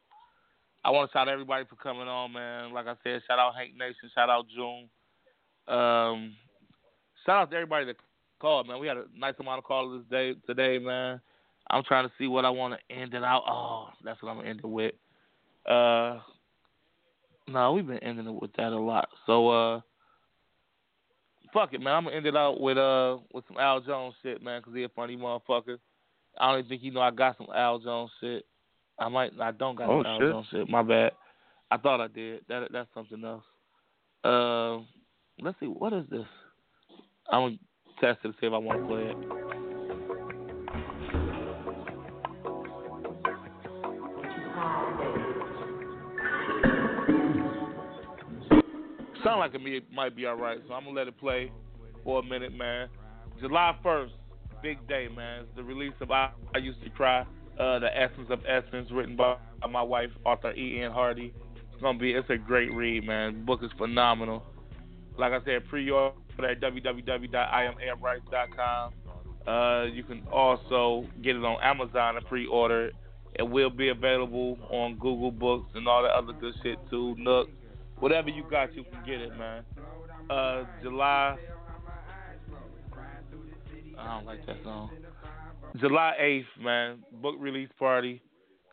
I want to shout out everybody for coming on, man. Like I said, shout out Hank Nation, shout out June. Um, shout out to everybody that called, man. We had a nice amount of callers day today, man. I'm trying to see what I want to end it out. Oh, that's what I'm gonna end it with. Uh, no, we've been ending it with that a lot. So, uh, fuck it, man. I'm gonna end it out with uh with some Al Jones shit, man, 'cause he a funny motherfucker. I don't even think you know I got some Al Jones shit. I might, I don't got Oh, some Al shit. Jones shit. My bad. I thought I did. That that's something else. Uh, let's see. What is this? I'm gonna test it to see if I want to play it. Sound like it might be all right, so I'm gonna let it play for a minute, man. July 1st, big day, man. The release of I, I Used to Cry, uh, the Essence of Essence, written by my wife, author E. N. Hardy. It's gonna be, it's a great read, man. The book is phenomenal. Like I said, pre-order at www.iamamrights.com. Uh, you can also get it on Amazon and pre-order it. It will be available on Google Books and all that other good shit too. Nook, whatever you got, you can get it, man. Uh, July. I don't like that song. July 8th, man. Book release party.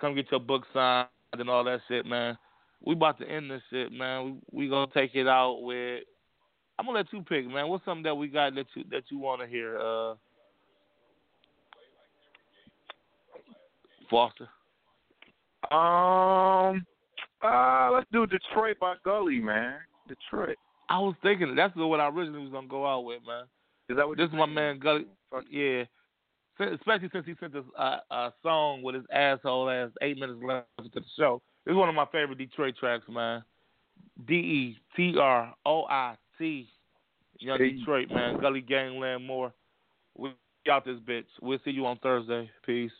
Come get your book signed and all that shit, man. We about to end this shit, man. We we gonna take it out with. I'm gonna let you pick, man. What's something that we got that you that you want to hear, uh, Foster? Um, uh, let's do Detroit by Gully, man. Detroit. I was thinking that's what I originally was gonna go out with, man. Is that what this is my man Gully? Fuck. Yeah, especially since he sent us a, a song with his asshole ass eight minutes left to the show. It's one of my favorite Detroit tracks, man. D E T R O I T, Young Hey. Detroit, man. Gully Gangland Moore. We out this bitch. We'll see you on Thursday. Peace.